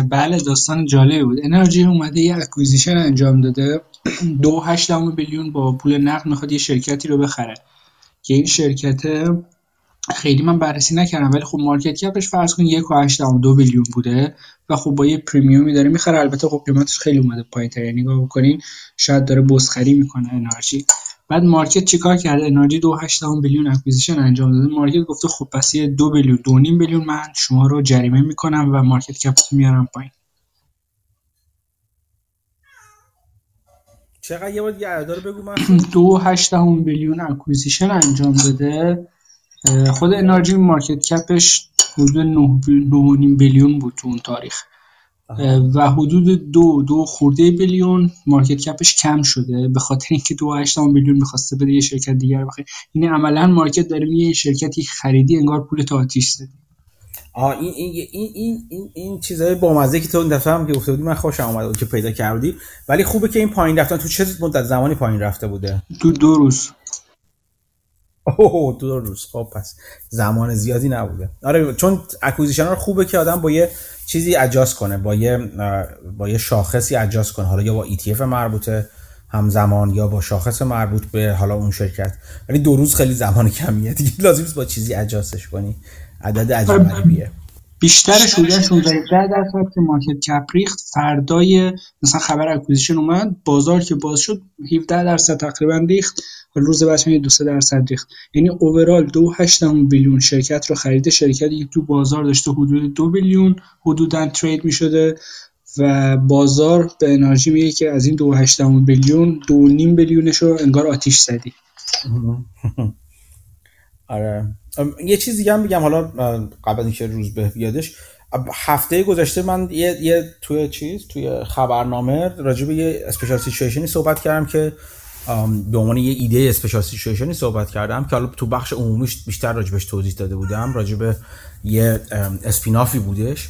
بله داستان جالب بود. انرژی اومده یه اکویزیشن انجام داده. دو هشت میلیون با پول نقد می‌خواد یه شرکتی رو بخره. که این شرکت خیلی من بررسی نکردم ولی خب market cap ش فرض کن یک و دو billion بوده و خب با یه premium ی داره می‌خره. البته خب قیمتش خیلی اومده پایین تر. یعنی نگاه بکنین شاید داره بزخری می‌کنه NRG بعد market چیکار کرده NRG دو هشت billion acquisition انجام داده. market گفته خب پس یه دو billion دو نیم billion من شما رو جریمه می‌کنم و market cap میارم پایین. چقدر یه بار یه رو بگو من (clears throat) دو هشتم billion acquisition انجام داده خود NRG market cap ش حدود 9 billion بود تو اون تاریخ. و حدود دو دو خورده billion market cap ش کم شده. به خاطر اینکه دو هشتم billion می‌خواسته بده یه شرکت دیگر بخره. این عملا market داره میگه شرکتی خریدی انگار پولتو آتیش زدی. آه این این این این این, این چیزای بامزه که تو اون دفعه هم که گفته بودی من خوشم اومد که پیدا کردی. ولی خوبه که این پایین رفتن. تو چه مدت زمانی پایین رفته بوده؟ تو دو روز. اوه دو روز. خب پس زمان زیادی نبوده. آره چون اکوزیشن ها خوبه که آدم با یه چیزی اجاز کنه با یه با یه شاخصی اجاز کنه. حالا یا با ETF مربوطه همزمان یا با شاخص مربوط به حالا اون شرکت. ولی دو روز خیلی زمان کمیه. دیگه لازم با چیزی اجازش کنی. عدد عجیب بیشترش حدود 16 درصد که market cap ریخت. فردای مثلا خبر acquisition اومد بازار که باز شد 17 درصد تقریبا ریخت. روز بعدش دو 2 درصد ریخت. یعنی overall دو هشتم billion شرکت رو خریده. شرکتی که تو بازار داشته حدود دو billion حدودا trade می‌شده و بازار به NRG میگه که از این دو هشتم billion دو نیم billion ش رو انگار آتیش زدی. (laughs) آره. یه چیز دیگه هم بگم حالا قبل اینکه روز به بیادش هفته گذشته من یه, یه توی چیز توی خبرنامه راجع به یه اسپیشال سیچویشنی صحبت کردم که به عنوان یه ایده اسپیشال سیچویشنی صحبت کردم که حالا تو بخش عمومیش بیشتر راجبش توضیح داده بودم راجع به یه اسپینافی بودش.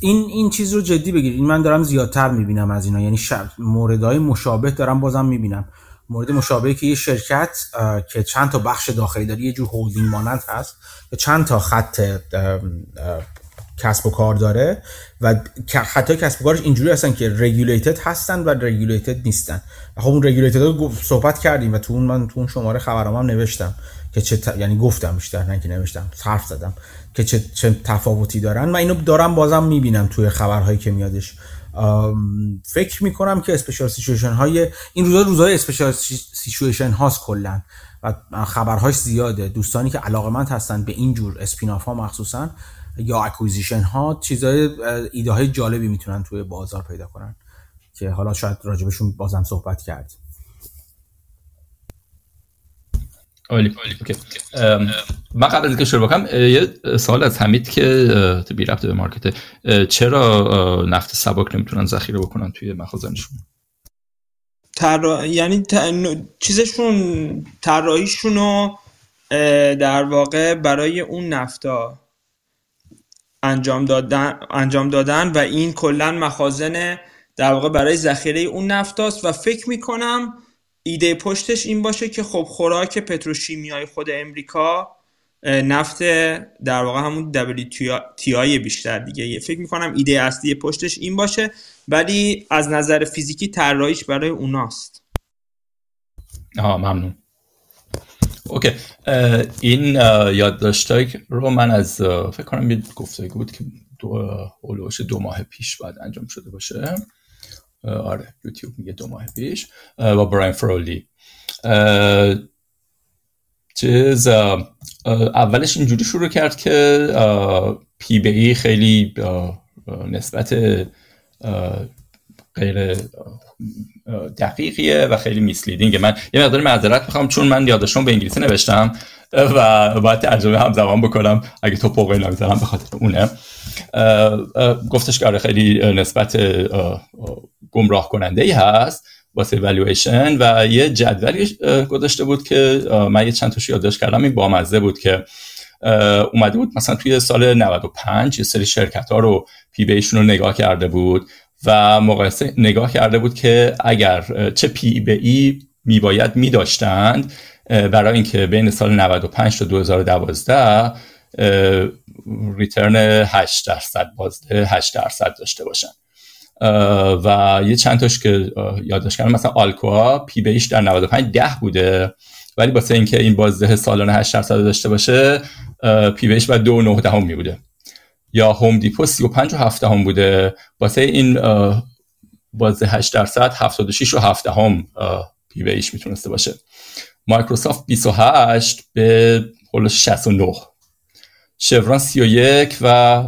این این چیز رو جدی بگیرید این من دارم زیادتر می‌بینم از اینا. یعنی موردهای مشابه دارم بازم می‌بینم. مورد مشابه که یه شرکت که چند تا بخش داخلی داره یه جور هولدینگ مانند هست که چند تا خط کسب و کار داره و خطای کسب و کارش اینجوری هستن که رگولیتد هستن و رگولیتد نیستن. خب اون رگولیتد رو صحبت کردیم و تو اون من تو اون شماره خبرام هم نوشتم که چه یعنی گفتم بیشتر نه که نوشتم حرف زدم که چه, چه تفاوتی دارن. من اینو دارم بازم می‌بینم توی خبرهایی که میادش. فکر می‌کنم که special situation های این روزا روزای special situation هاست کلا. و خبرهاش زیاده. دوستانی که علاقمند هستن به این جور spin-off ها مخصوصا یا acquisition ها چیزای ایده های جالبی می‌تونن توی بازار پیدا کنن. که حالا شاید راجبشون بازم صحبت کرد عالی من قبل از اینکه شروع بکنم یه سوال از حمید که تو بی رفته به مارکت چرا نفت سبک نمی‌تونن ذخیره بکنن توی مخازنشون؟ تر... یعنی ت... چیزشون طراحیشون رو در واقع برای اون نفتا انجام دادن انجام دادن و این کلا مخازن در واقع برای ذخیره اون نفتاست و فکر می‌کنم ایده پشتش این باشه که خب خوراک پتروشیمیای خود امریکا نفت در واقع همون WTI بیشتر دیگه. فکر می‌کنم ایده اصلی پشتش این باشه ولی از نظر فیزیکی طراحیش برای اوناست. آها ممنون. اوکی این یادداشتای رو من از فکر کنم یه گفتگو بود که دو, دو ماه پیش بعد انجام شده باشه. آره یوتیوب میگه دو ماه پیش با براین فرولی. چیز اولش اینجوری شروع کرد که پی بی ای خیلی نسبت غیر دقیقیه و خیلی میسلیدینگه من یه مقدار معذرت می‌خوام چون من یادداشتم به انگلیسی نوشتم و باید ترجمه هم زمان بکنم. اگه تو پوقی نمی‌زنم به خاطر اونه. گفتش که آره خیلی نسبت گمراه کننده ای هست واسه والویشن و یه جدولی گذاشته بود که من یه چند تاشو یادداشت کردم. این بامزه بود که اومده بود مثلا توی سال 95 یه سری شرکت ها رو P به E شون رو نگاه کرده بود. و مقایسه نگاه کرده بود که اگر چه P به E می باید می داشتند برای اینکه بین سال 95 تا 2012 return 8 درصد بازده 8 درصد داشته باشن و یه چند تاش که یادداشت کردم مثلا آلکوا پی بیش در 95 10 بوده. ولی واسه اینکه این بازده سالانه 8 درصد داشته باشه پی بیش بعد 2 9 دهم می بوده یا هوم دیپو 35 و 7 هم بوده. واسه این بازده 8 درصد 76 و 7 هم پی بیش می‌تونسته باشه. مایکروسافت 28 به حلوش 69 شوران 31 و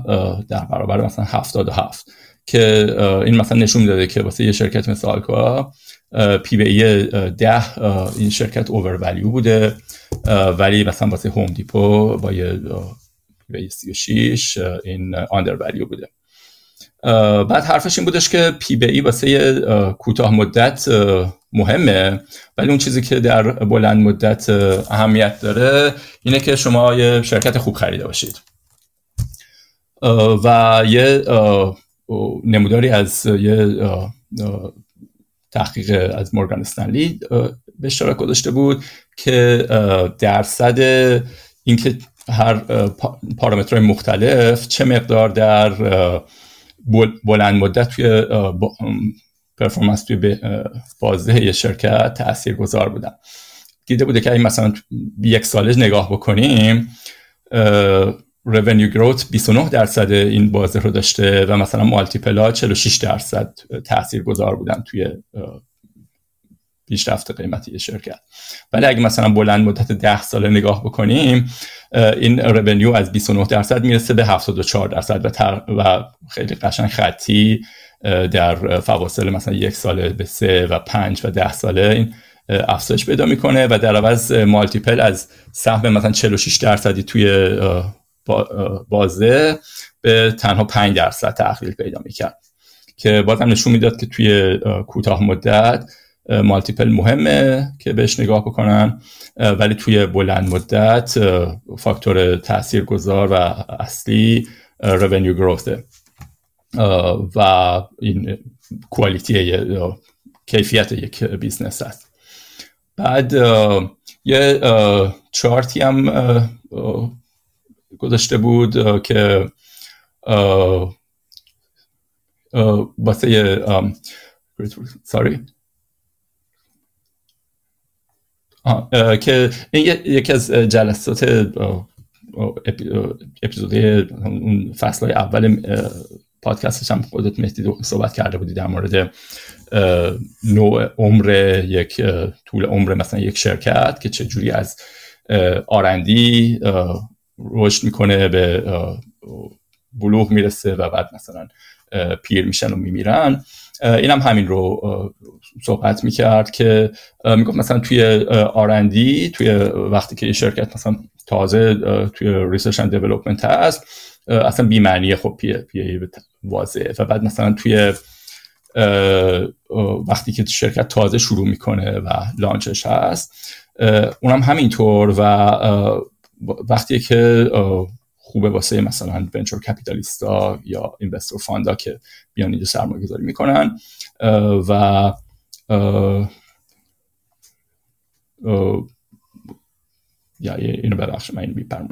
در برابر مثلا 77 که این مثلا نشون می‌داده که واسه یه شرکت مثل Alcoa P به E 10 این شرکت اوور ولیو بوده ولی مثلا واسه Home Depot با یه P به E 36 این undervalue بوده. بعد حرفش این بودش که P به E واسه کوتاه مدت مهمه. ولی اون چیزی که در بلند مدت اهمیت داره اینه که شما یه شرکت خوب خریده باشید. و یه نموداری از یه تحقیق از مورگان استنلی به اشتراک گذاشته بود که درصد اینکه هر پارامترهای مختلف چه مقدار در بلند مدت توی پرفورمنس توی بازده شرکت تأثیر گذار بودن. دیده بوده که این مثلا یک سالش نگاه بکنیم revenue growth 29 درصد این بازه رو داشته و مثلا مالتیپل ها 46 درصد تاثیر گذار بودن توی پیشرفت قیمتی شرکت. ولی اگه مثلا بلند مدت 10 ساله نگاه بکنیم این revenue از 29 درصد می‌رسه به 74 درصد و, و خیلی قشنگ خطی در فواصل مثلا یک ساله به سه و پنج و ده ساله این افزایش پیدا می‌کنه و در عوض مالتیپل از سهم مثلا 46 درصدی توی بازه به تنها 5 درصد تحویل پیدا می‌کرد. که بازم نشون می‌داد که توی کوتاه مدت مالتیپل مهمه که بهش نگاه بکنن. ولی توی بلند مدت فاکتور تأثیر گذار و اصلی revenue گروثه و این quality کیفیت یک بیزنس است بعد یه چارتی هم گذاشته بود که واسه ساری که این یکی از جلسات اپیزود فصل های اول پادکستش هم خودت مهدی صحبت کرده بودی در مورد نوع عمر یک طول عمر مثلا یک شرکت که چجوری از آرندی رشد می‌کنه به بلوغ می‌رسه و بعد مثلا پیر میشن و میمیرن. این هم همین رو صحبت می‌کرد که می‌گفت مثلا توی R&D توی وقتی که یه شرکت مثلا تازه توی research and development هست اصلا بیمعنی خب پی پی واضحه. و بعد مثلا توی وقتی که شرکت تازه شروع می‌کنه و launch ش هست اونم همینطور و وقتی که خوبه واسه مثلا venture capitalist ا یا investor fund ا که بیان اینجا سرمایه گذاری می‌کنن و یا اینو ببخش من اینو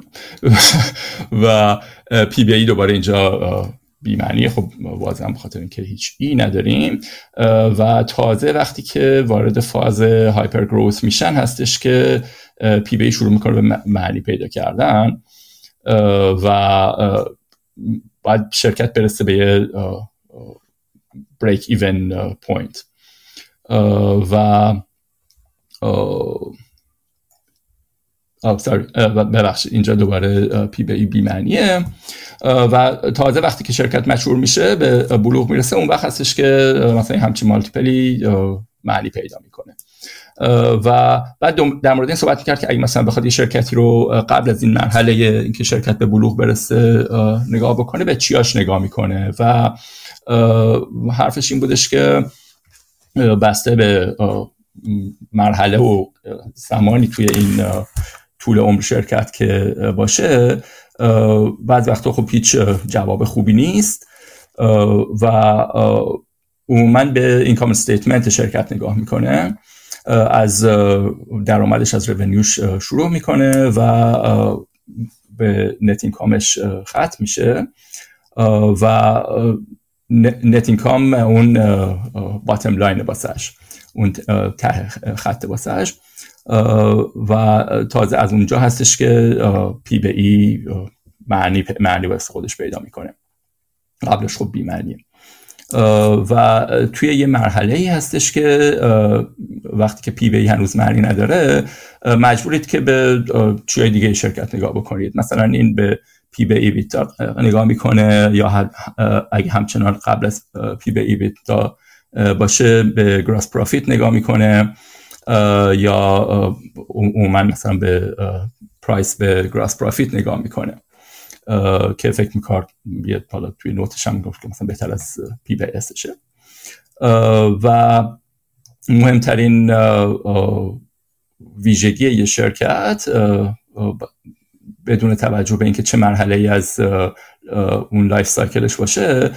(laughs) و P به E دوباره اینجا بیمعنی خب واضحا بخاطر اینکه هیچ E نداریم. و تازه وقتی که وارد فاز hyper growth میشن هستش که P به E شروع می‌کنه به معنی پیدا کردن. و باید شرکت برسه به یه break even point و ببخشید اینجا دوباره P به E بیمعنیه و تازه وقتی که شرکت مشهور میشه به بلوغ می‌رسه اون وقت هستش که مثلا همچین multiple ی معنی پیدا می‌کنه. و بعد در مورد این صحبت می‌کرد که اگه مثلا بخواد یه شرکتی رو قبل از این مرحله اینکه شرکت به بلوغ برسه نگاه بکنه به چیاش نگاه می‌کنه و حرفش این بودش که بسته به مرحله و زمانی توی این طول عمر شرکت که باشه بعض وقتا خب هیچ جواب خوبی نیست و عموما به اینکام استیتمنت شرکت نگاه می‌کنه. از درآمدش از رونیوش شروع می‌کنه و به net income ش ختم میشه. و net income اون bottom line باسش اون ته خط باسش و تازه از اونجا هستش که P به E معنی معنی خودش پیدا می‌کنه. قبلش خب بی معنیه و توی یه مرحله ای هستش که وقتی که P/E هنوز معنی نداره مجبورید که به چیای دیگه شرکت نگاه بکنید. مثلا این به P به E نگاه می‌کنه یا اگه همچنان قبل از P به E باشه به gross profit نگاه می‌کنه یا عموما مثلا به price به gross profit نگاه می‌کنه. که فکر می‌کرد یه حالا توی note ش هم گفت که مثلا بهتر از P به S شه و مهمترین ویژگی یه شرکت بدون توجه به اینکه چه مرحله ای از اون life cycle ش باشه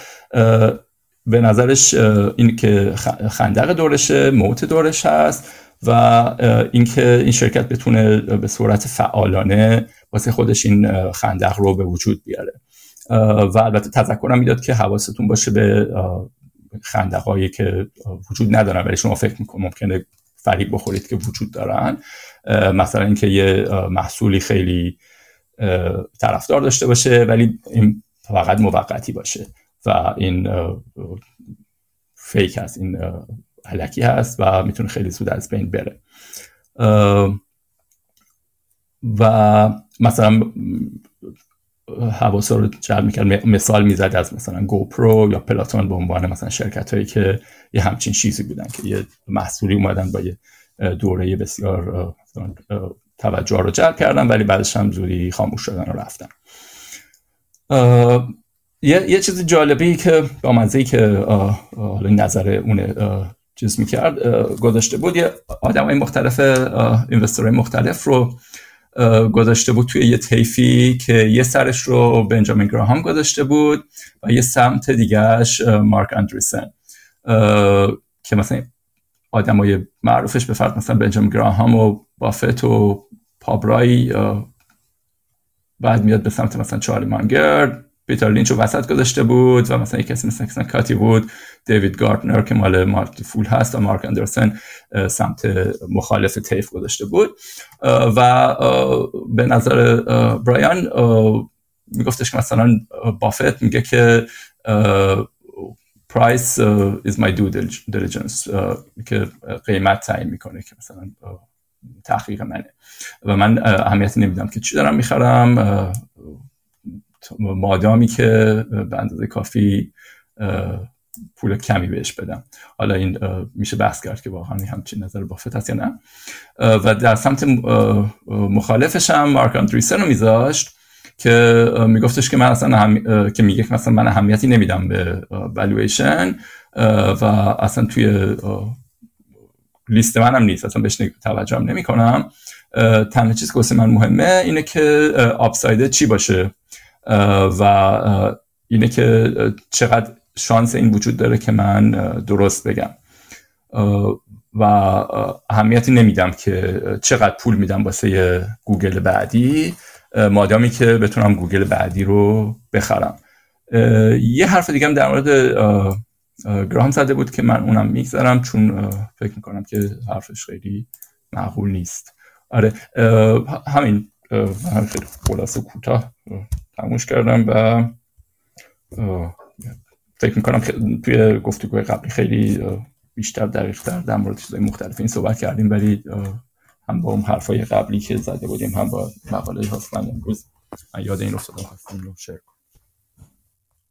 به نظرش این که خندق دورشه moat دورش هست و اینکه این شرکت بتونه به صورت فعالانه واسه خودش این خندق رو به وجود بیاره. و البته تذکرم می‌داد که حواستون باشه به خندق که وجود ندارن. ولی شما فکر میکن ممکنه فریب بخورید که وجود دارن. مثلا اینکه یه محصولی خیلی طرفدار داشته باشه ولی این فقط موقتی باشه و این فیک هست این علکی هست و می‌تونه خیلی زود از بین بره. و مثلا حواسا رو جلب می‌کرد مثال می‌زد از مثلا گوپرو یا پلاتون به عنوان مثلا شرکت هایی که یه همچین چیزی بودن که یه محصولی اومدن با یه دوره بسیار توجه رو جلب کردن ولی بعدش هم زودی خاموش شدن و رفتن. یه, یه چیز جالبی که با مزهی که حالا نظر اون چیز می‌کرد گذاشته بود یه آدم های مختلف اینوستورهای مختلف رو گذاشته بود توی یه تیفی که یه سرش رو بنجامین گراهام گذاشته بود و یه سمت دیگهش مارک اندریسن. که مثلا آدم های معروفش به فرد مثلا بنجامین گراهام و بافت و پابرای بعد میاد به سمت مثلا چارلی مانگر. پیتر لینچ رو وسط گذاشته بود و مثلا یک کسی مثل کاتی بود. دیوید گاردنر که مال مارک فول هست و مارک اندرسن سمت مخالف تیف گذاشته بود. و به نظر برایان میگفتش که مثلا بافت میگه که پرایس is my due diligence که قیمت تعیین می‌کنه که مثلا تحقیق منه. و من اهمیتی نمیدم که چی دارم می‌خرم مادامی که به اندازه کافی پول کمی بهش بدم. حالا این میشه بحث کرد که واقعا همچین نظر بافت هست یا نه. و در سمت مخالفش هم مارک اندریسن رو میذاشت که میگفتش که من اصلا هم... که میگه مثلا من اهمیتی نمیدم به والویشن و اصلا توی لیست منم نیست. اصلا بهش توجه نمی کنم تنها چیز که من مهمه اینه که upside ه چی باشه؟ و اینه که چقدر شانس این وجود داره که من درست بگم. و اهمیتی نمیدم که چقدر پول میدم واسه گوگل بعدی. مادامی که بتونم گوگل بعدی رو بخرم. یه حرف دیگه هم در مورد گراهام زده بود که من اونم می‌گذارم چون فکر می‌کنم که حرفش خیلی معقول نیست. آره همین خیلی خلاصه کوتاه. تموش کردم و فکر می‌کنم توی گفتگوهای قبلی خیلی بیشتر دقیق در مورد چیزهای مختلف این صحبت کردیم ولی هم با اون حرفای قبلی که زده بودیم هم با مقاله هاستن امروز من یاد این افتادم هستیم رو شیر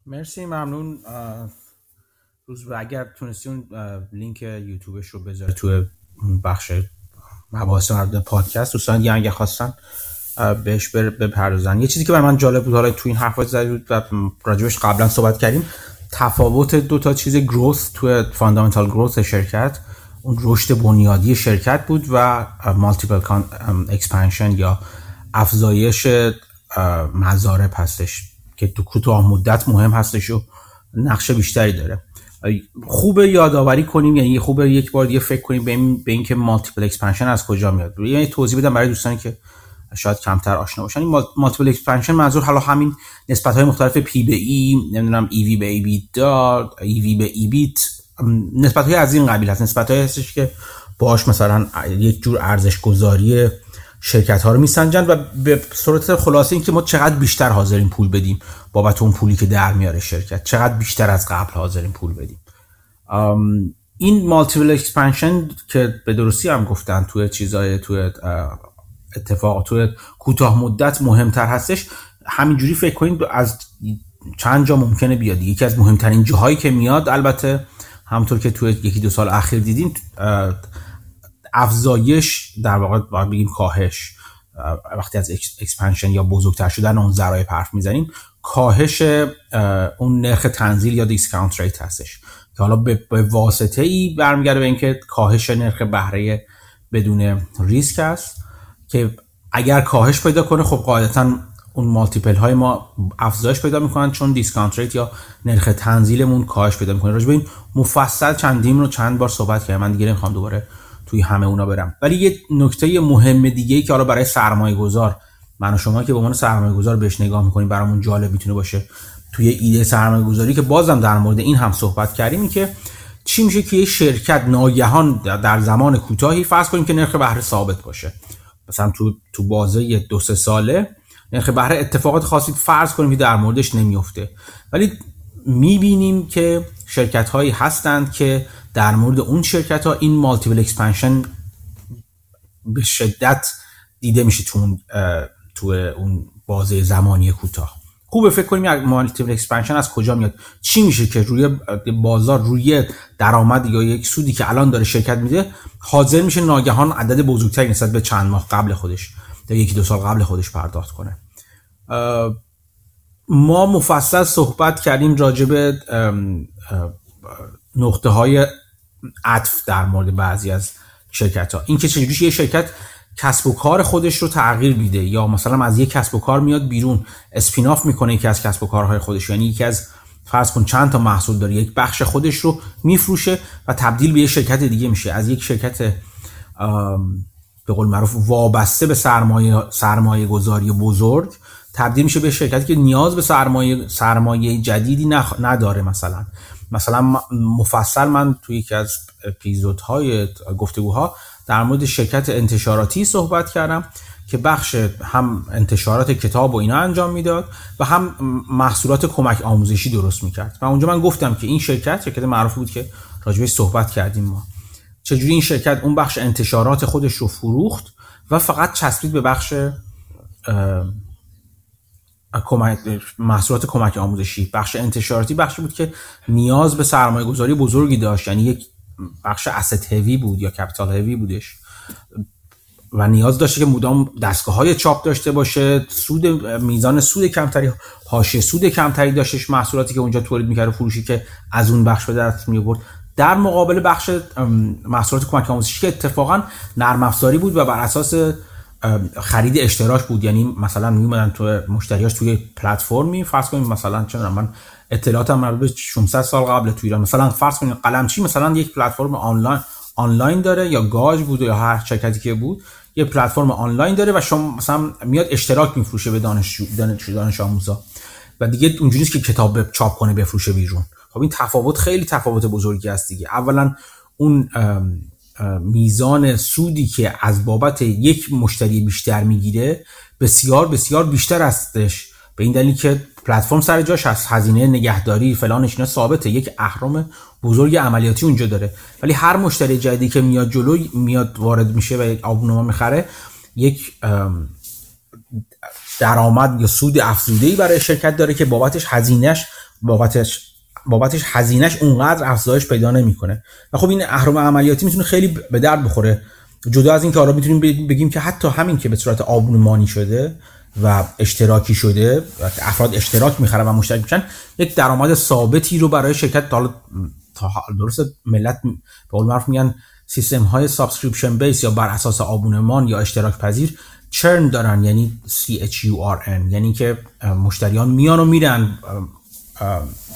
مرسی ممنون. روز اگر تونستی اون لینک یوتیوبش رو بذاره توی بخش مباحث پادکست دوستان دیگه اگه خواستن بهش بپردازن. یه چیزی که برای من جالب بود حالا تو این حرفا زدید بود و راجبش قبلا صحبت کردیم تفاوت دو تا چیز growth تو fundamental growth شرکت اون رشد بنیادی شرکت بود و multiple expansion یا افزایش مضارب هستش که تو کوتاه مدت مهم هستش و نقش بیشتری داره. خوبه یادآوری کنیم یعنی خوبه یک بار دیگه فکر کنیم به, این به اینکه multiple expansion از کجا میاد. یعنی توضیح بدم برای دوستانی که شاید کمتر آشنا باشن. این multiple expansion منظور حالا همین نسبت های مختلف P به E نمی‌دونم EV به EBITDA EV به EBIT. نسبت های از این قبیل هست. نسبت های هستش که باش مثلا یک جور ارزش گذاری شرکت ها رو میسنجن و به صورت خلاصه اینکه ما چقدر بیشتر حاضریم پول بدیم بابت اون پولی که در میاره شرکت. چقدر بیشتر از قبل حاضریم پول بدیم. این multiple expansion که به درستی هم گفتن توی چیزای توی اتفاق توی کوتاه مدت مهمتر هستش. همینجوری فکر کنید از چند جا ممکنه بیاد. یکی از مهمترین جاهایی که میاد البته همطور که توی یکی دو سال اخیر دیدیم افزایش در واقع باید بگیم کاهش. وقتی از expansion یا بزرگتر شدن اون ضرایب حرف می‌زنیم کاهش اون نرخ تنزیل یا discount rate هستش. که حالا به واسطه ای برمیگرده به اینکه کاهش نرخ بهره بدون ریسک است که اگر کاهش پیدا کنه خب قاعدتا اون multiple های ما افزایش پیدا می‌کنن چون discount rate یا نرخ تنزیلمون کاهش پیدا می‌کنه. راجع به این مفصل چندیم رو چند بار صحبت کردم من دیگه نمی‌خوام دوباره توی همه اونا برم. ولی یه نکته مهم دیگه ای که حالا برای سرمایه گذار من و شما که به عنوان سرمایه گذار بهش نگاه می‌کنیم برامون جالب می‌تونه باشه. توی ایده سرمایه گذاری که بازم در مورد این هم صحبت کردیم این که چی میشه که یه شرکت ناگهان در زمان کوتاهی فرض کنیم که نرخ بهره ثابت باشه. مثلا تو تو بازه دو سه ساله نرخ بهره اتفاقات خاصی فرض کنیم که در موردش نمیفته. ولی می‌بینیم که شرکت هایی هستند که در مورد اون شرکت ها این multiple expansion به شدت دیده میشه تو اون تو اون بازه زمانی کوتاه. خوبه فکر کنیم multiple expansion از کجا میاد؟ چی میشه که روی بازار روی درآمد یا یک سودی که الان داره شرکت میده حاضر میشه ناگهان عدد بزرگتری نسبت به چند ماه قبل خودش یا یکی دو سال قبل خودش پرداخت کنه. ما مفصل صحبت کردیم راجع به نقطه های عطف در مورد بعضی از شرکت ها این که چجوری یه شرکت کسب و کار خودش رو تغییر میده یا مثلا از یک کسب و کار میاد بیرون اسپیناف می‌کنه یکی از کسب و کارهای خودش. یعنی یکی از فرض کن چند تا محصول داره یک بخش خودش رو میفروشه و تبدیل به یک شرکت دیگه میشه. از یک شرکت به قول معروف وابسته به سرمایه سرمایه گذاری بزرگ تبدیل میشه به شرکتی که نیاز به سرمایه سرمایه جدیدی نداره مثلا. مثلا مفصل من توی یکی از اپیزودهای گفتگوها در مورد شرکت انتشاراتی صحبت کردم که بخش هم انتشارات کتاب و اینا انجام می‌داد و هم محصولات کمک آموزشی درست می‌کرد. و اونجا من گفتم که این شرکت شرکت معروف بود که راجبش صحبت کردیم ما. چجوری این شرکت اون بخش انتشارات خودش رو فروخت و فقط چسبید به بخش محصولات کمک آموزشی. بخش انتشاراتی بخشی بود که نیاز به سرمایه گذاری بزرگی داشت. یعنی یک بخش asset هوی بود یا کپیتال هوی بودش. و نیاز داشته که مدام دستگاه های چاپ داشته باشه سود میزان سود کمتری حاشیه سود کمتری داشتش محصولاتی که اونجا تولید می‌کرد و فروشی که از اون بخش به دست می آورد در مقابل بخش محصولات کمک آموزشی که اتفاقا نرم افزاری بود و بر اساس خرید اشتراک بود. یعنی مثلا میومدن تو مشتریاش توی پلتفرمی. فرض کنیم مثلا چه من اطلاعاتم مربوط به 600 سال قبل تو ایران. مثلا فرض کنید قلمچی مثلا یک پلتفرم آنلاین آنلاین داره یا گاج بود یا هر شرکتی که بود یه پلتفرم آنلاین داره و شما مثلا میاد اشتراک میفروشه به دانش دانش, دانش آموزا. و دیگه اونجوری که کتاب چاپ کنه بفروشه بیرون. خب این تفاوت خیلی تفاوت بزرگی است دیگه. اولا اون میزان سودی که از بابت یک مشتری بیشتر می‌گیره بسیار بسیار بیشتر هستش. به این دلیل که پلتفرم سر جاش هست هزینه نگهداری فلانش اینا ثابته. یک اهرم بزرگ عملیاتی اونجا داره. ولی هر مشتری جدیدی که میاد جلو میاد وارد میشه و یک آبونما می‌خره یک درآمد یا سود افزوده ای برای شرکت داره که بابتش هزینهش بابتش بابتش هزینهش اونقدر افزایش پیدا نمی‌کنه. و خب این اهرم عملیاتی می‌تونه خیلی به درد بخوره. جدا از این که آرا می‌تونیم بگیم که حتی همین که به صورت آبونمانی شده و اشتراکی شده افراد اشتراک می‌خرن و مشترک میشن یک درآمد ثابتی رو برای شرکت تا درست ملت به قول معروف میگن سیستم های subscription base یا بر اساس آبونمان یا اشتراک پذیر churn دارن یعنی CHURN یعنی که مشتریان میان و میرن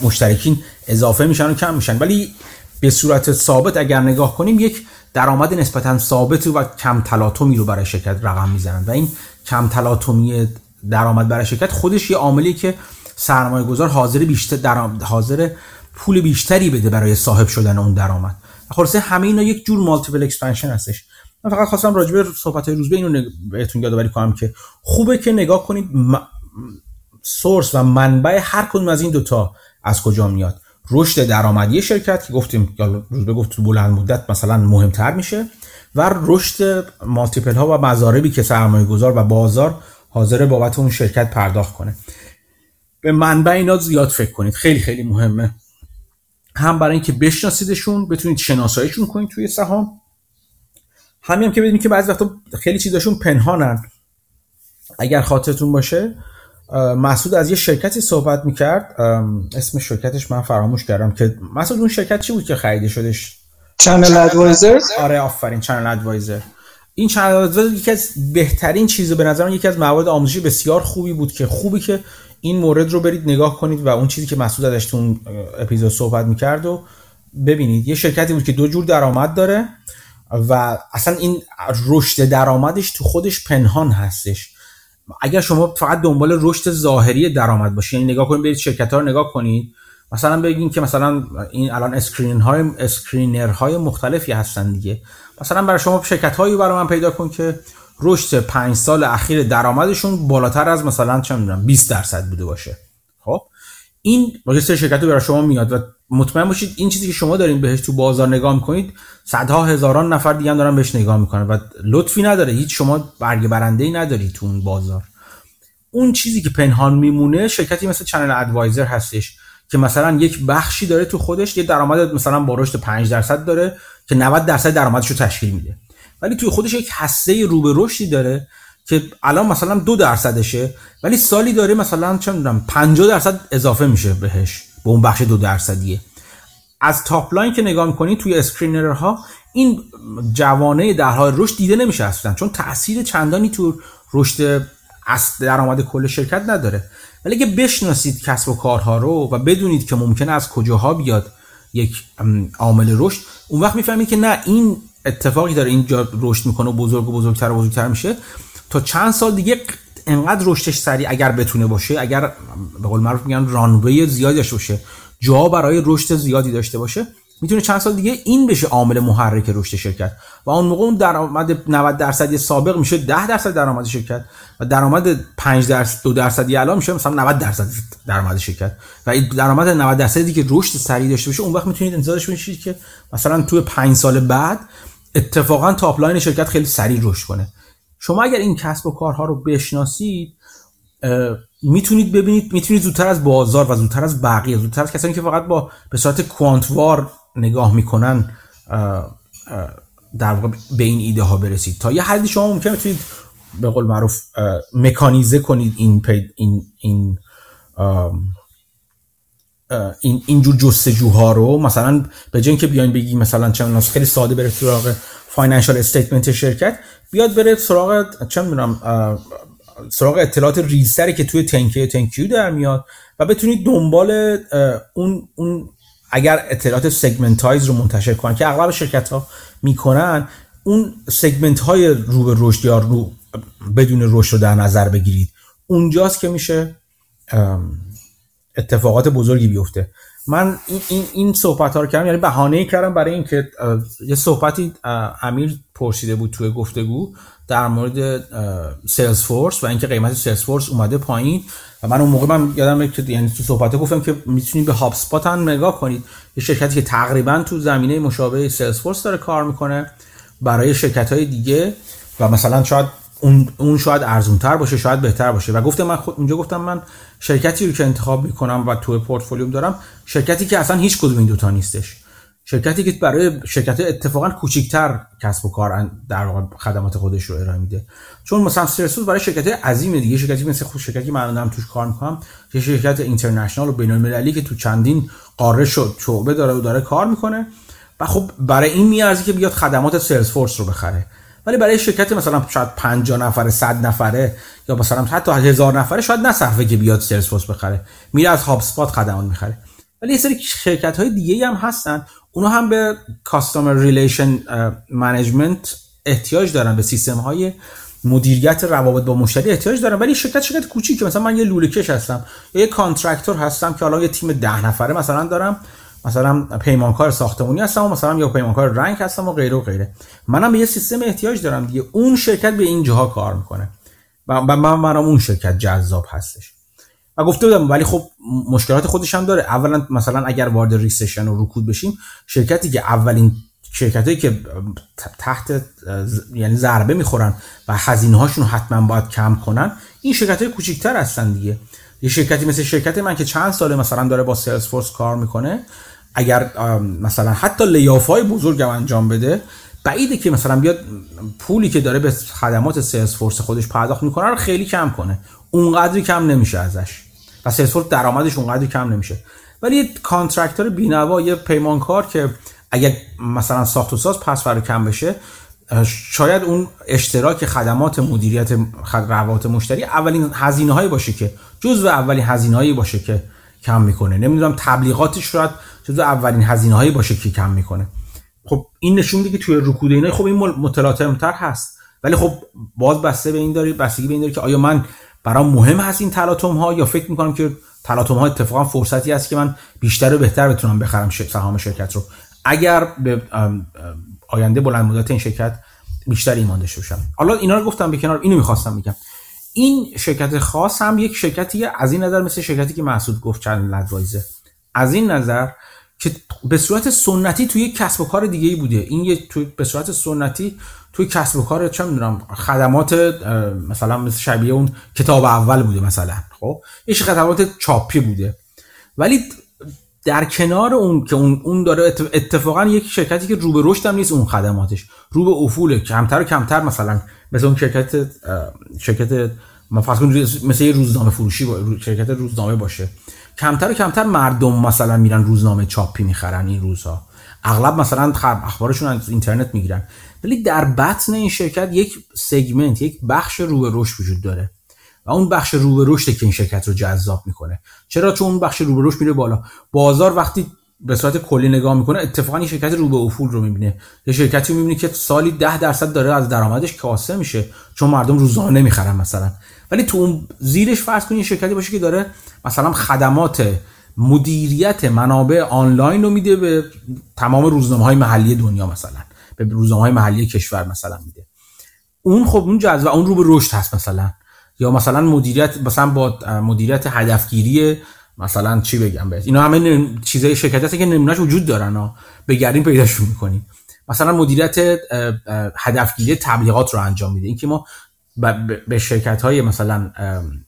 مشترکین اضافه میشن و کم میشن. ولی به صورت ثابت اگر نگاه کنیم یک درآمد نسبتا ثابت و کم تلاطمی رو برای شرکت رقم می‌زنن. و این کم تلاطمی درآمد برای شرکت خودش یه عاملی که سرمایه گذار حاضر بیشتر درآمد حاضر پول بیشتری بده برای صاحب شدن اون درآمد. خلاصه همه اینا یک جور multiple expansion هستش. من فقط خواستم راجع به صحبت های روزبه اینو بهتون یادآوری کنم که خوبه که نگاه کنید سورس و منبع هر کدوم از این دوتا از کجا میاد. رشد درآمدی شرکت که گفتیم روزبه گفت تو بلند مدت مثلا مهمتر میشه و رشد مالتیپل ها و مزاربی که سرمایه گذار و بازار حاضر بابت اون شرکت پرداخت کنه. به منبع اینا زیاد فکر کنید. خیلی خیلی مهمه. هم برای اینکه بشناسیدشون بتونید شناساییشون کنید توی سهام. همین هم که بدونید که بعضی وقتا خیلی چیزاشون پنهانن. اگر خاطرتون باشه مسعود از یه شرکتی صحبت می‌کرد اسم شرکتش من فراموش کردم که مسعود اون شرکت چی بود که خریده شدش؟ ChannelAdvisor آره آفرین ChannelAdvisor این ChannelAdvisor یکی از بهترین چیز به نظر من یکی از موارد آموزشی بسیار خوبی بود که خوبی که این مورد رو برید نگاه کنید و اون چیزی که مسعود ازش تو اون اپیزود صحبت می‌کرد و ببینید. یه شرکتی بود که دو جور درآمد داره و اصلا این رشد درآمدش تو خودش پنهان هستش. اگر شما فقط دنبال رشد ظاهری درآمد باشید یعنی نگاه کنید برید شرکت ها رو نگاه کنید مثلا بگین که مثلا این الان screen های screener های مختلفی هستن دیگه. مثلا برای شما شرکت هایی برای من پیدا کن که رشد پنج سال اخیر درآمدشون بالاتر از مثلا چه می‌دونم 20 درصد بوده باشه. این سری شرکت برای شما میاد و مطمئن باشید این چیزی که شما دارین بهش تو بازار نگاه می‌کنید صدها هزاران نفر دیگه هم دارن بهش نگاه می‌کنن و لطفی نداره. هیچ شما برگ برنده ای نداری تو اون بازار. اون چیزی که پنهان میمونه شرکتی مثل چنل ادوایزر هستش که مثلا یک بخشی داره تو خودش یه درآمد مثلا با رشد 5 درصد داره که 90 درصد درآمدش رو تشکیل میده. ولی توی خودش یک هسته رو به رشدی داره که الان مثلا دو درصدشه ولی سالی داره مثلا چه می‌دونم 50 درصد اضافه میشه بهش به اون بخش دو درصدیه. از top line که نگاه می‌کنید توی screener ها این جوانه در حال رشد دیده نمیشه اصلا چون تاثیر چندانی تو رشد اصل درآمد کل شرکت نداره. ولی اگه بشناسید کسب و کارها رو و بدونید که ممکنه از کجاها بیاد یک عامل رشد اون وقت می‌فهمید که نه این اتفاقی داره اینجا رشد می‌کنه و بزرگ و بزرگتر و بزرگتر میشه. تا چند سال دیگه انقدر رشدش سریع اگر بتونه باشه اگر به قول معروف میگن رانوی زیادی داشته باشه جا برای رشد زیادی داشته باشه می‌تونه چند سال دیگه این بشه عامل محرک رشد شرکت. و اون موقع اون درآمد 90 درصدی سابق میشه 10 درصد درآمد شرکت و درآمد 5 درصد 2 درصدی الان میشه مثلا 90 درصد درآمد شرکت. و این درآمد 90 درصدی که رشد سریع داشته باشه اون وقت می‌تونید انتظار داشته باشید که مثلا توی 5 سال بعد اتفاقا top line شرکت خیلی سریع رشد کنه. شما اگر این کسب و کارها رو بشناسید می‌تونید ببینید می‌تونید زودتر از بازار و زودتر از بقیه زودتر از کسانی که فقط با به صورت quant وار نگاه می‌کنن در واقع به این ایده ها برسید. تا یه حدی شما ممکن می‌تونید به قول معروف مکانیزه کنید این پید این این این اینجور جستجوها رو. مثلا به جای اینکه بیاین بگی مثلا چه خیلی ساده بره سراغ financial statement شرکت بیاد بره سراغ چه می‌دونم سراغ اطلاعات ریزتری که توی تنکی تنکیو در میاد و بتونید دنبال اون اون اگر اطلاعات segmentize رو منتشر کنن که اغلب شرکت ها می‌کنن اون segment های رو به رشد یا رو بدون رشد رو در نظر بگیرید. اونجاست که میشه اتفاقات بزرگی بیفته. من این این, این صحبت ها رو کردم یعنی بهانه ای کردم برای اینکه یه صحبتی امیر پرسیده بود توی گفتگو در مورد Salesforce و اینکه قیمت Salesforce اومده پایین. و من اون موقع من یادم که یعنی تو صحبت گفتم که می‌تونید به Hub هم نگاه کنید. یه شرکتی که تقریبا تو زمینه مشابه Salesforce داره کار می‌کنه برای شرکت های دیگه و مثلا شاید اون اون شاید ارزونتر باشه شاید بهتر باشه. و گفتم من خود اونجا گفتم من شرکتی رو که انتخاب می‌کنم و تو پورتفولیوم دارم شرکتی که اصلا هیچ کدوم این دوتا نیستش. شرکتی که برای شرکت اتفاقا کوچیکتر کسب و کار در واقع خدمات خودش رو ارائه میده. چون مثلا سرسوس برای شرکت عظیم دیگه شرکتی مثل خود شرکتی من دارم توش کار می‌کنم یه شرکت اینترنشنال و بین المللی که تو چندین قاره شد شعبه داره و داره کار می‌کنه. و خب برای این میارزه که بیاد خدمات سلز فورس رو بخره. ولی برای شرکت مثلا شاید 50 نفره 100 نفره یا مثلا حتی هزار نفره شاید نصرفه که بیاد Salesforce بخره. میره از HubSpot خدمات می‌خره. ولی یه سری شرکت های دیگه هم هستن. اونا هم به customer relation management احتیاج دارن به سیستم های مدیریت روابط با مشتری احتیاج دارن. ولی شرکت شرکت کوچیکه. مثلا من یه لوله کش هستم یا یه contractor هستم که حالا یه تیم ده نفره مثلا دارم. مثلا پیمانکار ساختمانی هستم و مثلا یا پیمانکار رنگ هستم و غیره و غیره. منم به یه سیستم احتیاج دارم دیگه. اون شرکت به این جاها کار می‌کنه. و من منم اون شرکت جذاب هستش. و گفته بودم ولی خب مشکلات خودش هم داره. اولا مثلا اگر وارد ریسشن و رکود بشیم شرکتی که اولین شرکتی که تحت یعنی ضربه می‌خورن و هزینه هاشون حتما باید کم کنن این شرکت های کوچیکتر هستن دیگه. یه شرکتی مثل شرکت من که چند ساله مثلا داره با سیلز فورس کار می‌کنه اگر مثلا حتی layoff های بزرگ انجام بده بعیده که مثلا بیاد پولی که داره به خدمات Salesforce خودش پرداخت می‌کنه رو خیلی کم کنه. اونقدری کم نمیشه ازش. و Salesforce درآمدش اونقدری کم نمیشه. ولی یه contractor بینوا یه پیمانکار که اگر مثلا ساخت و ساز پس کم بشه شاید اون اشتراک خدمات مدیریت روابط مشتری اولین هزینه هایی باشه که جزو اولین هزینه هایی باشه که کم می‌کنه. نمی‌دونم تبلیغاتش شاید جزو اولین هزینه هایی باشه که کم می‌کنه. خب این نشون میده که توی رکود اینا خب این متلاطمتر هست. ولی خب باز بسته به این داری بستگی به این داری که آیا من برام مهم هست این تلاطم ها یا فکر می‌کنم که تلاطم ها اتفاقا فرصتی است که من بیشتر و بهتر بتونم بخرم سهام شرکت رو. اگر به آینده بلند مدت این شرکت بیشتر ایمان داشته باشم. حالا اینا رو گفتم به کنار اینو می‌خواستم بگم. این شرکت خاص هم یک شرکتی از این نظر مثل شرکتی که محسود گفت چند ادوایزه از این نظر که به صورت سنتی توی کسب و کار دیگه ای بوده. این یه توی به صورت سنتی توی کسب و کار چه می‌دونم خدمات مثلا مثل شبیه اون کتاب اول بوده مثلا خب؟ یه خدمات چاپی بوده. ولی در کنار اون که اون اون داره اتفاقا یک شرکتی که رو به رشد هم نیست اون خدماتش. رو به افوله. کمتر و کمتر مثلا مثل اون شرکت شرکت فرض مثل روزنامه فروشی شرکت روزنامه باشه. کمتر و کمتر مردم مثلا میرن روزنامه چاپی می‌خرن این روزها اغلب مثلا اخبارشون از اینترنت می‌گیرن. ولی در بطن این شرکت یک سگمنت یک بخش رو به رشد وجود داره. و اون بخش رو به رشد که این شرکت رو جذاب می‌کنه. چرا؟ چون اون بخش رو به رشد میره بالا. بازار وقتی به صورت کلی نگاه می‌کنه اتفاقا این شرکت رو به افول رو می‌بینه. یه شرکتی می‌بینه که سالی ده درصد داره از درآمدش کاسه میشه. چون مردم روزانه نمی‌خرن مثلا. ولی تو اون زیرش فرض کنید شرکتی باشه که داره مثلا خدمات مدیریت منابع آنلاین رو میده به تمام روزنامه های محلی دنیا مثلا به روزنامه های محلی کشور مثلا میده. اون خب اون جذب اون رو به رشد هست مثلا. یا مثلا مدیریت مثلا با مدیریت هدفگیری مثلا چی بگم بهت؟ اینا همه چیزای شرکت هست که نمونهش وجود دارن ها. بگردیم پیداشون می‌کنیم. مثلا مدیریت هدفگیری تبلیغات رو انجام میده. اینکه ما به شرکت های مثلا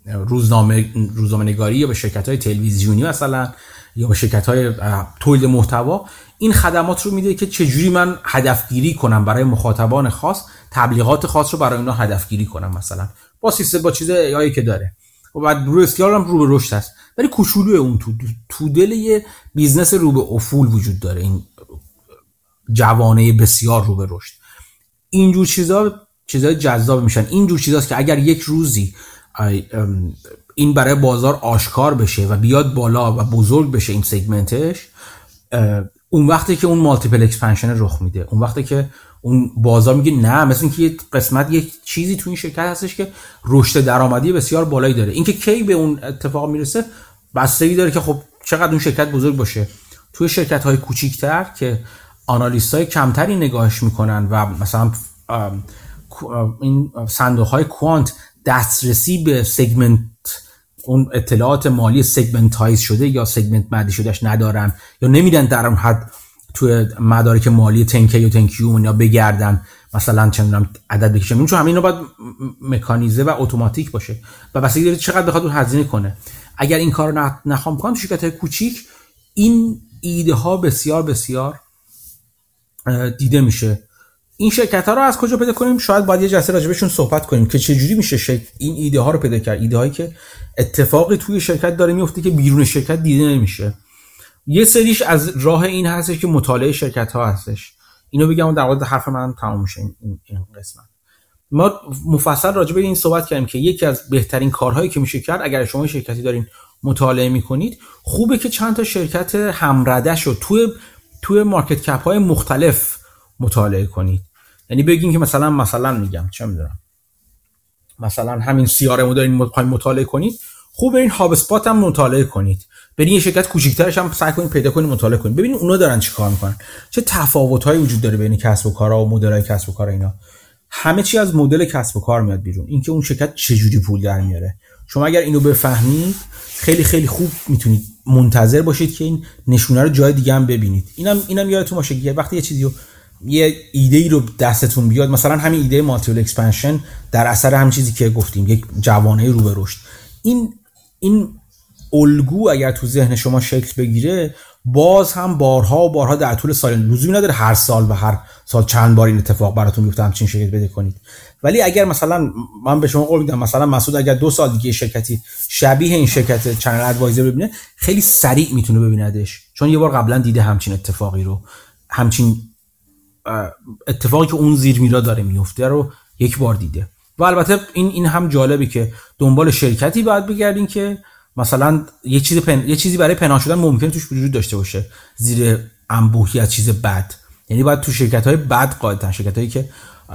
روزنامه روزنامه نگاری یا به شرکت های تلویزیونی مثلا یا به شرکت های تولید محتوا این خدمات رو میده که چجوری من هدفگیری کنم برای مخاطبان خاص تبلیغات خاص رو برای اینا هدفگیری کنم مثلا. با سیستم با چیز که داره. و بعد رو اسکیال هم رو به رشد هست ولی کوچولو اون تو تو دل یه business رو به افول وجود داره. این جوانه بسیار رو به رشد. اینجور چیزا چیزای جذاب میشن. اینجور چیزاست که اگر یک روزی این برای بازار آشکار بشه و بیاد بالا و بزرگ بشه این segment ش اون وقتی که اون multiple expansion رخ میده. اون وقتی که اون بازار میگه نه مثل اینکه یه قسمت یک چیزی تو این شرکت هستش که رشد درآمدی بسیار بالایی داره. اینکه کی به اون اتفاق می‌رسه بستگی داره که خب چقدر اون شرکت بزرگ باشه. توی شرکت های کوچیکتر که analyst های کمتری نگاهش می‌کنن و مثلا این صندوق های quant دسترسی به segment اون اطلاعات مالی segmentize شده یا segmented شدهش ندارن یا نمیدن در اون حد توی مدارک مالی تنکی و تنکیو یا بگردن؟ مثلا چندم عدد بکشم چون همین باید مکانیزه و اتوماتیک باشه و بسیاری داره چقدر بخواد اون هزینه کنه. اگر این کار رو نخوام کنم شرکت های کوچیک این ایده ها بسیار بسیار دیده میشه. این شرکت ها رو از کجا پیدا کنیم؟ شاید باید یه جلسه راجبشون صحبت کنیم که چه جوری میشه این ایده ها رو پیدا کرد. ایده هایی که اتفاقی توی شرکت داره میفته که بیرون شرکت دیده نمیشه. یه سریش از راه این هستش که مطالعه شرکت ها هستش. اینو بگم در واقع حرف من تمام میشه این, قسمت. ما مفصل راجع به این صحبت کردیم که یکی از بهترین کارهایی که میشه کرد اگر شما شرکتی دارین مطالعه می‌کنید خوبه که چند تا شرکت همرده شد توی توی مارکت کپ های مختلف مطالعه کنید. یعنی بگین که مثلا مثلا میگم چه می‌دونم. مثلا همین سیاره رو دارین مطالعه کنید. خوب این هاب اسپات هم مطالعه کنید. برین یه شرکت کوچیک‌ترش هم سعی کنید پیدا کنید مطالعه کنید. ببینید اونا دارن چیکار می‌کنن. چه تفاوت‌هایی وجود داره بین کسب و کارها و مدل‌های کسب و کار اینا. همه چی از مدل کسب و کار میاد بیرون. اینکه اون شرکت چجوری پول در میاره. شما اگر اینو بفهمید خیلی خیلی خوب می‌تونید منتظر باشید که این نشونه رو جای دیگه هم ببینید. اینم اینم یادتون باشه وقتی یه چیزی یه ایده ای رو دستتون بیاد مثلا همین ایده multiple expansion در اثر همین چیزی که گفتیم یک جوانه رو به رشد. این این الگو اگر تو ذهن شما شکل بگیره باز هم بارها و بارها در طول سال لزومی نداره هر سال و هر سال چند بار این اتفاق براتون بیفته همچین شکل بده کنید. ولی اگر مثلا من به شما قول میدم مثلا مسعود اگر دو سال دیگه شرکتی شبیه این شرکت چنل ادوایزر ببینه خیلی سریع می‌تونه ببیندش. چون یه بار قبلا دیده همچین اتفاقی رو همچین اتفاقی که اون زیر میرا داره میفته رو یک بار دیده. و البته این این هم جالبی که دنبال شرکتی باید بگردین که مثلا یه چیزی پن... یه چیزی برای پنهان شدن ممکنه توش وجود داشته باشه زیر انبوهی از چیز بد. یعنی باید تو شرکت های بد قاعدتا شرکت هایی که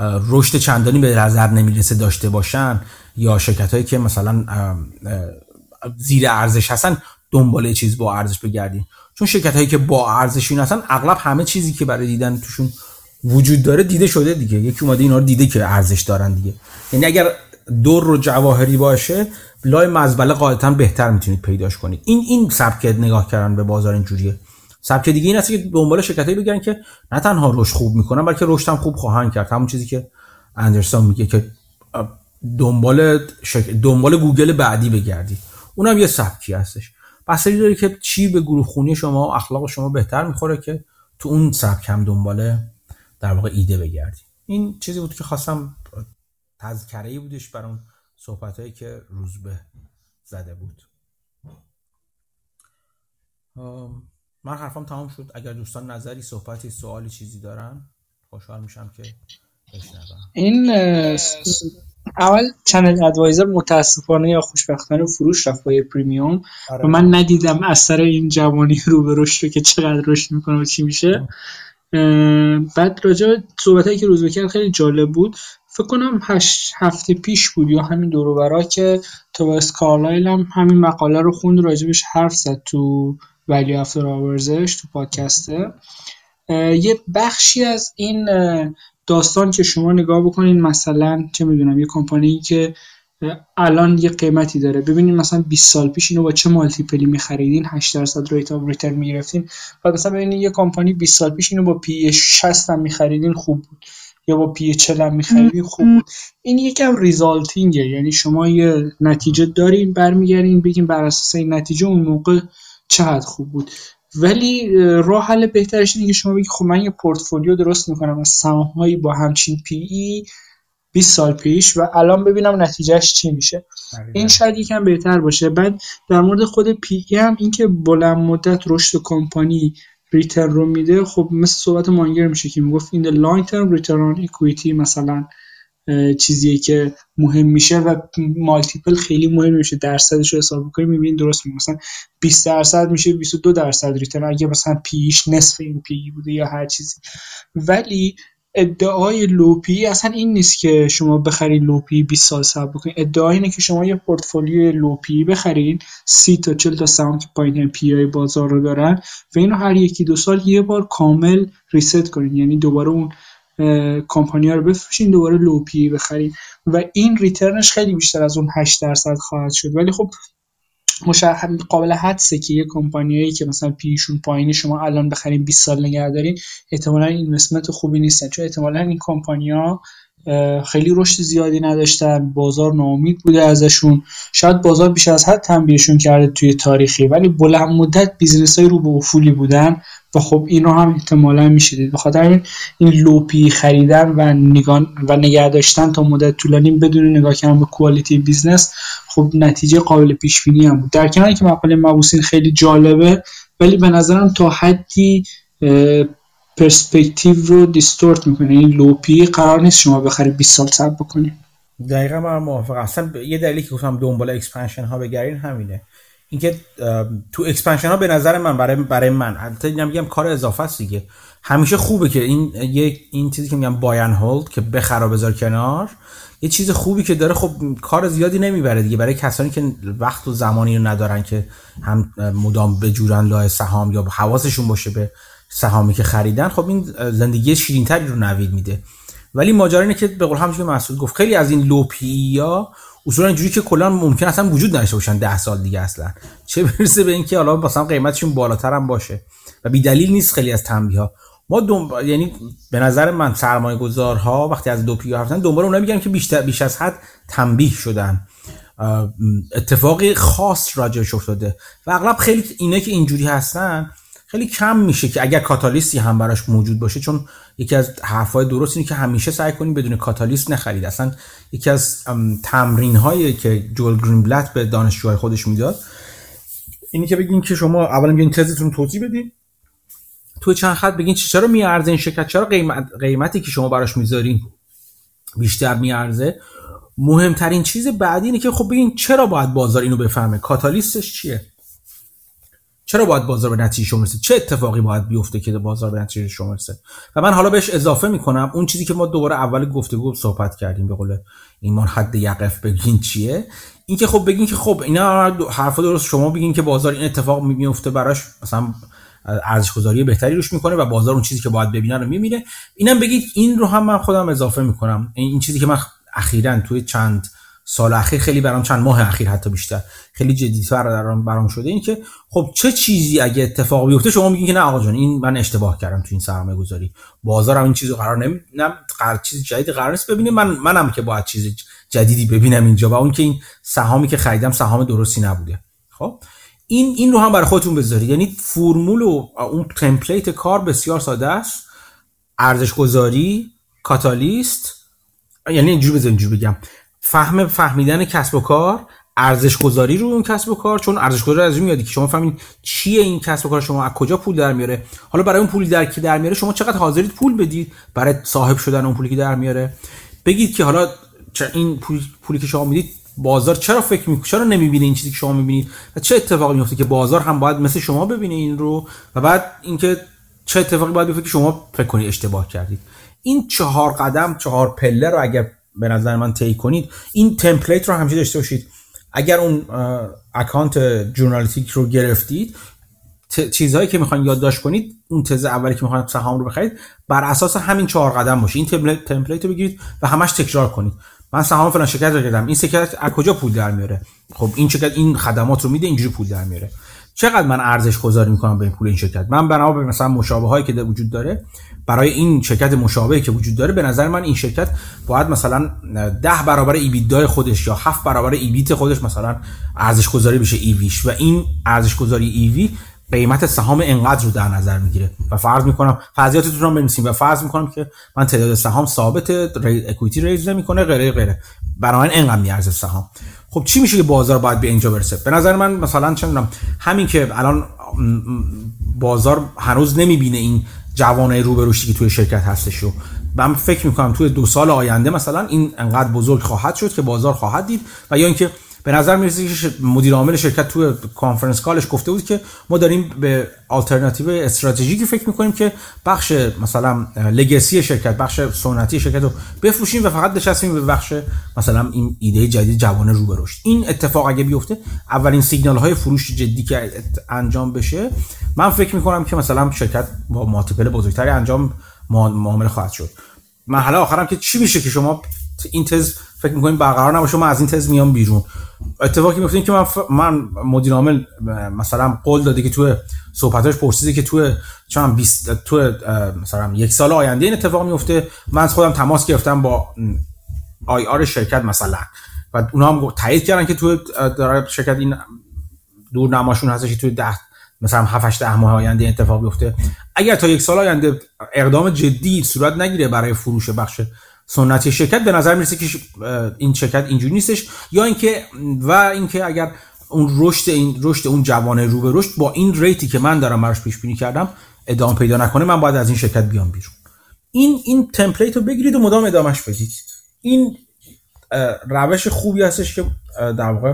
رشد چندانی به نظر نمی‌رسه داشته باشن یا شرکت هایی که مثلا زیر ارزش هستن دنبال چیز با ارزش بگردین. چون شرکت هایی که با ارزشی هستن اغلب همه چیزی که برای دیدن توشون وجود داره دیده شده دیگه. یکی اومده اینا رو دیده که ارزش دارن دیگه. یعنی اگر دور و جواهری باشه لای مزبله قاعدتا بهتر می‌تونید پیداش کنید. این این سبک نگاه کردن به بازار اینجوریه. سبک دیگه این است که دنبال شرکتایی بگن که نه تنها رشد خوب می‌کنن بلکه رشد هم خوب خواهند کرد. همون چیزی که اندرسون میگه که دنبال شک... دنبال گوگل بعدی بگردید. اونم یه سبکی هستش. بسری داره که چی به گروه خونی شما اخلاق شما بهتر می‌خوره که تو اون سبک هم دنبال در واقع ایده بگردی. این چیزی بود که خواستم تذکره ای بودش بر اون صحبت هایی که روزبه زده بود. من حرفم تمام شد. اگر دوستان نظری صحبتی سوالی چیزی دارن خوشحال میشم که بشنوم. این اول چنل ادوایزر متاسفانه یا خوشبختانه فروش رفت با پریمیوم. آره. و من ندیدم اثر این جوانی رو به رشد که چقدر رشد می‌کنه و چی میشه. بعد راجع صحبت که روز بکرد خیلی جالب بود. فکر کنم هشت هفته پیش بود یا همین دوروبرا که توباس کارلایل هم همین مقاله رو خوند راجبش حرف زد تو ولی افتر آورزش تو پادکسته یه بخشی از این داستان که شما نگاه بکنین مثلا چه می‌دونم یه کمپانی که الان یه قیمتی داره. ببینید مثلا 20 سال پیش اینو با چه multiple ی میخریدین؟ 8 درصد rate of return می‌گرفتین. بعد مثلا ببینید یه کمپانی 20 سال پیش اینو با P/E 60 هم میخریدین خوب بود. یا با P/E 40 هم میخریدین خوب بود. این یکم resulting ه یعنی شما یه نتیجه دارین برمیگردین بگین بر اساس این نتیجه اون موقع چقدر خوب بود. ولی راه حل بهترش اینه که شما بگید خب من یه پورتفولیو درست می‌کنم از سهامهایی با همچین P/E 20 سال پیش و الان ببینم نتیجهش چی میشه. این شاید یکم بهتر باشه. بعد در مورد خود P/E هم اینکه بلند مدت رشد کمپانی return رو میده خب مثل صحبت مانگر میشه که می‌گفت این long term return equity مثلا چیزیه که مهم میشه و multiple خیلی مهم میشه. درصدش رو حساب بکنیم می‌بینین درست میگه. مثلا 20 درصد میشه 22 درصد return اگه مثلا پیش نصف این P/E بوده یا هر چیزی. ولی ادعای low P/E اصلا این نیست که شما بخرید low P/E 20 سال صبر بکنید. ادعا اینه که شما یه portfolio low P/E بخرید. 30 تا 40 تا سهام که پایین P/E بازار رو دارن و اینو هر یکی دو سال یه بار کامل reset کنید. یعنی دوباره اون کمپانی ها رو بفروشین دوباره low P/E بخرید. و این return ش خیلی بیشتر از اون 8 درصد خواهد شد. ولی خب قابل حدسه که یه کمپانیایی که مثلا P/E شون پایین شما الان بخرین 20 سال نگه دارین احتمالا investment خوبی نیستن. چون احتمالا این کمپانیا خیلی رشد زیادی نداشتن. بازار ناامید بوده ازشون. شاید بازار بیش از حد تنبیهشون کرده توی تاریخی ولی بلند مدت business های رو به افولی بودن و خب این رو هم احتمالا می‌شد دید به خاطر این این low P/E خریدن و نگان و نگه داشتن تا مدت طولانی بدون نگاه کردن به quality business خب نتیجه قابل پیش بینی هم بود. در کناری که مقاله مبوسین خیلی جالبه ولی به نظرم تا حدی پرسپکتیو رو distort می‌کنه. این low P/E قرار نیست شما بخرید 20 سال صبر بکنید دقیقا من موافقم. اصلا یه دلیلی که گفتم دنبال expansion ها بگردین همینه. اینکه تو expansion ها به نظر من برای برای من البته میگم کار اضافه است دیگه. همیشه خوبه که این یک این چیزی که میگم buy and hold که بخر بذار کنار یه چیز خوبی که داره خب کار زیادی نمی‌بره دیگه. برای کسانی که وقت و زمانی رو ندارن که هم مدام بجورن لای سهام یا حواسشون باشه به سهامی که خریدن خب این زندگی شیرینتری رو نوید میده. ولی ماجرا اینه که به قول همونجوری مسعود گفت خیلی از این لوپی ها اصولا اینجوری که کلا ممکن اصلا وجود نداشته باشن ده سال دیگه اصلا. چه برسه به اینکه حالا مثلا قیمتشون بالاتر هم باشه. و بی دلیل نیست خیلی از تنبیه ها ما دنب... یعنی به نظر من سرمایه گذارها وقتی از دو پی هستن دنبال اونا میگن که بیشتر بیش از حد تنبیه شدن. اتفاقی خاص راجعش افتاده. و اغلب خیلی اینه که اینجوری هستن. خیلی کم میشه که اگر کاتالیستی هم براش موجود باشه چون یکی از حرفای درست اینه که همیشه سعی کنید بدون کاتالیست نخرید. اصلا یکی از تمرین هایی که جول گرینبلت به دانشجوهای خودش می‌داد اینی که بگین که شما اولا بیاین تزتون توضیح بدین. تو چند خط بگین چرا میارزه این شرکت؟ چرا قیمت قیمتی که شما براش می‌ذارین بیشتر میارزه؟ مهمترین چیز بعدی اینه که خب بگین چرا باید بازار اینو بفهمه؟ کاتالیستش چیه؟ چرا باید بازار به نتیجه شما چه اتفاقی باید بیفته که بازار به نتیجه شما و من حالا بهش اضافه می‌کنم اون چیزی که ما دوباره اول گفتگو صحبت کردیم به قول ایمان حد یقف بگین چیه؟ اینکه خب بگین که خب اینا حرفا درست شما بگین که بازار این اتفاق میفته براش مثلا ارزش گذاری بهتری روش می‌کنه و بازار اون چیزی که باید ببینه رو می‌بینه. اینم بگید این رو هم من خودم اضافه می‌کنم. این چیزی که من اخیرا توی چند سال اخیر خیلی برام چند ماه اخیر حتی بیشتر خیلی جدیتر برام برام شده این که خب چه چیزی اگه اتفاق بیفته شما میگین که نه آقا جان این من اشتباه کردم تو این سرمایه گذاری بازارم این چیزو قرار نمی‌دونم قرار چیز جدید قرار نیست. ببینه من منم که باید چیز جدیدی ببینم اینجا و اون که این سهامی که خریدم سهام درستی نبوده. خب؟ این این رو هم برای خودتون بذارید. یعنی فرمول و اون تمپلیت کار بسیار ساده است. ارزش گذاری کاتالیست یعنی اینجوری بذارید اینجوری بگم. فهم فهمیدن کسب و کار ارزش گذاری رو اون کسب و کار چون ارزش گذاری از میاد که شما فهمید چیه این کسب و کار شما از کجا پول در میاره. حالا برای اون پولی در که در میاره شما چقدر حاضرید پول بدید برای صاحب شدن اون پولی که در میاره. بگید که حالا این پولی که شما می‌دید بازار چرا فکر می‌کنه چرا نمی‌بینه این چیزی که شما می‌بینید؟ و چه اتفاقی میفته که بازار هم باید مثل شما ببینه این رو و بعد اینکه چه اتفاقی باید بیفته که شما فکر کنید اشتباه کردید. این چهار قدم چهار پله رو اگر به نظر من طی کنید. این تمپلیت رو همیشه داشته باشید. اگر اون اکانت جورنالیتیک رو گرفتید چیزهایی که می‌خواین یادداشت کنید اون تزه اولی که می‌خواین سهام رو بخرید بر اساس همین چهار قدم باشه. این تمپلیت رو بگیرید و همش تکرار کنید. من سهام فلان شرکت رو گرفتم. این شرکت از کجا پول در میاره؟ خب این شرکت این خدمات رو میده اینجوری پول در میاره. چقدر من ارزش گذاری می‌کنم به این پول این شرکت؟ من بنا به مثلا مشابه هایی که وجود داره برای این شرکت مشابهی که وجود داره به نظر من این شرکت باید مثلا ده برابر ایبیدای خودش یا هفت برابر ایبیت خودش مثلا ارزش گذاری بشه ایویش. و این ارزش گذاری ایوی قیمت سهام انقدر رو در نظر می‌گیره. و فرض می‌کنم فرضیاتتون رو بنویسیم و فرض می‌کنم که من تعداد سهام ثابت equity raise نمی‌کنه غیره غیره. برای انقدر میارزه سهام. خب چی میشه که بازار باید به اینجا برسه؟ به نظر من مثلا چه همین که الان بازار هنوز نمی‌بینه این جوانه رو به که توی شرکت هستش رو. من فکر می‌کنم توی دو سال آینده مثلا این انقدر بزرگ خواهد شد که بازار خواهد دید و یا اینکه به نظر می‌رسه که مدیر عامل شرکت تو conference call ش گفته بود که ما داریم به آلترناتیو استراتژیکی فکر می‌کنیم که بخش مثلا لگسی شرکت بخش سنتی شرکت رو بفروشیم و فقط نشستیم به بخش مثلا این ایده جدید جوانه رو به این اتفاق اگه بیفته اولین سیگنال های فروش جدی که انجام بشه من فکر می‌کنم که مثلا شرکت با مالتیپل بزرگتری انجام معامله خواهد شد. مرحله آخرم که چی میشه که شما این تز فکر می‌کنیم برقرار نباشه من از این تز میام بیرون. اتفاقی میفته که من, ف... من مدیر عامل مثلا قول داده که تو صحبتاش پرسیده که تو چند 20 تو مثلا یک سال آینده این اتفاق میفته من خودم تماس گرفتم با آی آر شرکت مثلا. و اونا هم تایید کردن که تو شرکت این دور نماشون هستش تو 10 مثلا 7 8 10 ماه آینده اتفاق بیفته اگر تا یک سال آینده اقدام جدی صورت نگیره برای فروش بخش سنتی شرکت به نظر می‌رسه که این شرکت اینجوری نیستش. یا اینکه و اینکه اگر اون رشد این رشد اون جوانه رو به رشد با این ریتی که من دارم براش پیش بینی کردم ادامه پیدا نکنه من باید از این شرکت بیام بیرون. این این تمپلیت رو بگیرید و مدام ادامهش بدید. این روش خوبی هستش که در واقع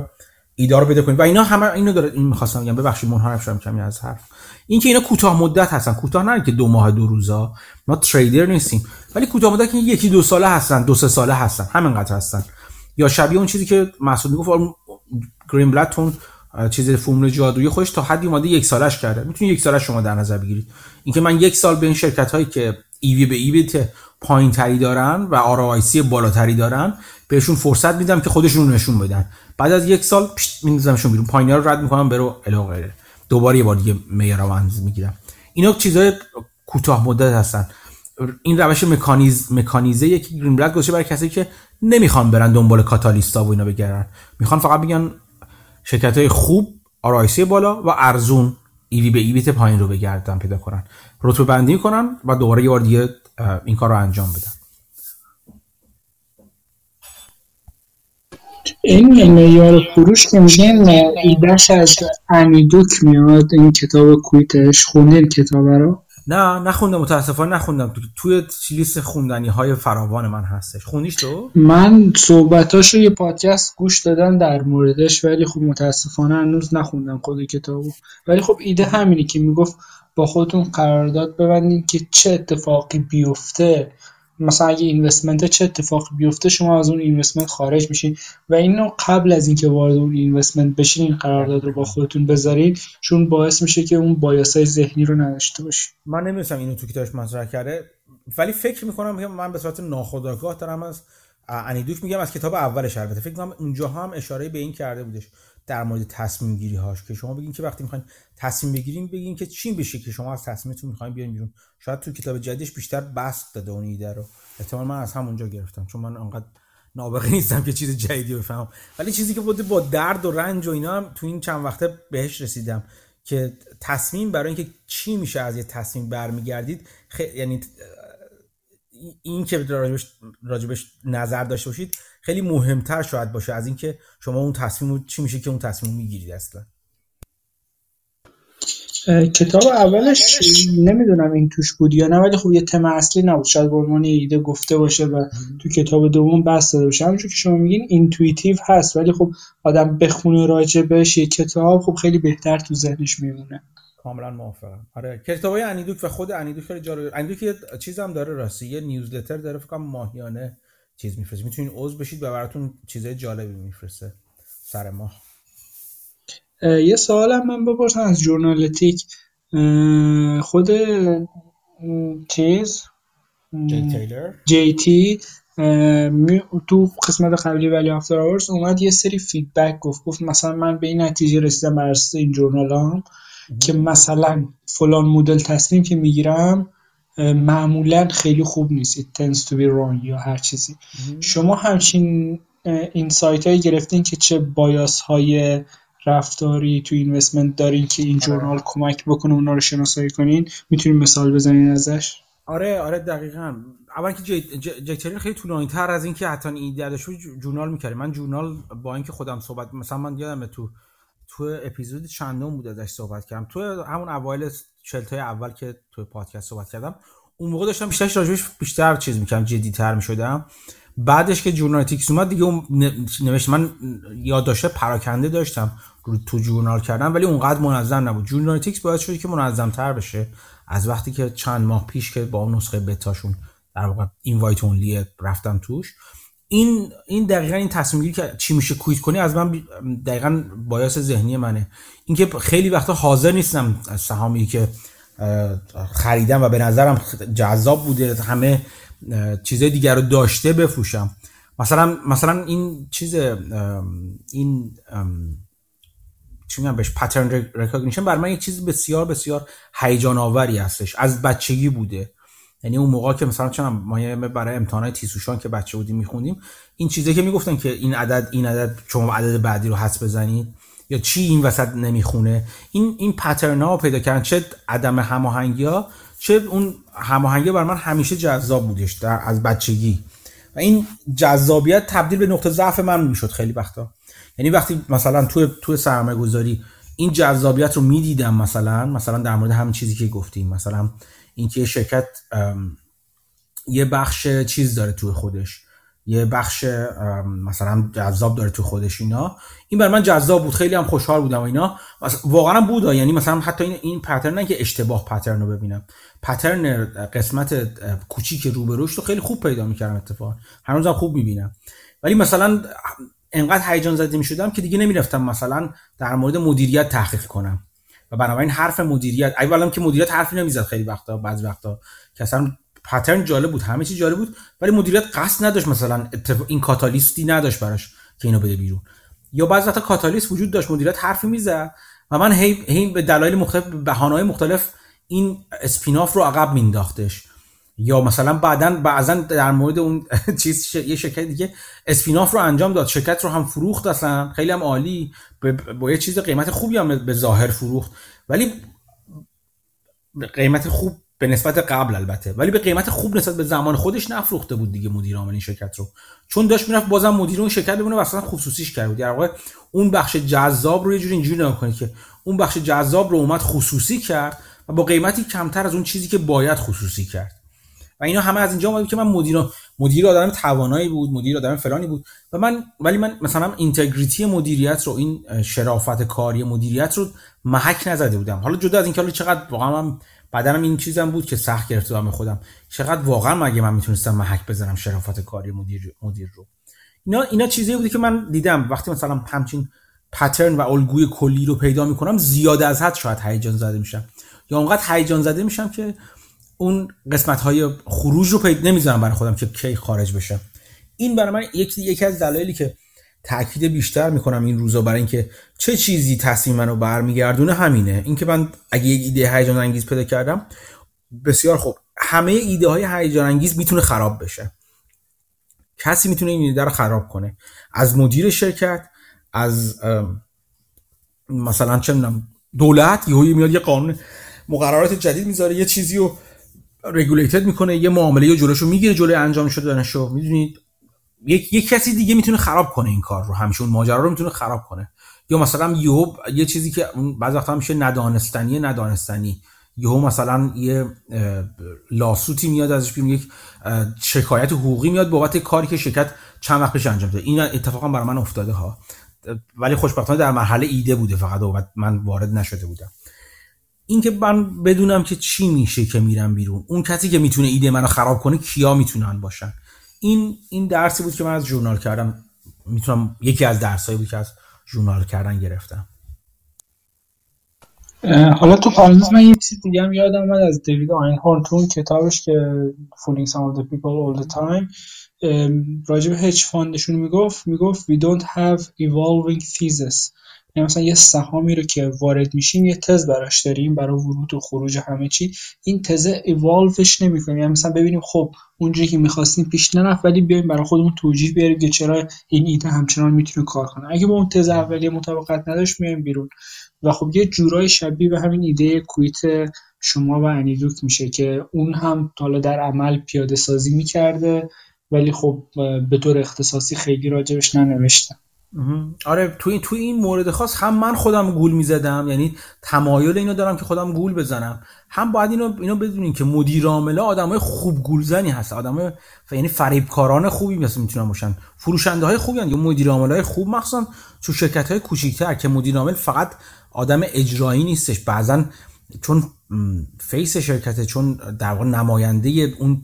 ایدار بده کنید. و اینا همه اینو داره این می‌خواستم بگم. ببخشید منحرف شدم کمی از حرف. این که اینا کوتاه مدت هستن. کوتاه نه که دو ماه دو روزا. ما تریدر نیستیم. ولی کوتاه مدت که یکی دو ساله هستن دو سه ساله هستن. همینقدر هستن. یا شبیه اون چیزی که مسعود می‌گفت گرین بلاتون چیز فرمول جادویی خودش تا حدی اومده یک سالش کرده. می‌تونید یک سالش شما در نظر بگیرید. اینکه من یک سال به این شرکت هایی که ایوی به ایوی پایین تری دارن و آرایسی بالاتری دارن بهشون فرصت میدم که خودشون نشون بدن. بعد از یک سال میندازمشون بیرون. پایین رو رد می‌کنم برو الی دوباره یه بار دیگه میراونز می‌گیرم. اینا چیزای کوتاه مدت هستن. این روش مکانیز مکانیزه یکی گرین بلت گذاشته برای کسی که نمی‌خوان برن دنبال کاتالیستا و اینا بگردن می‌خوان فقط بگن شرکت های خوب ROIC بالا و ارزون EV به EBIT پایین رو بگردن پیدا کنن. رتبه بندی کنن و دوباره یه بار دیگه این کار رو انجام بدن. این معیار فروش که میگن ایدهش از انی دوک میاد این کتاب Quit ش خوندین کتاب رو. نه نخوندم متاسفانه نخوندم. توی لیست خوندنی های فراوان من هستش. خوندیش تو؟ من صحبتاش رو یه پادکست گوش دادم در موردش ولی خب متاسفانه هنوز نخوندم خود کتابو. ولی خب ایده همینی که می‌گفت با خودتون قرارداد ببندین که چه اتفاقی بیفته. مثلا اگه اینوستمنت چه اتفاقی بیفته شما از اون اینوستمنت خارج میشین و اینو قبل از اینکه وارد اون اینوستمنت بشین این قرارداد رو با خودتون بذارین چون باعث میشه که اون بایاسای ذهنی رو نداشته باشین. من نمی‌دونم اینو تو کتابش مطرح کرده ولی فکر می‌کنم که من به صورت ناخودآگاه دارم از انیدوش میگم از کتاب اولش البته. فکر کنم اونجا هم اشاره به این کرده بودش. در مورد تصمیم گیری هاش که شما بگین که وقتی می‌خواین تصمیم بگیریم بگین که چی بشه که شما از تصمیمتون می‌خواین بیاین بیرون. شاید تو کتاب جدیدش بیشتر بست داده اون ایده رو. احتمال من از همونجا گرفتم چون من انقدر نابغه نیستم که چیز جدیدی بفهمم. ولی چیزی که بوده با درد و رنج و اینا هم تو این چند وقته بهش رسیدم که تصمیم برای اینکه چی میشه از یه تصمیم برمیگردید خ... یعنی این که راجبش, راجبش نظر داشته باشید خیلی مهمتر شاید باشه از اینکه شما اون تصمیم چی میشه که اون تصمیم می‌گیرید اصلا؟ کتاب اولش نمی‌دونم این توش بود یا نه ولی خب یه تم اصلی نبود. شاید به عنوان ایده گفته باشه و تو کتاب دوم بس داده باشه. همونجور که شما میگین intuitive هست ولی خب آدم بخونه راجع بهش یه کتاب خب خیلی بهتر تو ذهنش میمونه. کاملا موافقم. آره کتابای انیدوک و خود انیدوک خیلی جالب. انیدوک یه چیز هم داره راستی یه نیوزلتر داره فکر ماهیانه. چیز میفرسته می‌تونین عضو بشید و براتون چیزای جالبی میفرسته. سر ماه. یه سوالم من بپرسم از جورنالتیک خود چیز جی تیلر. جی تی تو قسمت قبلی ولی آفتر آورز اومد یه سری فیدبک گفت. گفت مثلا من به این نتیجه رسیدم بر این جورنال هم که مثلا فلان مدل تصمیم که می‌گیرم معمولا خیلی خوب نیست. It tends to be wrong یا هر چیزی. شما همچین این سایت هایی گرفتین که چه بایاس های رفتاری تو اینوستمنت دارین که این جورنال آره. کمک بکنه اونا رو شناسایی کنین می‌تونین مثال بزنین ازش؟ آره آره دقیقا. اول که جکترین خیلی طولانی تر از اینکه حتی این دردش جورنال می‌کردیم. من جورنال با اینکه خودم صحبت مثلا من یادم تو تو اپیزود چندم بود ازش صحبت کردم. تو همون اوایل چلتای اول که تو پادکست صحبت کردم اون موقع داشتم بیشتر راجبش بیشتر چیز می‌کردم جدی تر می‌شدم. بعدش که جورنالتیکس اومد دیگه اون نوشت من یادداشت پراکنده داشتم رو تو جورنال کردم ولی اونقدر منظم نبود. جورنالتیکس باید شد که منظم تر بشه. از وقتی که چند ماه پیش که با اون نسخه بتاشون در واقع اینوایت اونلی رفتم توش این این دقیقا این تصمیم گیری که چی میشه کویت کنی از من دقیقا بایاس ذهنی منه. اینکه خیلی وقتا حاضر نیستم سهامی که خریدم و به نظرم جذاب بوده همه چیزای دیگر رو داشته بفروشم. مثلا مثلا این چیز این چی میگم بهش pattern recognition بر من یک چیز بسیار بسیار هیجان آوری هستش. از بچگی بوده. یعنی اون موقع که مثلا چون ما برای امتحانات تیزهوشان که بچه بودیم میخوندیم این چیزی که می‌گفتن که این عدد این عدد شما عدد بعدی رو حدس بزنید یا چی این وسط نمی‌خونه این این pattern ها پیدا کردن چه عدم هماهنگی ها چه اون هماهنگی بر من همیشه جذاب بودش در از بچگی. و این جذابیت تبدیل به نقطه ضعف من می‌شد خیلی وقتا. یعنی وقتی مثلا تو تو سرمایه گذاری این جذابیت رو می‌دیدم مثلا مثلا در مورد همین چیزی که گفتیم مثلا اینکه شرکت یه بخش چیز داره توی خودش. یه بخش مثلا جذاب داره تو خودش اینا. این بر من جذاب بود. خیلی هم خوشحال بودم و اینا. واقعا بود یعنی مثلا حتی این این پترن که اشتباه پترن رو ببینم. پترن قسمت کوچیک روبروش رو خیلی خوب پیدا می‌کردم اتفاقا. هنوزم خوب می‌بینم. ولی مثلا انقدر هیجان زده می‌شدم که دیگه نمی‌رفتم مثلا در مورد مدیریت تحقیق کنم. و بنابراین حرف مدیریت اولا که مدیریت حرفی نمی‌زد خیلی وقتا بعض وقتا که اصلا پترن جالب بود همه چی جالب بود ولی مدیریت قصد نداشت مثلا این کاتالیستی نداشت براش که اینو بده بیرون. یا بعض وقتا کاتالیست وجود داشت مدیریت حرفی می‌زد و من هی, هی به دلایل مختلف بهانه‌های مختلف این اسپیناف رو عقب مینداختش یا مثلا بعدا بعضا در مورد اون (laughs) چیز یه شرکت دیگه اسپیناف رو انجام داد. شرکت رو هم فروخت اصلا. خیلی هم عالی. با یه چیز قیمت خوبی هم به ظاهر فروخت. ولی قیمت خوب به نسبت قبل البته. ولی به قیمت خوب نسبت به زمان خودش نفروخته بود دیگه مدیر عامل این شرکت رو. چون داشت می‌رفت بازم مدیر اون شرکت ببینه اصلا خصوصیش کرد در اون بخش جذاب رو یه جوری اینجوری نگاه که اون بخش جذاب رو اومد خصوصی کرد و با قیمتی کمتر از اون چیزی که باید خصوصی کرد. اینا همه از اینجا اومد که من مدیر مدیر آدم توانایی بود مدیر آدم فلانی بود. و من ولی من مثلا اینتگریتی مدیریت رو این شرافت کاری مدیریت رو محک نزده بودم. حالا جدا از اینکه حالا چقدر واقعا من بعدنم این چیزم بود که سخت گرفتم خودم. چقدر واقعا مگه من می‌تونستم محک بزنم شرافت کاری مدیر مدیر رو. اینا اینا چیزی بودی که من دیدم. وقتی مثلا همچین پترن و الگوی کلی رو پیدا می‌کنم زیاد از حد شاید هیجان زده میشم. یا اونقدر هیجان زده میشم که اون قسمت های خروج رو پیدا نمی‌ذارم برای خودم که کی خارج بشم این برای من یکی یکی از دلایلی که تاکید بیشتر می‌کنم این روزا برای اینکه چه چیزی تصمیم منو برمیگردونه همینه. اینکه من اگه یک ایده هیجان انگیز پیدا کردم بسیار خوب. همه ایده های هیجان انگیز می‌تونه خراب بشه. کسی می‌تونه این ایده رو خراب کنه. از مدیر شرکت از مثلا چه می‌دونم دولت یهو میاد یه قانون مقررات جدید می‌ذاره یه چیزی رو رگولیتد می‌کنه یه معامله یا جلوشو می‌گیره جلوی انجام شدنشو می‌دونید؟ یک یک کسی دیگه می‌تونه خراب کنه این کار رو همیشه اون ماجرا رو می‌تونه خراب کنه. یا مثلا یهو یه چیزی که بعضی وقتا میشه ندانستنی ندانستنی. یهو مثلا یه لاسوتی میاد ازش بیرون یک شکایت حقوقی میاد بابت کاری که شرکت چند وقت پیش انجام داده. این اتفاقا برای من افتاده ها. ولی خوشبختانه در مرحله ایده بوده فقط و من وارد نشده بودم. اینکه من بدونم که چی میشه که میرم بیرون. اون کسی که می‌تونه ایده منو خراب کنه کیا می‌تونن باشن. این این درسی بود که من از ژورنال کردم. می‌تونم یکی از درسایی بود که از ژورنال کردن گرفتم. حالا تو پارانتز من یه چیز دیگه هم یادم اومد از دیوید آینهورن تو کتابش که Fooling Some of the People All the Time. راجب hedge fund شون می‌گفت می‌گفت we don't have evolving thesis. یعنی مثلا یه سهامی رو که وارد میشیم یه تز براش داریم برای ورود و خروج همه چی. این تزه ایوالوش نمی‌کنیم. یعنی مثلا ببینیم خب اونجوری که می‌خواستیم پیش نرفت ولی بیایم برای خودمون توجیه بیاریم که چرا این ایده همچنان می‌تونه کار کنه. اگه با اون تز اولیه مطابقت نداشت میایم بیرون. و خب یه جورای شبیه به همین ایده کویت شما و انیدوک میشه که اون هم حالا در عمل پیاده سازی می‌کرده ولی خب به طور اختصاصی خیلی راجبش ننوشتم آره تو این تو این مورد خاص هم من خودم گول می‌زدم یعنی تمایل اینو دارم که خودم گول بزنم. هم باید اینو اینو بدونین که مدیر عامل آدمای خوب گولزنی هست آدمای یعنی فریبکاران خوبی مثلا می‌تونن باشن. فروشنده های خوبی یا مدیر عامل های خوب مخصوصا تو شرکت های کوچیک‌تر که مدیر عامل فقط آدم اجرایی نیستش. بعضا چون فیس شرکته چون در واقع نماینده اون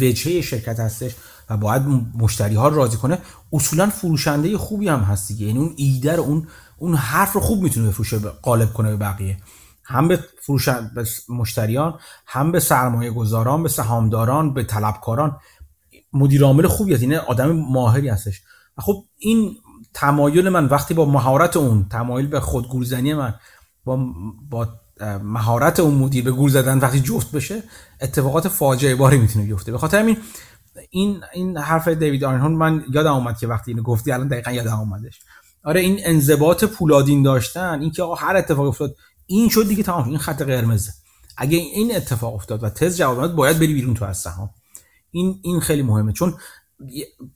وجهه شرکت هستش و باید مشتری ها راضی کنه اصولا فروشنده خوبی هم هست دیگه. یعنی اون ایده رو اون اون حرف رو خوب می‌تونه بفروشه قالب کنه به بقیه. هم به فروشن به مشتریان هم به سرمایه گذاران به سهامداران به طلبکاران. مدیر عامل خوبی هست این یعنی آدم ماهری هستش. و خب این تمایل من وقتی با مهارت اون تمایل به خودگورزنی من با با مهارت اون مدیر به گول زدن وقتی جفت بشه اتفاقات فاجعه باری می‌تونه بیفته. به خاطر همین این این حرف دیوید آرنهون من یادم اومد که وقتی اینو گفتی الان دقیقا یادم اومدش. آره این انضباط پولادین داشتن این که آقا هر اتفاق افتاد این شد دیگه تمام این خط قرمزه. اگه این اتفاق افتاد و تز جواب باید بری بیرون تو از سهام. این این خیلی مهمه. چون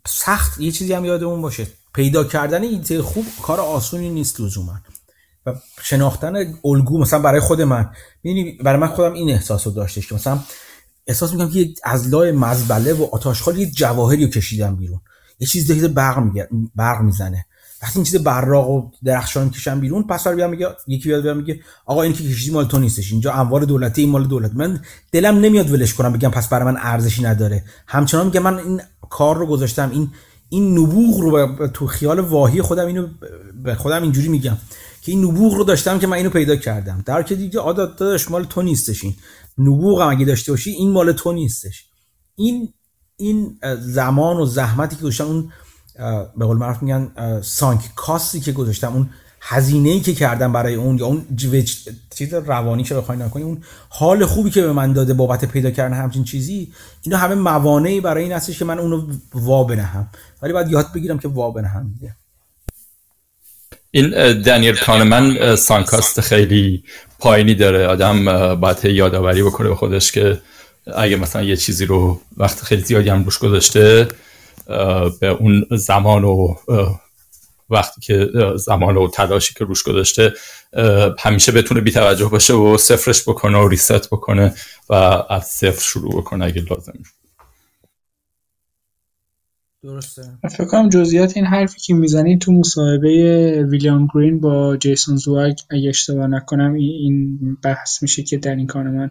سخت یه چیزی هم یادمون باشه. پیدا کردن ایده خوب کار آسونی نیست لزوما. و شناختن الگو مثلا برای خود من یعنی برای من خودم این احساس رو داشتش که مثلا احساس می‌کنم که از لای مزبله و آتاشخال یه جواهری رو کشیدم بیرون. یه چیز دیگه برق میگه برق می‌زنه. وقتی این چیز براق و درخشان کشم بیرون پس بیام میگه یکی بیاد بیام میگه آقا این که کشیدی مال تو نیستش اینجا اموال دولتی این مال دولت. من دلم نمیاد ولش کنم بگم پس برای من ارزشی نداره. همچنان میگه من این کار رو گذاشتم این این نبوغ رو تو خیال واهی خودم اینو به خودم اینجوری میگم که این نبوغ رو داشتم که من اینو پیدا کردم. در که دیگه عادت داداش مال تو نیستش نبوغ هم اگه داشته باشی این مال تو نیستش. این این زمان و زحمتی که گذاشتم اون به قول معروف میگن سانک کاستی که گذاشتم اون هزینه ای که کردم برای اون یا اون چیز روانی که بخواید نکنی اون حال خوبی که به من داده بابت پیدا کردن همچین چیزی اینا همه موانعی برای این هستش که من اونو وا بنهم. ولی باید یاد بگیرم که وا بنهم دیگه. این دنیل کانمن سانکاست خیلی پایینی داره. آدم باید یادآوری بکنه به خودش که اگه مثلا یه چیزی رو وقت خیلی زیادی هم روش گذاشته به اون زمان و وقتی که زمان و تلاشی که روش گذاشته همیشه بتونه بیتوجه باشه و صفرش بکنه و ریست بکنه و از صفر شروع بکنه اگه لازم. درسته. فکر کنم جزئیات این حرفی که می‌زنی تو مصاحبه ویلیام گرین با جیسون زواگ اگه اشتباه نکنم این بحث میشه که در این کار من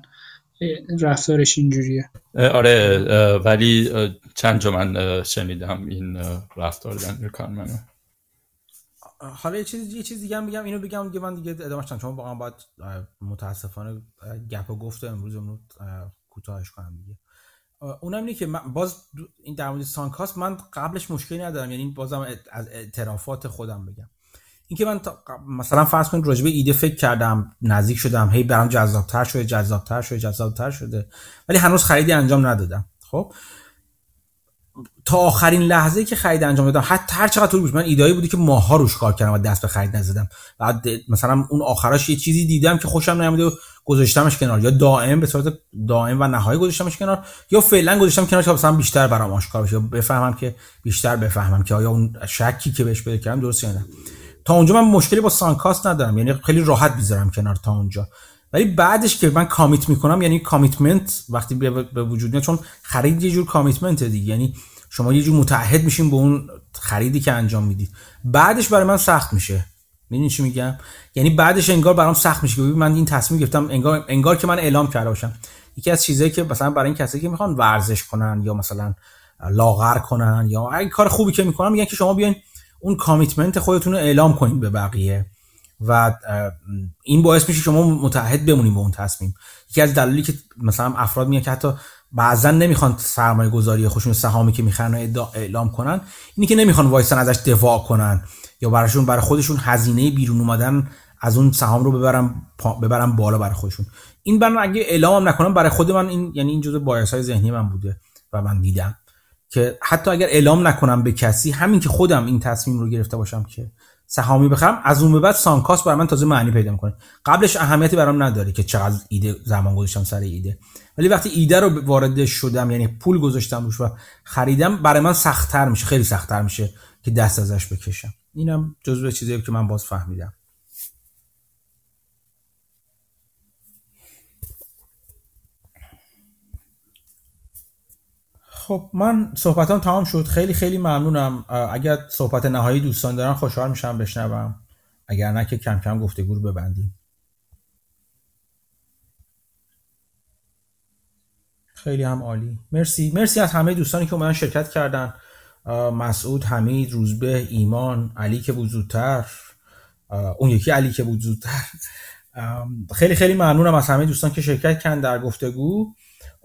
رفتارش اینجوریه. آره ولی چند جا من شنیدم این رفتار در کار منو. حالا یه چیز یه چیز دیگه هم بگم اینو بگم دیگه من دیگه ادامهش چون واقعا باید متاسفانه گپ و گفت امروز رو کوتاهش کنم دیگه. اونم اینه که من باز این در مورد سانکاست من قبلش مشکلی ندارم یعنی بازم از اعترافات خودم بگم. اینکه من مثلا فرض کنید راجبه ایده فکر کردم نزدیک شدم هی برام جذابتر شده جذابتر شده جذابتر شده ولی هنوز خریدی انجام ندادم خب؟ تا آخرین لحظه که خرید انجام دادم حتی هر چقدر طول من ایدایی بودی که ماها روش کار کردم و دست به خرید نزدم. بعد مثلا اون آخرش یه چیزی دیدم که خوشم نمیاد و گذاشتمش کنار. یا دائم به صورت دائم و نهایی گذاشتمش کنار یا فعلا گذاشتم کنار تا مثلا بیشتر برام آشکار بشه بفهمم که بیشتر بفهمم که آیا اون شکی که بهش پیدا کردم درست یا نه. تا اونجا من مشکلی با سانکاست ندارم. یعنی خیلی راحت می‌ذارم کنار تا اونجا. ولی بعدش که من commit می‌کنم یعنی commitment وقتی به وجود میاد چون خرید یه جور commitment دیگه. یعنی شما یه جور متعهد میشین به اون خریدی که انجام می‌دید. بعدش برای من سخت میشه. می‌دونی چی میگم؟ یعنی بعدش انگار برام سخت میشه من این تصمیم گرفتم انگار انگار که من اعلام کرده باشم. یکی از چیزایی که مثلا برای این کسایی که می‌خوان ورزش کنن یا مثلا لاغر کنن یا اگه کار خوبی که می‌کنن میگن که شما بیاین اون commitment خودتون رو اعلام کنید به بقیه. و این باعث میشه شما متحد بمونید به اون تصمیم. یکی از دلایلی که مثلا افراد میگن که حتی بعضا نمی‌خوان سرمایه گذاری خودشون سهامی که می‌خوان اعلام کنن اینی که نمی‌خوان وایسن ازش دفاع کنن یا براشون برای خودشون هزینه بیرون اومدن از اون سهام رو ببرم ببرم بالا برای خودشون. این برن اگه اعلام نکنم برای خود من این یعنی این جزء بایاس های ذهنی من بوده و من دیدم که حتی اگر اعلام نکنم به کسی همین که خودم این تصمیم رو گرفته باشم که سهامی بخرم از اون به بعد سانکاس برای من تازه معنی پیدا می‌کنه. قبلش اهمیتی برام نداره که چقدر ایده زمان گذاشتم سر ایده. ولی وقتی ایده رو وارد شدم یعنی پول گذاشتم روش و خریدم برای من سختتر میشه خیلی سختتر میشه که دست ازش بکشم. اینم جزو چیزی که من باز فهمیدم. خب من صحبتام تمام شد. خیلی خیلی ممنونم. اگر صحبت نهایی دوستان دارن خوشحال میشم بشنوم. اگر نه که کم کم گفتگو رو ببندیم. خیلی هم عالی. مرسی. مرسی از همه دوستانی که اومدن شرکت کردن. مسعود حمید روزبه ایمان علی که بود زودتر. اون یکی علی که بود زودتر. خیلی خیلی ممنونم از همه دوستان که شرکت کردن در گفتگو.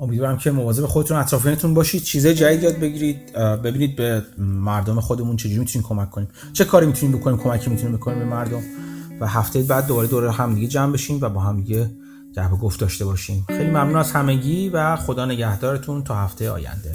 امیدوارم که مواظب خودتون اطرافیانتون باشید. چیزای جدید یاد بگیرید. ببینید به مردم خودمون چجوری می‌تونیم کمک کنیم. چه کاری می‌تونیم بکنیم کمکی می‌تونیم بکنیم به مردم. و هفته بعد دوباره دوره هم دیگه جمع بشیم و با هم دیگه گفت داشته باشیم. خیلی ممنون از همگی و خدا نگهدارتون تا هفته آینده.